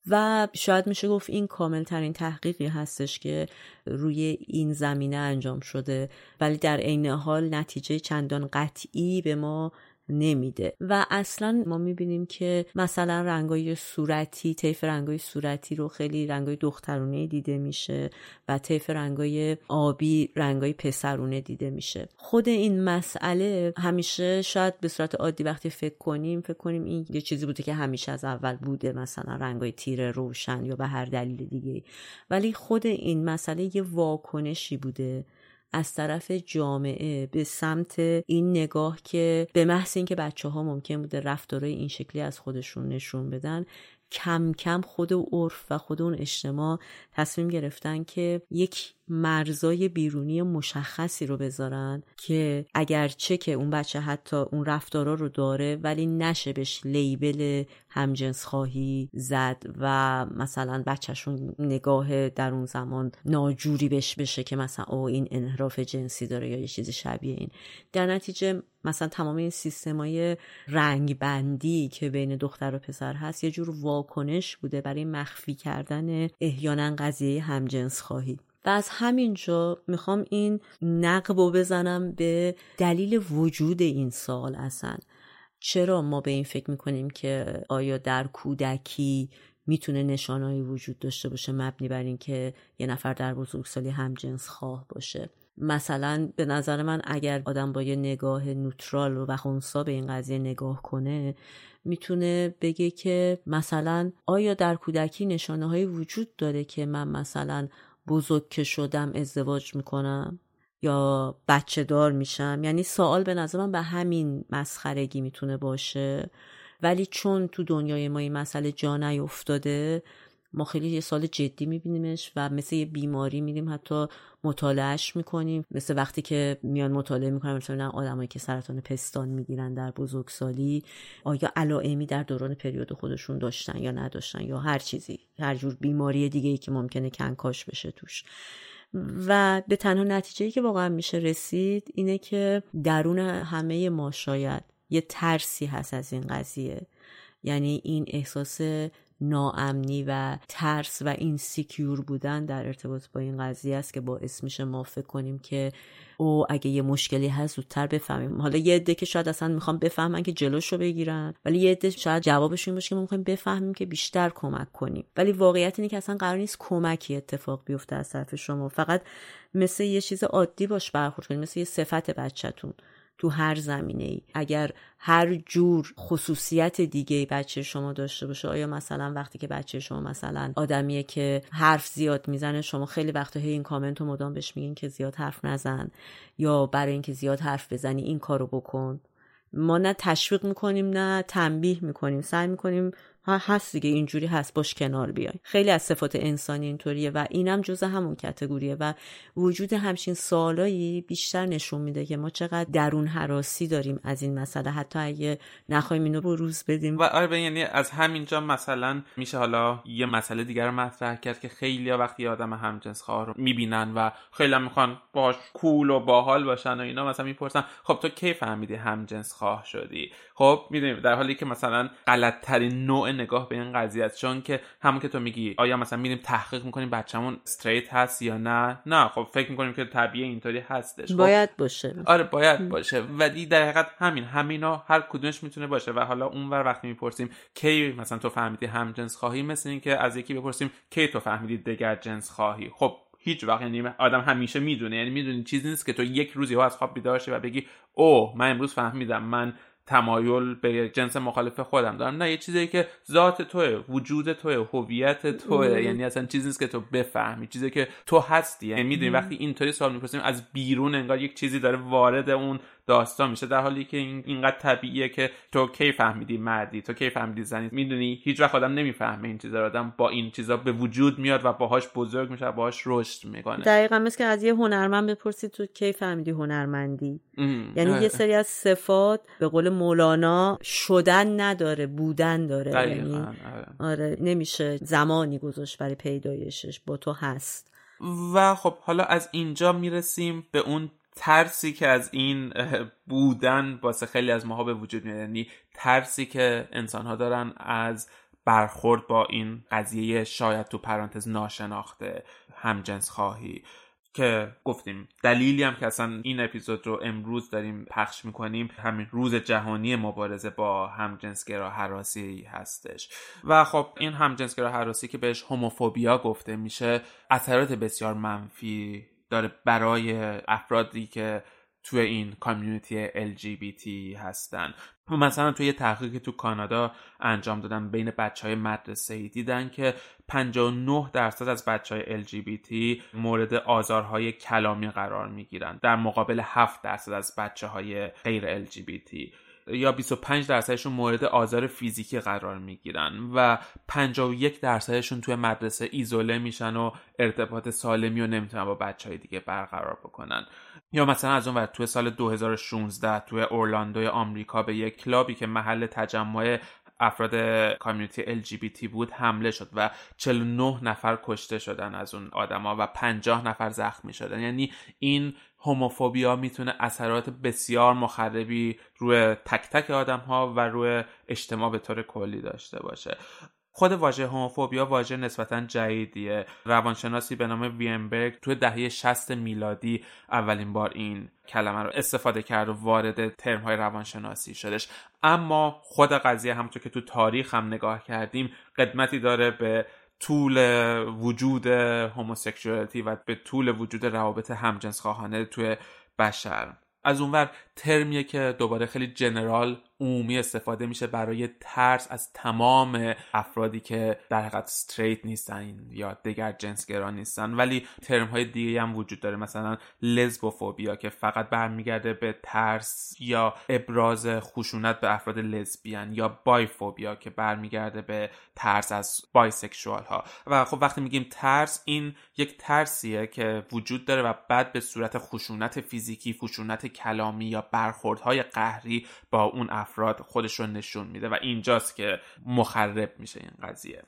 Speaker 1: و شاید میشه گفت این کامل ترین تحقیقی هستش که روی این زمینه انجام شده. ولی در عین حال نتیجه چندان قطعی به ما نمیده. و اصلا ما می‌بینیم که مثلا رنگای صورتی طیف رنگای صورتی رو خیلی رنگای دخترونه دیده میشه و طیف رنگای آبی رنگای پسرونه دیده میشه. خود این مسئله همیشه شاید به صورت عادی وقتی فکر کنیم فکر کنیم این یه چیزی بوده که همیشه از اول بوده مثلا رنگای تیره روشن یا به هر دلیل دیگه ولی خود این مسئله یه واکنشی بوده. از طرف جامعه به سمت این نگاه که به محض اینکه بچه ها ممکن بوده رفتارهای این شکلی از خودشون نشون بدن کم کم خود عرف و خود اون اجتماع تصمیم گرفتن که یک مرزای بیرونی مشخصی رو بذارن که اگرچه که اون بچه حتی اون رفتارا رو داره ولی نشه بهش لیبل همجنس خواهی زد و مثلا بچهشون نگاه در اون زمان ناجوری بهش بشه که مثلا او این انحراف جنسی داره یا یه چیزی شبیه این. در نتیجه مثلا تمام این سیستمای رنگ بندی که بین دختر و پسر هست یه جور واکنش بوده برای مخفی کردن احیانا قضیه همجنس خواهی و از همینجا می‌خوام این نقب و بزنم به دلیل وجود این سال اصلا. چرا ما به این فکر می‌کنیم که آیا در کودکی می‌تونه نشانهایی وجود داشته باشه مبنی بر اینکه یه نفر در بزرگسالی همجنس خواه باشه؟ مثلا به نظر من اگر آدم با یه نگاه نوترال و خونسا به این قضیه نگاه کنه می‌تونه بگه که مثلا آیا در کودکی نشانه های وجود داره که من مثلا بزرگ که شدم ازدواج می‌کنم یا بچه دار میشم. یعنی سوال به نظرم به همین مسخرگی می‌تونه باشه. ولی چون تو دنیای ما این مسئله جا نیفتاده ما خیلی یه سال جدی میبینیمش و مثل یه بیماری میریم حتی مطالعهش می‌کنیم. مثل وقتی که میان مطالعه می‌کنن مثلا آدمایی که سرطان پستان می‌گیرن در بزرگسالی آیا علائمی در دوران پریود خودشون داشتن یا نداشتن یا هر چیزی هر جور بیماری دیگه ای که ممکنه کنکاش بشه توش. و به تنها نتیجه که واقعا میشه رسید اینه که درون همه ما شاید یه ترسی هست از این قضیه. یعنی این احساس ناامنی و ترس و این سیکیور بودن در ارتباط با این قضیه است که باعث میشه ما فکر کنیم که او اگه یه مشکلی هست زودتر بفهمیم. حالا یه عده که شاید اصلا می‌خوام بفهمن که جلوش رو بگیرن ولی یه عده شاید جوابش این باشه که ما می‌خوایم بفهمیم که بیشتر کمک کنیم. ولی واقعیت اینه که اصلا قرار نیست کمکی اتفاق بیفته از طرف شما. فقط مثل یه چیز عادی باش برخورد کنید مثل یه صفت بچهتون. تو هر زمینه ای اگر هر جور خصوصیت دیگه بچه شما داشته باشه آیا مثلا وقتی که بچه شما مثلا آدمیه که حرف زیاد می‌زنه شما خیلی وقتا هی این کامنت رو مدام بهش میگین که زیاد حرف نزن یا برای اینکه زیاد حرف بزنی این کارو بکن؟ ما نه تشویق می‌کنیم نه تنبیه می‌کنیم. سعی می‌کنیم هست دیگه اینجوری هست باش کنار بیای. خیلی از صفات انسانی اینطوریه و اینم جز همون کتگوریه و وجود همچین سوالایی بیشتر نشون میده که ما چقدر درون حراسی داریم از این مسئله. حتی اگه نخوایم اینو بروز بدیم.
Speaker 2: و آره یعنی از همینجا مثلا میشه حالا یه مسئله دیگر رو مطرح کرد که خیلی وقتی آدم همجنس خواه رو می‌بینن و خیلی می‌خوان باش کول و باحال باشن و اینا مثلا می‌پرسن خب تو کی فهمیدی همجنس خواه شدی؟ خب می‌دونیم در حالی که مثلا غلط ترین نوع نگاه به این قضیه است. چون که همون که تو میگی آیا مثلا میریم تحقیق می‌کنیم بچه‌مون استریت هست یا نه؟ نه خب فکر می‌کنیم که طبیعی اینطوری هستش. خب
Speaker 1: باید باشه.
Speaker 2: آره باید باشه. ولی در حقیقت همین همینا هر کدومش می‌تونه باشه. و حالا اونور وقتی می‌پرسیم کی مثلا تو فهمیدی هم جنس خواهی مثل اینکه از یکی بپرسیم کی تو فهمیدی دگر جنس خواهی. خب هیچ وقت یعنی آدم همیشه می‌دونه. یعنی می‌دونی چیزی نیست که تو یک روزی از خواب بیدار و بگی او من امروز فهمیدم من تمایل به جنس مخالف خودم دارم. نه یه چیزی که ذات توه وجود توه هویت توه. یعنی اصلا چیزی نیست که تو بفهمی. چیزی که تو هستی. یعنی می‌دونی وقتی اینطوری سوال می‌پرسیم از بیرون انگار یک چیزی داره وارد اون داستان میشه در حالی که این اینقدر طبیعیه که تو کی فهمیدی مردی؟ تو کی فهمیدی زنی؟ می‌دونی هیچ وقت آدم نمی‌فهمه این چیزا آدم با این چیزا به وجود میاد و باهاش بزرگ میشه باهاش رشد می‌کنه.
Speaker 1: دقیقا مثل که از یه هنرمند بپرسی تو کی فهمیدی هنرمندی؟ یعنی یه سری از صفات به قول مولانا شدن نداره بودن داره. یعنی آره. آره نمیشه زمانی گذاشت برای پیدایشش با تو هست.
Speaker 2: و خب حالا از اینجا می‌رسیم به اون ترسی که از این بودن واسه خیلی از ماها به وجود میاد. یعنی ترسی که انسان ها دارن از برخورد با این قضیه شاید تو پرانتز ناشناخته همجنس خواهی. که گفتیم دلیلی هم که اصلا این اپیزود رو امروز داریم پخش می‌کنیم همین روز جهانی مبارزه با همجنسگرا حراسی هستش. و خب این همجنسگرا حراسی که بهش هوموفوبیا گفته میشه اثرات بسیار منفی داره برای افرادی که توی این کامیونیتی LGBT هستن. مثلا توی یه تحقیقی تو کانادا انجام دادن بین بچه های مدرسه ای دیدن که 59 درصد از بچه های LGBT مورد آزارهای کلامی قرار می گیرن در مقابل 7 درصد از بچه های غیر LGBT یا 25 درصدشون مورد آزار فیزیکی قرار می‌گیرن و 51 درصدشون توی مدرسه ایزوله میشن و ارتباط سالمی و نمی‌تونن با بچه های دیگه برقرار بکنن. یا مثلا از اون توی سال 2016 توی اورلاندو آمریکا به یک کلابی که محل تجمع افراد کامیونیتی LGBT بود حمله شد و 49 نفر کشته شدن از اون آدما و 50 نفر زخمی شدن. یعنی این هوموفوبیا می‌تونه اثرات بسیار مخربی روی تک تک آدم ها و روی اجتماع به طور کلی داشته باشه. خود واژه هوموفوبیا واژه نسبتا جدیدیه. روانشناسی به نام وینبرگ توی دهه 60 میلادی اولین بار این کلمه رو استفاده کرد و وارد ترم های روانشناسی شدش. اما خود قضیه همونطور که تو تاریخ هم نگاه کردیم قدمتی داره به طول وجود هوموسکشوالیتی و به طول وجود روابط همجنس خواهانه توی بشر. از اونور ترمیه که دوباره خیلی جنرال عمومی استفاده میشه برای ترس از تمام افرادی که در حقیقت استریت نیستن یا دیگر جنسگرا نیستن. ولی ترم های دیگه هم وجود داره. مثلا لزبوفوبیا که فقط برمیگرده به ترس یا ابراز خشونت به افراد لزبیان یا بایفوبیا که برمیگرده به ترس از بایسکشوال ها و خب وقتی میگیم ترس این یک ترسیه که وجود داره و بعد به صورت خشونت فیزیکی خشونت کلامی یا برخوردهای قهری با اون افراد خودش رو نشون میده و اینجاست که مخرب میشه این قضیه.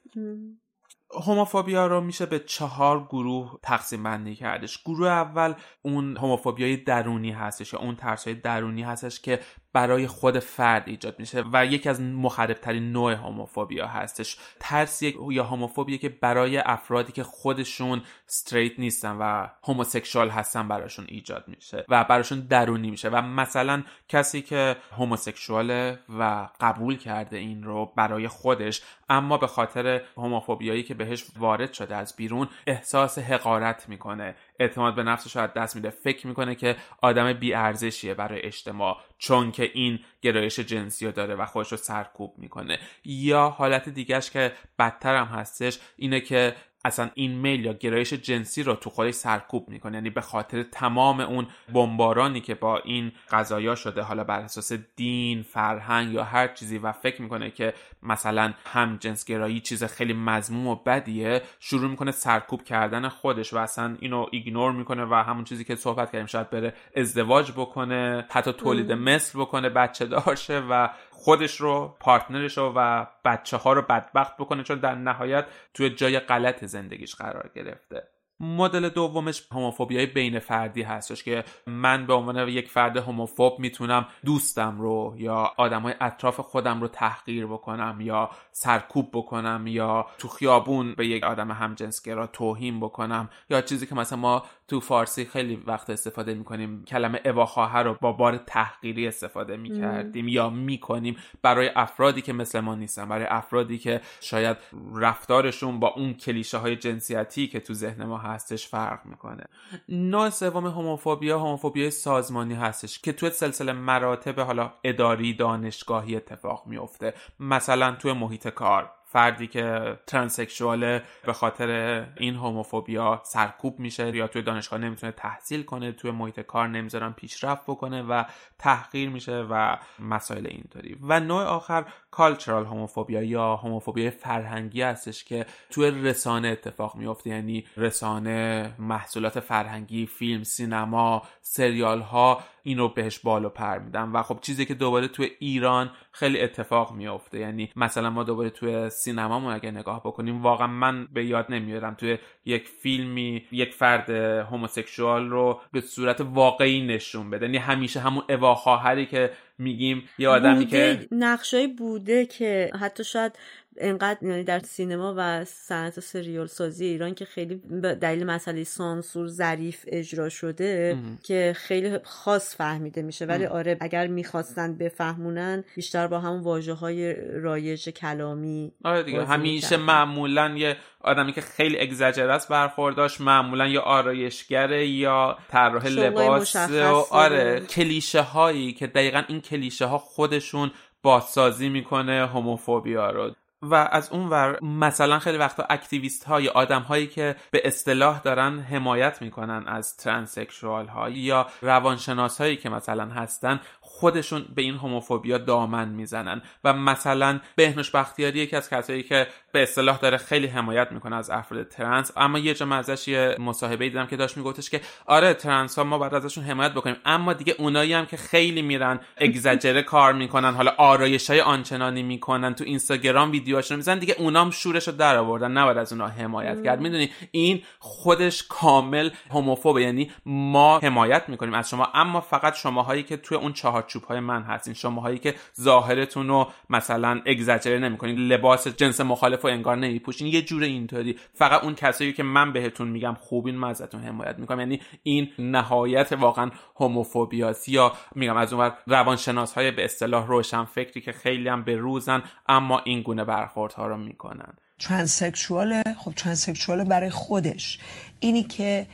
Speaker 2: هوموفوبیا رو میشه به چهار گروه تقسیم بندی کردش. گروه اول اون هوموفوبیای درونی هستش یا اون ترس درونی هستش که برای خود فرد ایجاد میشه و یکی از مخربترین نوع هوموفوبیا هستش. ترس یا هوموفوبیا که برای افرادی که خودشون استریت نیستن و هوموسکشوال هستن براشون ایجاد میشه و براشون درونی میشه و مثلا کسی که هوموسکشواله و قبول کرده این رو برای خودش اما به خاطر هوموفوبیایی که بهش وارد شده از بیرون احساس حقارت می‌کنه. اعتماد به نفسش از دست میده. فکر می‌کنه که آدم بیارزشیه برای اجتماع. چون که این گرایش جنسی رو داره و خودش رو سرکوب می‌کنه. یا حالت دیگهش که بدتر هم هستش اینه که اصلا این میل یا گرایش جنسی رو تو خودش سرکوب می‌کنه. یعنی به خاطر تمام اون بمبارانی که با این قضایا شده حالا بر اساس دین فرهنگ یا هر چیزی و فکر می‌کنه که مثلا هم جنس گرایی چیز خیلی مضموم و بدیه شروع می‌کنه سرکوب کردن خودش و اصلا اینو ایگنور می‌کنه و همون چیزی که صحبت کردیم شاید بره ازدواج بکنه حتی تولید مثل بکنه بچه دارشه و خودش رو پارتنرش رو و بچه ها رو بدبخت بکنه چون در نهایت توی جای غلط زندگیش قرار گرفته. مدل دومش هوموفوبیای بین فردی هستش که من به عنوان یک فرد هوموفوب می‌تونم دوستم رو یا آدمای اطراف خودم رو تحقیر بکنم یا سرکوب بکنم یا تو خیابون به یک آدم همجنسگرا توهین بکنم یا چیزی که مثلا ما تو فارسی خیلی وقت استفاده می‌کنیم. کلمه اواخواهر رو با بار تحقیری استفاده می‌کردیم یا می‌کنیم برای افرادی که مثل ما نیستن برای افرادی که شاید رفتارشون با اون کلیشه های جنسیتی که تو ذهن ما هستش فرق می‌کنه. نوع سوم هوموفوبیا هوموفوبیا سازمانی هستش که تو سلسله مراتب حالا اداری دانشگاهی اتفاق میفته مثلا توی محیط کار. فردی که ترانسکشواله به خاطر این هوموفوبیا سرکوب میشه یا توی دانشگاه نمی‌تونه تحصیل کنه توی محیط کار نمی‌ذارن پیشرفت بکنه و تحقیر میشه و مسائل اینطوری. و نوع آخر کالچرال هوموفوبیا یا هوموفوبیا فرهنگی هستش که توی رسانه اتفاق میفته. یعنی رسانه محصولات فرهنگی فیلم سینما سریال ها اینو بهش بالو پر میدن. و خب چیزی که دوباره توی ایران خیلی اتفاق میافته یعنی مثلا ما دوباره توی سینمامون اگه نگاه بکنیم واقعا من به یاد نمیارم توی یک فیلمی یک فرد هوموسکسوال رو به صورت واقعی نشون بده. یعنی همیشه همون اوا خواهری که میگیم یه آدمی که
Speaker 1: نقشای بوده که حتی شاید انقدر یعنی در سینما و صنعت سریال سازی ایران که خیلی به دلیل مسئله سانسور ظریف اجرا شده که خیلی خاص فهمیده میشه. ولی آره اگر می‌خواستن بفهمونن بیشتر با همون واجه های رایج کلامی
Speaker 2: آره دیگه همیشه معمولا یه آدمی که خیلی اگزاجر است برخورداش معمولا یا آرایشگره یا طراح لباس آره کلیشه هایی که دقیقا این کلیشه ها خودشون بازسازی می‌کنه homophobia رو. و از اون ور مثلا خیلی وقتا activist های آدم هایی که به اصطلاح دارن حمایت می‌کنن از transsexual ها یا روانشناس هایی که مثلا هستن خودشون به این homophobia دامن می‌زنن. و مثلا بهنوش بختیاری یکی از کسایی که به اصطلاح داره خیلی حمایت می‌کنه از افراد trans. اما یه جا ازش یه مصاحبه دیدم که داشت میگفتش که آره trans ها ما باید ازشون حمایت بکنیم. اما دیگه اونایی هم که خیلی میرن اگزاجره کار می‌کنن حالا آرایش های آنچنانی می‌کنن تو اینستاگرام ویدیوهاشون می‌زنن دیگه اونام شورش رو در آوردن نباید از اونها حمایت کرد. می‌دونی؟ این خودش کامل هوموفوبه یعنی ما حمایت می‌کنیم از شما. اما فقط شماهایی که توی اون چهارچوب های من هستین. شماهایی که ظاهرتون رو مثلا اگزاجره نمی‌کنین. لباس جنس مخالف و انگار نمیپوشین یه جور اینطوری. فقط اون کسایی که من بهتون میگم خوبین من ازتون حمایت می‌کنم. یعنی این نهایت واقعا هوموفوبیاست. یا میگم از اونور روانشناس های به اصطلاح روشن فکری که خیلی هم به روزن اما این گونه برخوردها رو می‌کنن.
Speaker 4: ترانسکشواله خب ترانسکشواله برای خودش. اینی که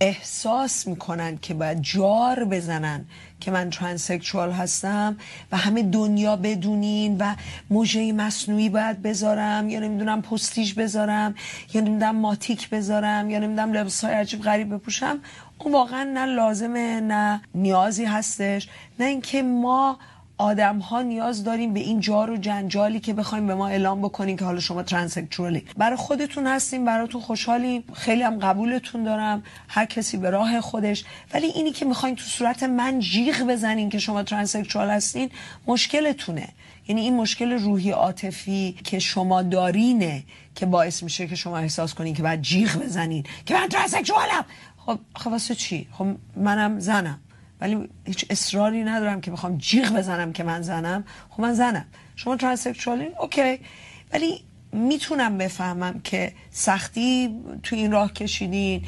Speaker 4: احساس می‌کنن که باید جار بزنن که من ترانسکشوال هستم و همه دنیا بدونین و موژه مصنوعی باید بذارم یا نمی‌دونم پستیش بذارم یا نمی‌دونم ماتیک بذارم یا نمی‌دونم لباس های عجیب غریب بپوشم اون واقعا نه لازمه نه نیازی هستش. نه اینکه ما آدم ها نیاز داریم به این جار و جنجالی که بخوایم به ما اعلام بکنیم که حالا شما ترانسکچوالی. برای خودتون هستیم براتون خوشحالیم. خیلی هم قبولتون دارم. هر کسی به راه خودش. ولی اینی که می‌خواین تو صورت من جیغ بزنین که شما transsexual هستین مشکلتونه. یعنی این مشکل روحی عاطفی که شما دارینه که باعث میشه که شما احساس کنین که باید جیغ بزنین. که من transsexual م! خب خب چی؟ خب منم زنم. ولی هیچ اصراری ندارم که بخوام جیغ بزنم که من زنم. خب من زنم. شما transsexual ین OK. ولی می‌تونم بفهمم که سختی تو این راه کشیدین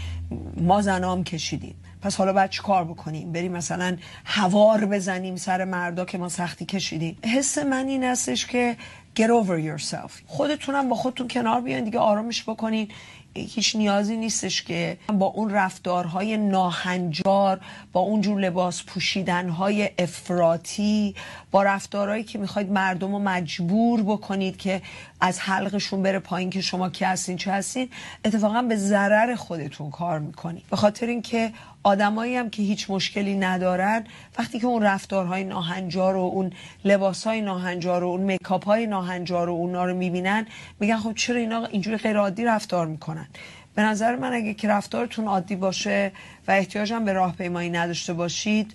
Speaker 4: ما زنام کشیدیم. پس حالا باید چی کار بکنیم؟ بریم مثلا هوار بزنیم سر مردا که ما سختی کشیدیم. حس من این هستش که get over yourself. خودتونم با خودتون کنار بیاین دیگه آرامش بکنین. هیچ نیازی نیستش که با اون رفتارهای ناهنجار با اونجور لباس پوشیدنهای افراتی با رفتارهایی که می‌خواید مردم رو مجبور بکنید که از حلقشون بره پایین که شما کی هستین چه هستین اتفاقا به ضرر خودتون کار می‌کنید. به خاطر اینکه آدمایی هم که هیچ مشکلی ندارن وقتی که اون رفتارهای ناهنجار و اون لباسهای ناهنجار و اون میکاپ های ناهنجار و اونا رو می‌بینن میگن خب چرا اینا اینجوری غیر عادی رفتار می‌کنن؟ به نظر من اگه که رفتارتون عادی باشه و احتیاجم به راهپیمایی نداشته باشید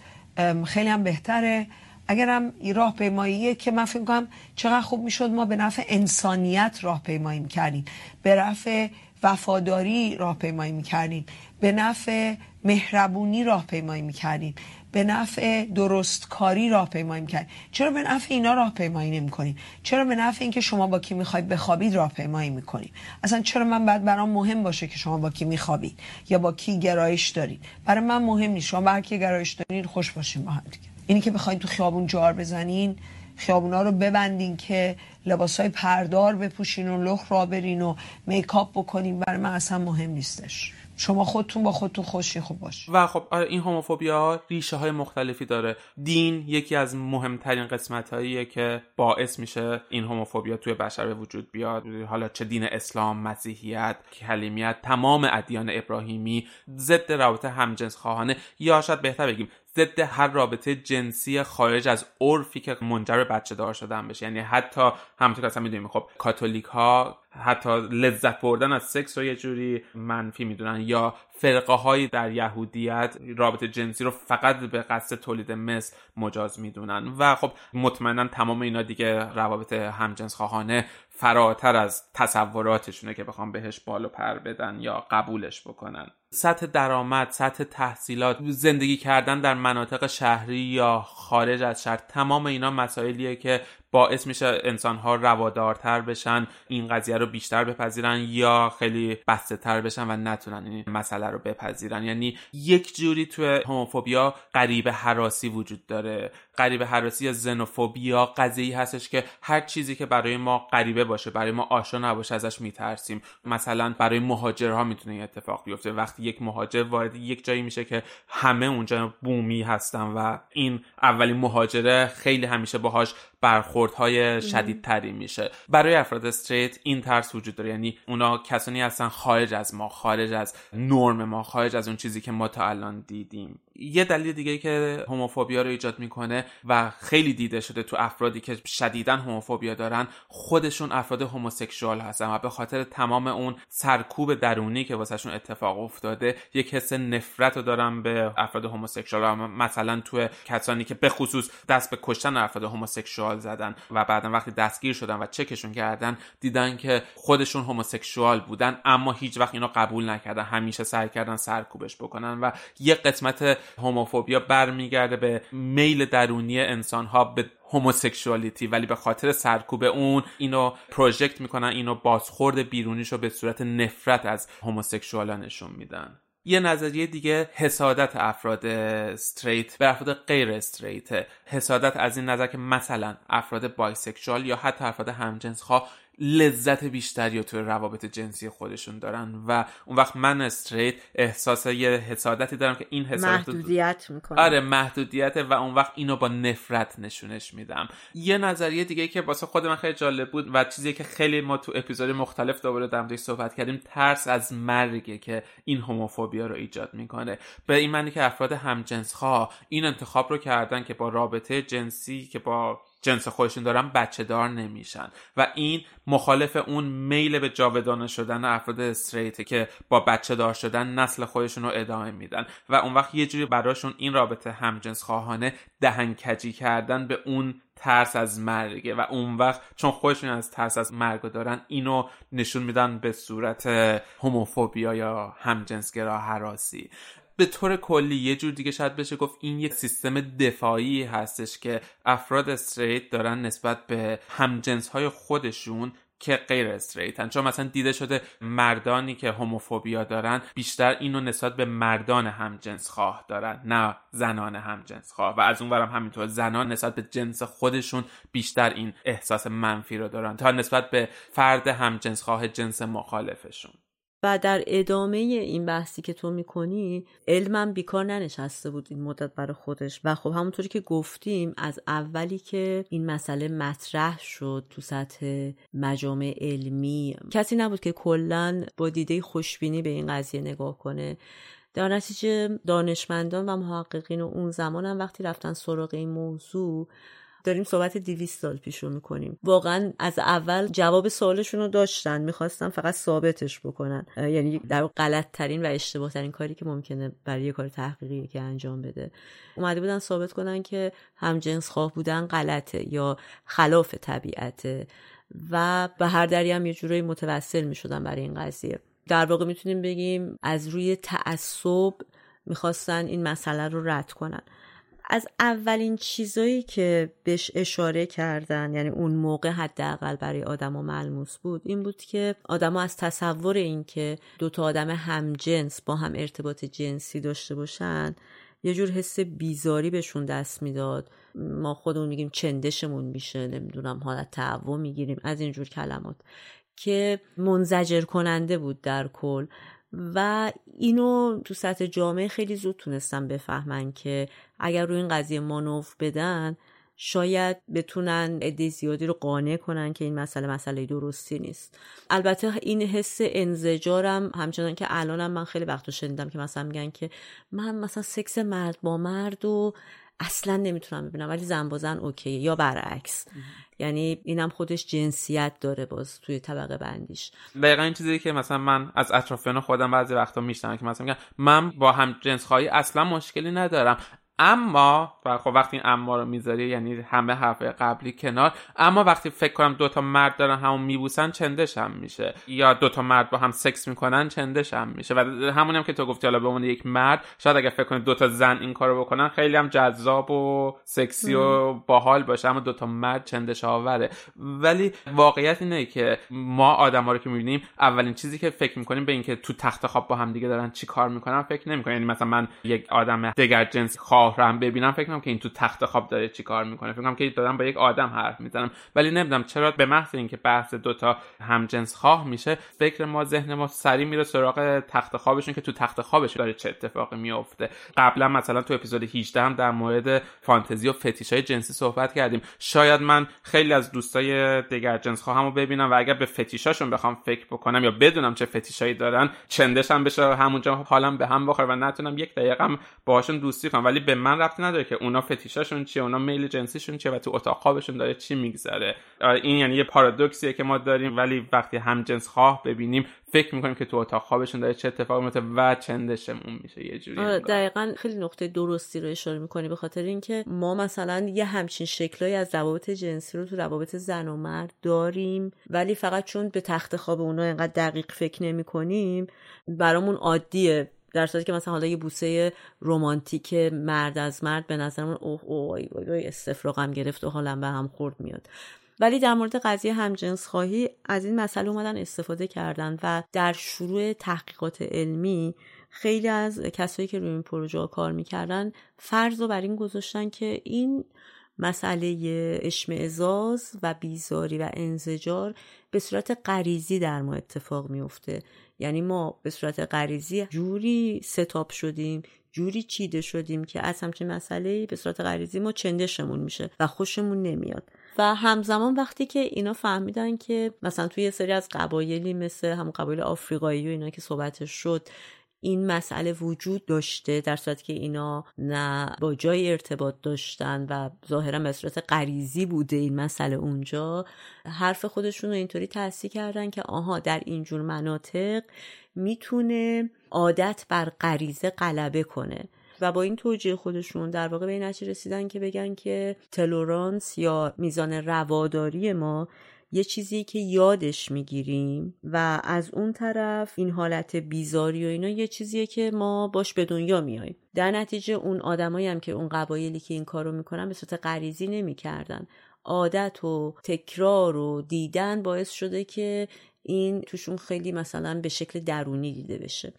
Speaker 4: خیلی هم بهتره. اگرم راهپیماییه که من فکر کنم چقدر خوب می‌شد ما به نفع انسانیت راهپیمایی می‌کردیم. به نفع وفاداری راهپیمایی می‌کردیم. به نفع مهربونی راهپیمایی می‌کردیم. به نفع درستکاری راهپیمایی می‌کردیم. چرا به نفع اینا راهپیمایی نمی‌کنیم؟ چرا به نفع اینکه شما با کی می‌خواید بخوابید راهپیمایی می‌کنیم؟ اصلا چرا من بعد برام مهم باشه که شما با کی میخوابید یا با کی گرایش دارید؟ برای من مهم نیست. شما با کی گرایش دارید خوش باشین با هم دیگه. اینی که بخواید تو خیابون جار بزنین خیابونا رو ببندین که لباس های پردار بپوشین و لخ را برین و میکاپ بکنین برای من اصلا مهم نیستش. شما خودتون با خودتون خوشی خوب باش.
Speaker 2: و خب آره، این هوموفوبیا ریشه های مختلفی داره. دین یکی از مهمترین قسمت هاییه که باعث میشه این هوموفوبیا توی بشر به وجود بیاد. حالا چه دین اسلام مسیحیت کلیمیت تمام ادیان ابراهیمی ضد روابط همجنس خواهانه یا شاید بهتر بگیم ضد هر رابطه جنسی خارج از عرفی که منجر به بچه دار شدن بشه. یعنی حتی همونطور که اصلا می‌دونیم خب کاتولیک ها حتی لذت بردن از سکس رو یه جوری منفی می‌دونن یا فرقه هایی در یهودیت رابطه جنسی رو فقط به قصد تولید مثل مجاز می‌دونن. و خب مطمئنا تمام اینا دیگه روابط همجنس خواهانه فراتر از تصوراتشونه که بخوام بهش بال و پر بدن یا قبولش بکنن. سطح درآمد سطح تحصیلات زندگی کردن در مناطق شهری یا خارج از شهر تمام اینا مسائلیه که باعث میشه انسان ها روادارتر بشن این قضیه رو بیشتر بپذیرن یا خیلی بسته تر بشن و نتونن این مسئله رو بپذیرن. یعنی یک جوری توی هوموفوبیا غریب حراسی وجود داره. غریب حراسی یا زنوفوبیا قضیه هستش که هر چیزی که برای ما غریبه باشه برای ما آشنا نباشه ازش میترسیم. مثلا برای مهاجرها می‌تونه اتفاق بیفته. وقتی یک مهاجر وارد یک جایی میشه که همه اونجا بومی هستن و این اولین مهاجره خیلی همیشه باهاش برخوردهای شدیدتری میشه. برای افراد استریت این ترس وجود داره. یعنی اونا کسانی هستن خارج از ما خارج از نرم ما خارج از اون چیزی که ما تا الان دیدیم. یه دلیل دیگه که هوموفوبیا رو ایجاد می‌کنه و خیلی دیده شده تو افرادی که شدیدا هوموفوبیا دارن خودشون افراد هوموسکشوال هستن و به خاطر تمام اون سرکوب درونی که واسهشون اتفاق افتاده یک حس نفرت رو دارن به افراد هوموسکشوال مثلا تو کسانی که به خصوص دست به کشتن افراد هوموسکشوال زدن و بعدا وقتی دستگیر شدن و چکشون کردن دیدن که خودشون هوموسکشوال بودن اما هیچ وقت اینو قبول نکردن همیشه سعی کردن سرکوبش بکنن و یک قسمت homophobia برمیگرده به میل درونی انسان ها به homosexuality ولی به خاطر سرکوب اون اینو project می‌کنن اینو بازخورد بیرونیش رو به صورت نفرت از homosexual ا نشون میدن. یه نظریه دیگه حسادت افراد straight به افراد غیر straight. حسادت از این نظر که مثلا افراد bisexual یا حتی افراد همجنس خواه لذت بیشتری توی روابط جنسی خودشون دارن و اون وقت من straight احساس یه حسادتی دارم که این حسادت
Speaker 1: محدودیت می‌کنه
Speaker 2: آره محدودیت و اون وقت اینو با نفرت نشونش میدم. یه نظریه دیگه که واسه خود من خیلی جالب بود و چیزی که خیلی ما تو اپیزود مختلف دوباره در صحبت کردیم ترس از مرگه که این هوموفوبیا رو ایجاد می‌کنه. به این معنی که افراد همجنس خواه این انتخاب رو کردن که با رابطه جنسی که با جنس خودشون دارن بچه دار نمیشن. و این مخالف اون میل به جاودانه شدن افراد استریته که با بچه دار شدن نسل خودشون رو ادامه میدن. و اون وقت یه جوری براشون این رابطه همجنس خواهانه دهنکجی کردن به اون ترس از مرگه. و اون وقت چون خودشون از ترس از مرگ دارن اینو نشون میدن به صورت هوموفوبیا یا همجنسگرا حراسی. به طور کلی یه جور دیگه شاید بشه گفت این یک سیستم دفاعی هستش که افراد استریت دارن نسبت به همجنس های خودشون که غیر استریتن چون مثلا دیده شده مردانی که هوموفوبیا دارن بیشتر اینو نسبت به مردان همجنس خواه دارن نه زنان همجنس خواه. و از اونورم همینطور زنان نسبت به جنس خودشون بیشتر این احساس منفی رو دارن تا نسبت به فرد همجنس خواه جنس مخالفشون.
Speaker 1: و در ادامه این بحثی که تو می‌کنی علمم بیکار ننشسته بود این مدت برای خودش. و خب همونطوری که گفتیم از اولی که این مسئله مطرح شد تو سطح مجامع علمی کسی نبود که کلا با دیده خوشبینی به این قضیه نگاه کنه. در نتیجه دانشمندان و محققین و اون زمان هم وقتی رفتن سراغ این موضوع داریم صحبت 200 سال پیش رو می‌کنیم. واقعا از اول جواب سوالشون رو داشتن می‌خواستن فقط ثابتش بکنن. یعنی در غلط ترین و اشتباه ترین کاری که ممکنه برای یه کار تحقیقی که انجام بده. اومده بودن ثابت کنن که همجنس خواه بودن غلطه یا خلاف طبیعته و به هر دری هم یه جورایی متوسل می‌شدن برای این قضیه. در واقع می‌تونیم بگیم از روی تعصب می‌خواستن این مسئله رو رد کنن. از اولین چیزایی که بهش اشاره کردن یعنی اون موقع حداقل برای آدما ملموس بود این بود که آدما از تصور این که دو تا آدم همجنس با هم ارتباط جنسی داشته باشن یه جور حس بیزاری بهشون دست می‌داد. ما خودمون میگیم چندشمون میشه نمی‌دونم حالت تعو می‌گیریم از اینجور کلمات که منزجر کننده بود در کل. و اینو تو سطح جامعه خیلی زود تونستم بفهمن که اگر روی این قضیه مانوف بدن شاید بتونن عده زیادی رو قانع کنن که این مسئله مسئله درستی نیست. البته این حس انزجارم همچنان که الانم من خیلی وقت شنیدم که مثلا میگن که من مثلا سکس مرد با مرد و اصلا نمی‌تونم ببینم ولی زن با زن اوکی یا برعکس. یعنی اینم خودش جنسیت داره باز توی طبقه بندیش.
Speaker 2: دقیقا این چیزی که مثلا من از اطرافیان خودم بعضی وقتا میشنم که مثلا میگن من با هم جنس خواهی اصلا مشکلی ندارم. اما و خب وقتی این اما رو می‌ذاری یعنی همه حرف قبلی کنار اما وقتی فکر کنم دوتا مرد دارن همون میبوسن چندش هم میشه. یا دوتا مرد با هم سکس می‌کنن چندش هم میشه. و همونم هم که تو گفتی حالا به عنوان یک مرد شاید اگر فکر کنی دوتا زن این کارو بکنن خیلی هم جذاب و سکسی و باحال باشه اما دوتا مرد چندش آوره. ولی واقعیت اینه که ما آدما رو که می‌بینیم اولین چیزی که فکر می‌کنیم به اینکه تو تخت خواب با هم دیگه دارن چی کار می‌کنن فکر نمی‌کنیم یعنی مثلا من یک آدم دگر جنس هم ببینم فکر کنم که این تو تخت خواب داره چیکار می‌کنه. فکر کنم که دارم با یک آدم حرف می‌زنم. ولی نمی‌دونم چرا به محض اینکه بحث دوتا همجنس خواه میشه فکر ما ذهن ما سری میره سراغ تخت خوابشون که تو تخت خوابش داره چه اتفاقی میافته. قبلا مثلا تو اپیزود 18 هم در مورد فانتزی و فتیش های جنسی صحبت کردیم. شاید من خیلی از دوستای دیگر جنس خواهم رو ببینم و اگر به فتیشاشون بخوام فکر بکنم یا بدونم چه فتیشایی دارن چندشم بشه همونجا حالم به هم بخوره و نتونم یک دقیقه باهاشون دوستی کنم. ولی به من ربطی نداره که اونا فتیشاشون چیه اونا میل جنسیشون چیه و تو اتاق خوابشون داره چی میگذره. این یعنی یه پارادوکسیه که ما داریم ولی وقتی هم جنس خواه ببینیم فکر می‌کنیم که تو اتاق خوابشون داره چه اتفاقی میفته و چندشمون میشه یه جوری
Speaker 1: آره، دقیقا خیلی نقطه درستی رو اشاره می‌کنی به خاطر اینکه ما مثلا یه همچین شکلایی از روابط جنسی رو تو روابط زن و مرد داریم ولی فقط چون به تخت خواب اونا انقدر دقیق فکر نمی کنیم برامون عادیه. در صورتی که مثلا حالا یه بوسه رمانتیک مرد از مرد به نظرمون اوه اوه اوه استفراغم گرفت و حالم به هم خورد میاد. ولی در مورد قضیه همجنس خواهی از این مسئله اومدن استفاده کردن و در شروع تحقیقات علمی خیلی از کسایی که روی این پروژه کار می‌کردن فرض رو بر این گذاشتن که این مسئله اشمعزاز و بیزاری و انزجار به صورت غریزی در ما اتفاق میفته یعنی ما به صورت غریزی جوری ستاپ شدیم جوری چیده شدیم که از همچین مسئله به صورت غریزی ما چندشمون میشه و خوشمون نمیاد. و همزمان وقتی که اینا فهمیدن که مثلا توی یه سری از قبایلی مثل همون قبایل آفریقایی و اینا که صحبتش شد این مسئله وجود داشته در صورتی که اینا نه با جای ارتباط داشتن و ظاهرا به صورت غریزی بوده این مسئله اونجا حرف خودشون رو اینطوری تحصیل کردن که آها در اینجور مناطق می‌تونه عادت بر غریزه غلبه کنه. و با این توجیه خودشون در واقع به این رسیدن که بگن که تلورانس یا میزان رواداری ما یه چیزی که یادش می‌گیریم و از اون طرف این حالت بیزاری و اینا یه چیزیه که ما باش به دنیا میاییم در نتیجه اون آدمایی هم که اون قبایلی که این کارو می‌کنن به صورت غریزی نمی‌کردن. عادت و تکرار و دیدن باعث شده که این توشون خیلی مثلا به شکل درونی دیده بشه.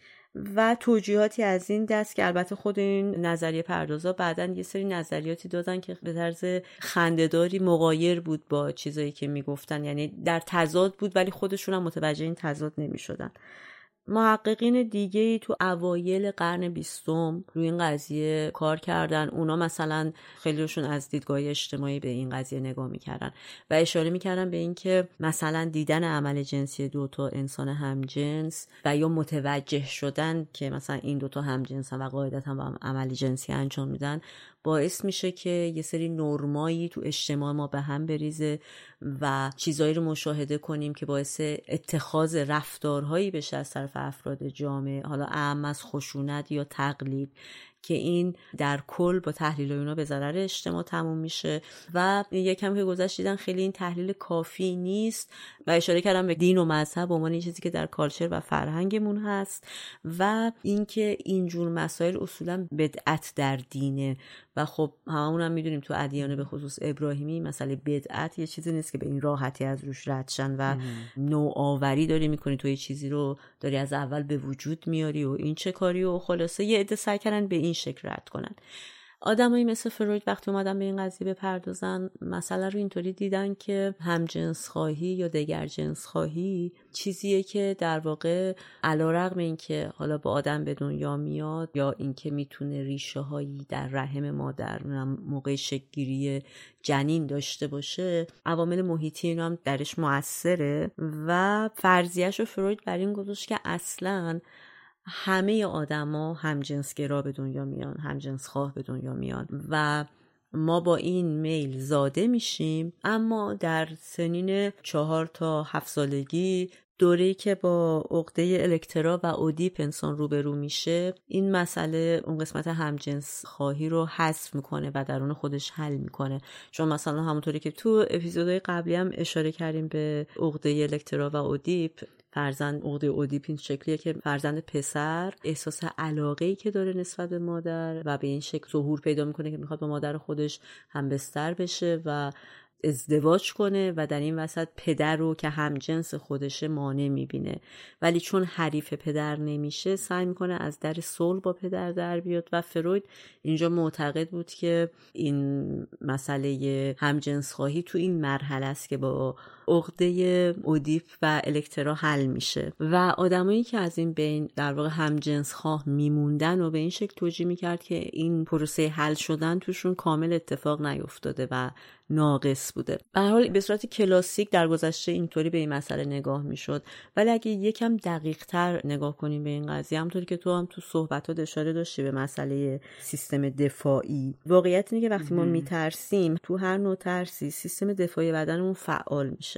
Speaker 1: و توجیهاتی از این دست که البته خود این نظریه پردازا بعدا یه سری نظریاتی دادن که به طرز خندهداری مقایر بود با چیزایی که می‌گفتن. یعنی در تضاد بود ولی خودشون هم متوجه این تضاد نمی‌شدن. محققین دیگه ای تو اوایل قرن بیستم روی این قضیه کار کردن. اونا مثلا خیلیشون از دیدگاه اجتماعی به این قضیه نگاه می‌کردن و اشاره می‌کردن به اینکه مثلا دیدن عمل جنسی دو تا انسان همجنس و یا متوجه شدن که مثلا این دوتا همجنسن و قاعدتا با هم عمل جنسی انجام میدن باعث میشه که یه سری نرمایی تو اجتماع ما به هم بریزه و چیزایی رو مشاهده کنیم که باعث اتخاذ رفتارهایی بشه از طرف افراد جامعه حالا اهم از خشونت یا تقلید که این در کل با تحلیل اونا به ضرر اجتماع تموم میشه. و یکم که گذشت دیدن خیلی این تحلیل کافی نیست و اشاره کردم به دین و مذهب عنوان چیزی که در کالچر و فرهنگمون هست. و اینکه اینجور مسائل اصولا بدعت در دینه. و خب هممون هم می‌دونیم تو ادیان به خصوص ابراهیمی مسئله بدعت یه چیزی نیست که به این راحتی از روش ردشن و نوآوری داری می‌کنی تو یه چیزی رو داری از اول به وجود میاری و این چه کاری و خلاصه یه عده سعی کردن به این شکل رد کنن. آدمایی مثل فروید وقتی اومدن به این قضیه بپردازن مسئله رو اینطوری دیدن که هم جنس خواهی یا دگر جنس خواهی چیزیه که در واقع علا رقم این که حالا با آدم به دنیا میاد یا اینکه می‌تونه ریشه هایی در رحم مادر موقع شکگیری جنین داشته باشه عوامل محیطی اینا هم درش موثره و فرضیهش رو فروید بر این گذاشت که اصلا همه آدما هم گرا به دنیا میان هم جنس خواه به دنیا میان و ما با این میل زاده میشیم. اما در سنین چهار تا هفت سالگی دوره که با عقده الکترا و اودیپ انسان روبرو میشه این مسئله اون قسمت همجنس خواهی رو حذف می‌کنه و درون خودش حل می‌کنه. چون مثلا همونطوری که تو اپیزودهای قبلی هم اشاره کردیم به عقده الکترا و اودیپ فرزند عقده اودیپین شکلیه که فرزند پسر احساس علاقه ای که داره نسبت به مادر و به این شکل ظهور پیدا می‌کنه که می‌خواد با مادر خودش هم بستر بشه و ازدواج کنه و در این وسط پدر رو که همجنس خودشه مانع می‌بینه. ولی چون حریف پدر نمیشه سعی می‌کنه از در صلح با پدر در بیاد و فروید اینجا معتقد بود که این مسئله همجنس خواهی تو این مرحله است که با عقده اودیپ و الکترا حل میشه. و آدمایی که از این بین در واقع همجنس خواه میموندن و به این شکل توجیه می‌کرد که این پروسه حل شدن توشون کامل اتفاق نیفتاده و ناقص بوده. به حال به صورت کلاسیک در گذشته اینطوری به این مسئله نگاه می‌شد. ولی اگه یکم دقیق تر نگاه کنیم به این قضیه همطوری که تو هم تو صحبتات اشاره داشتی به مسئله سیستم دفاعی. واقعیت اینه که وقتی ما میترسیم تو هر نوع ترسی سیستم دفاعی بدنمون فعال میشه.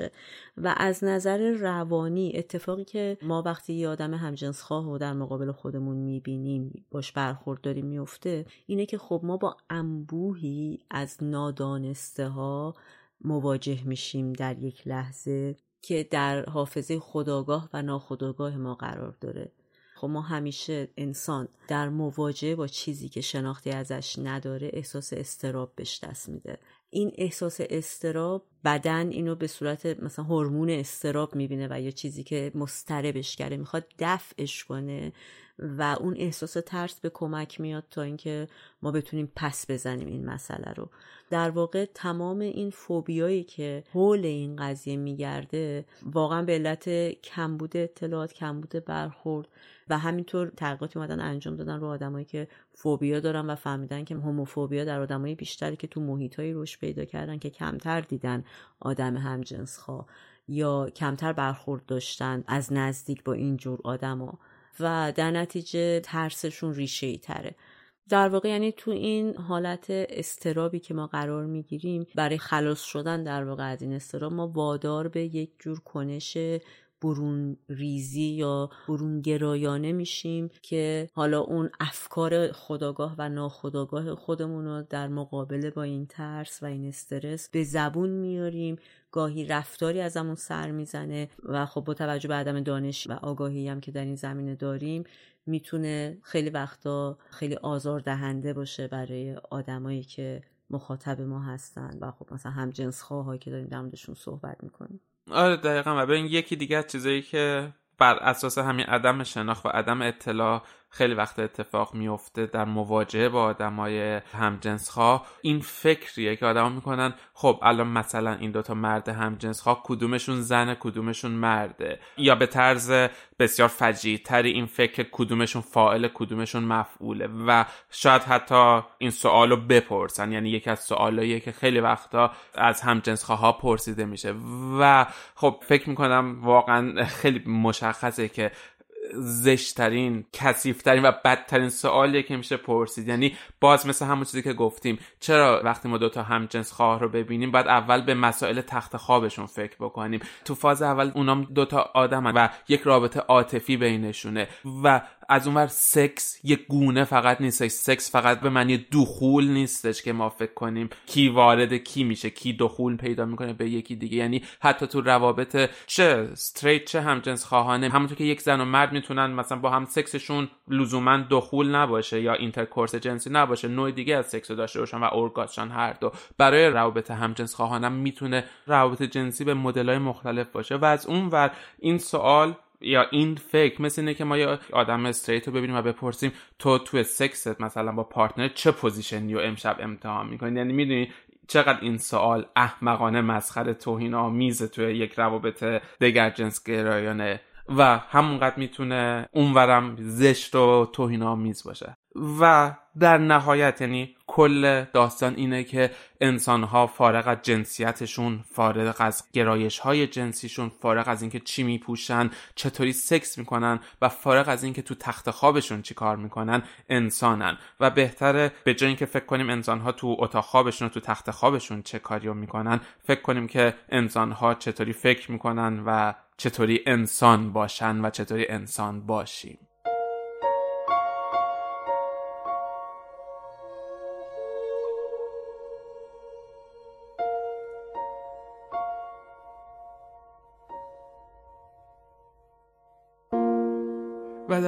Speaker 1: و از نظر روانی اتفاقی که ما وقتی یه آدم همجنس خواه و در مقابل خودمون می‌بینیم باش برخورد داریم میفته اینه که خب ما با انبوهی از نادانسته ها مواجه میشیم در یک لحظه که در حافظه خداگاه و ناخداگاه ما قرار داره. خب ما همیشه انسان در مواجهه با چیزی که شناختی ازش نداره احساس استراب بهش دست میده. این احساس استراب بدن اینو به صورت مثلا هورمون استراب می‌بینه و یا چیزی که مستربش کرده می‌خواد دفعش کنه. و اون احساس ترس به کمک میاد تا اینکه ما بتونیم پس بزنیم این مسئله رو. در واقع تمام این فوبیایی که حول این قضیه میگرده واقعا به علت کمبود اطلاعات کمبود برخورد و همینطور تحقیقاتی اومدن انجام دادن رو آدمایی که فوبیا دارن و فهمیدن که هوموفوبیا در آدمای بیشتری که تو محیطایی رشد پیدا کردن که کمتر دیدن آدم همجنس خواه یا کمتر برخورد داشتن از نزدیک با اینجور آدما. و در نتیجه ترسشون ریشه ای تره. در واقع یعنی تو این حالت استرابی که ما قرار می‌گیریم برای خلاص شدن در واقع از این استراب ما وادار به یک جور کنش برون ریزی یا برون گرایانه میشیم که حالا اون افکار خداگاه و ناخداگاه خودمون رو در مقابله با این ترس و این استرس به زبون میاریم. گاهی رفتاری ازمون سر می‌زنه و خب با توجه به عدم دانش و آگاهی هم که در این زمینه داریم می‌تونه خیلی وقتا خیلی آزار دهنده باشه برای آدمایی که مخاطب ما هستن و خب مثلا هم جنس خواهایی که داریم در موردشون صحبت می‌کنیم.
Speaker 2: آره دقیقا. و ببین یکی دیگه از چیزایی که بر اساس همین عدم شناخت و عدم اطلاع خیلی وقت اتفاق میفته در مواجهه با آدمای همجنس خواه این فکریه که آدما می‌کنن خب الان مثلا این دوتا مرد همجنس خواه کدومشون زنه کدومشون مرده. یا به طرز بسیار فجیع تری این فکر کدومشون فاعل کدومشون مفعوله. و شاید حتی این سوالو بپرسن. یعنی یکی از سوالاییه که خیلی وقتا از همجنس خواه پرسیده میشه. و خب فکر می‌کنم واقعا خیلی مشخصه که زشترین کثیفترین و بدترین سوالیه که میشه پرسید. یعنی باز مثل همون چیزی که گفتیم. چرا وقتی ما دوتا هم جنس خواه رو ببینیم باید اول به مسائل تخت خوابشون فکر بکنیم. تو فاز اول اونام دوتا آدم و یک رابطه عاطفی بینشونه و از اونور سکس یک گونه فقط نیستش. سکس فقط به معنی دخول نیستش که ما فکر کنیم کی وارد کی میشه کی دخول پیدا می‌کنه به یکی دیگه. یعنی حتی تو روابط چه straight چه همجنس خواهانه همونطور که یک زن و مرد می‌تونن مثلا با هم سکسشون لزوما دخول نباشه یا intercourse جنسی نباشه. نوع دیگه از سکس داشته باشن و ارگاسم شن هر دو. برای روابط همجنس خواهانم می‌تونه روابط جنسی به مدلای مختلف باشه. و از اون ور این سوال یا این فکر مثل اینه که ما یه آدم straight رو ببینیم و بپرسیم تو تو سکست مثلا با partner چه position ی و امشب امتحان می‌کنی؟ یعنی می‌دونی چقدر این سوال احمقانه مسخره توهین آمیزه توی یک روابط دگر جنس گرایانه و همونقدر می‌تونه اونورم زشت و توهین آمیز باشه. و در نهایت یعنی کل داستان اینه که انسان ها فارغ از جنسیتشون فارغ از گرایش های جنسیشون فارغ از اینکه چی میپوشن چطوری سکس می‌کنن و فارغ از اینکه تو تخت خوابشون چی کار می‌کنن انسانن. و بهتره به جای اینکه فکر کنیم انسان ها تو اتاق خوابشون و تو تخت خوابشون چه کاری می‌کنن فکر کنیم که انسان ها چطوری فکر می‌کنن و چطوری انسان باشن و چطوری انسان باشیم.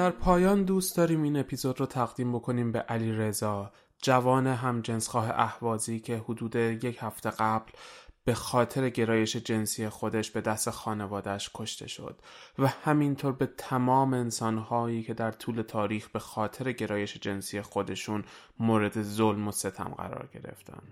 Speaker 2: در پایان دوست داریم این اپیزود رو تقدیم بکنیم به علی رضا جوان همجنسخواه احوازی که حدود یک هفته قبل به خاطر گرایش جنسی خودش به دست خانوادش کشته شد و همینطور به تمام انسانهایی که در طول تاریخ به خاطر گرایش جنسی خودشون مورد ظلم و ستم قرار گرفتن.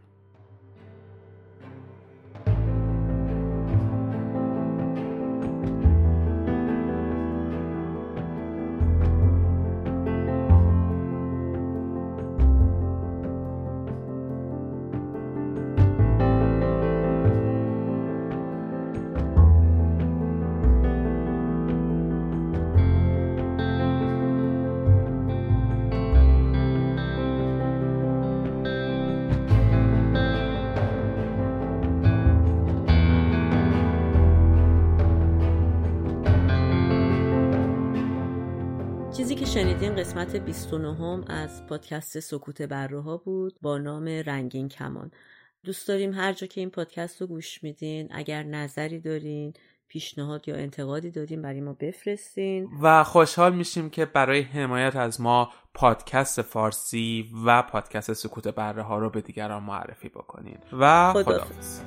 Speaker 1: قسمت 29 هم از پادکست سکوت برروها بود با نام رنگین کمان. دوست داریم هر جا که این پادکست رو گوش میدین اگر نظری دارین پیشنهاد یا انتقادی دارین برای ما بفرستین.
Speaker 2: و خوشحال میشیم که برای حمایت از ما پادکست فارسی و پادکست سکوت بره ها رو به دیگران معرفی بکنین. و خداحافظ.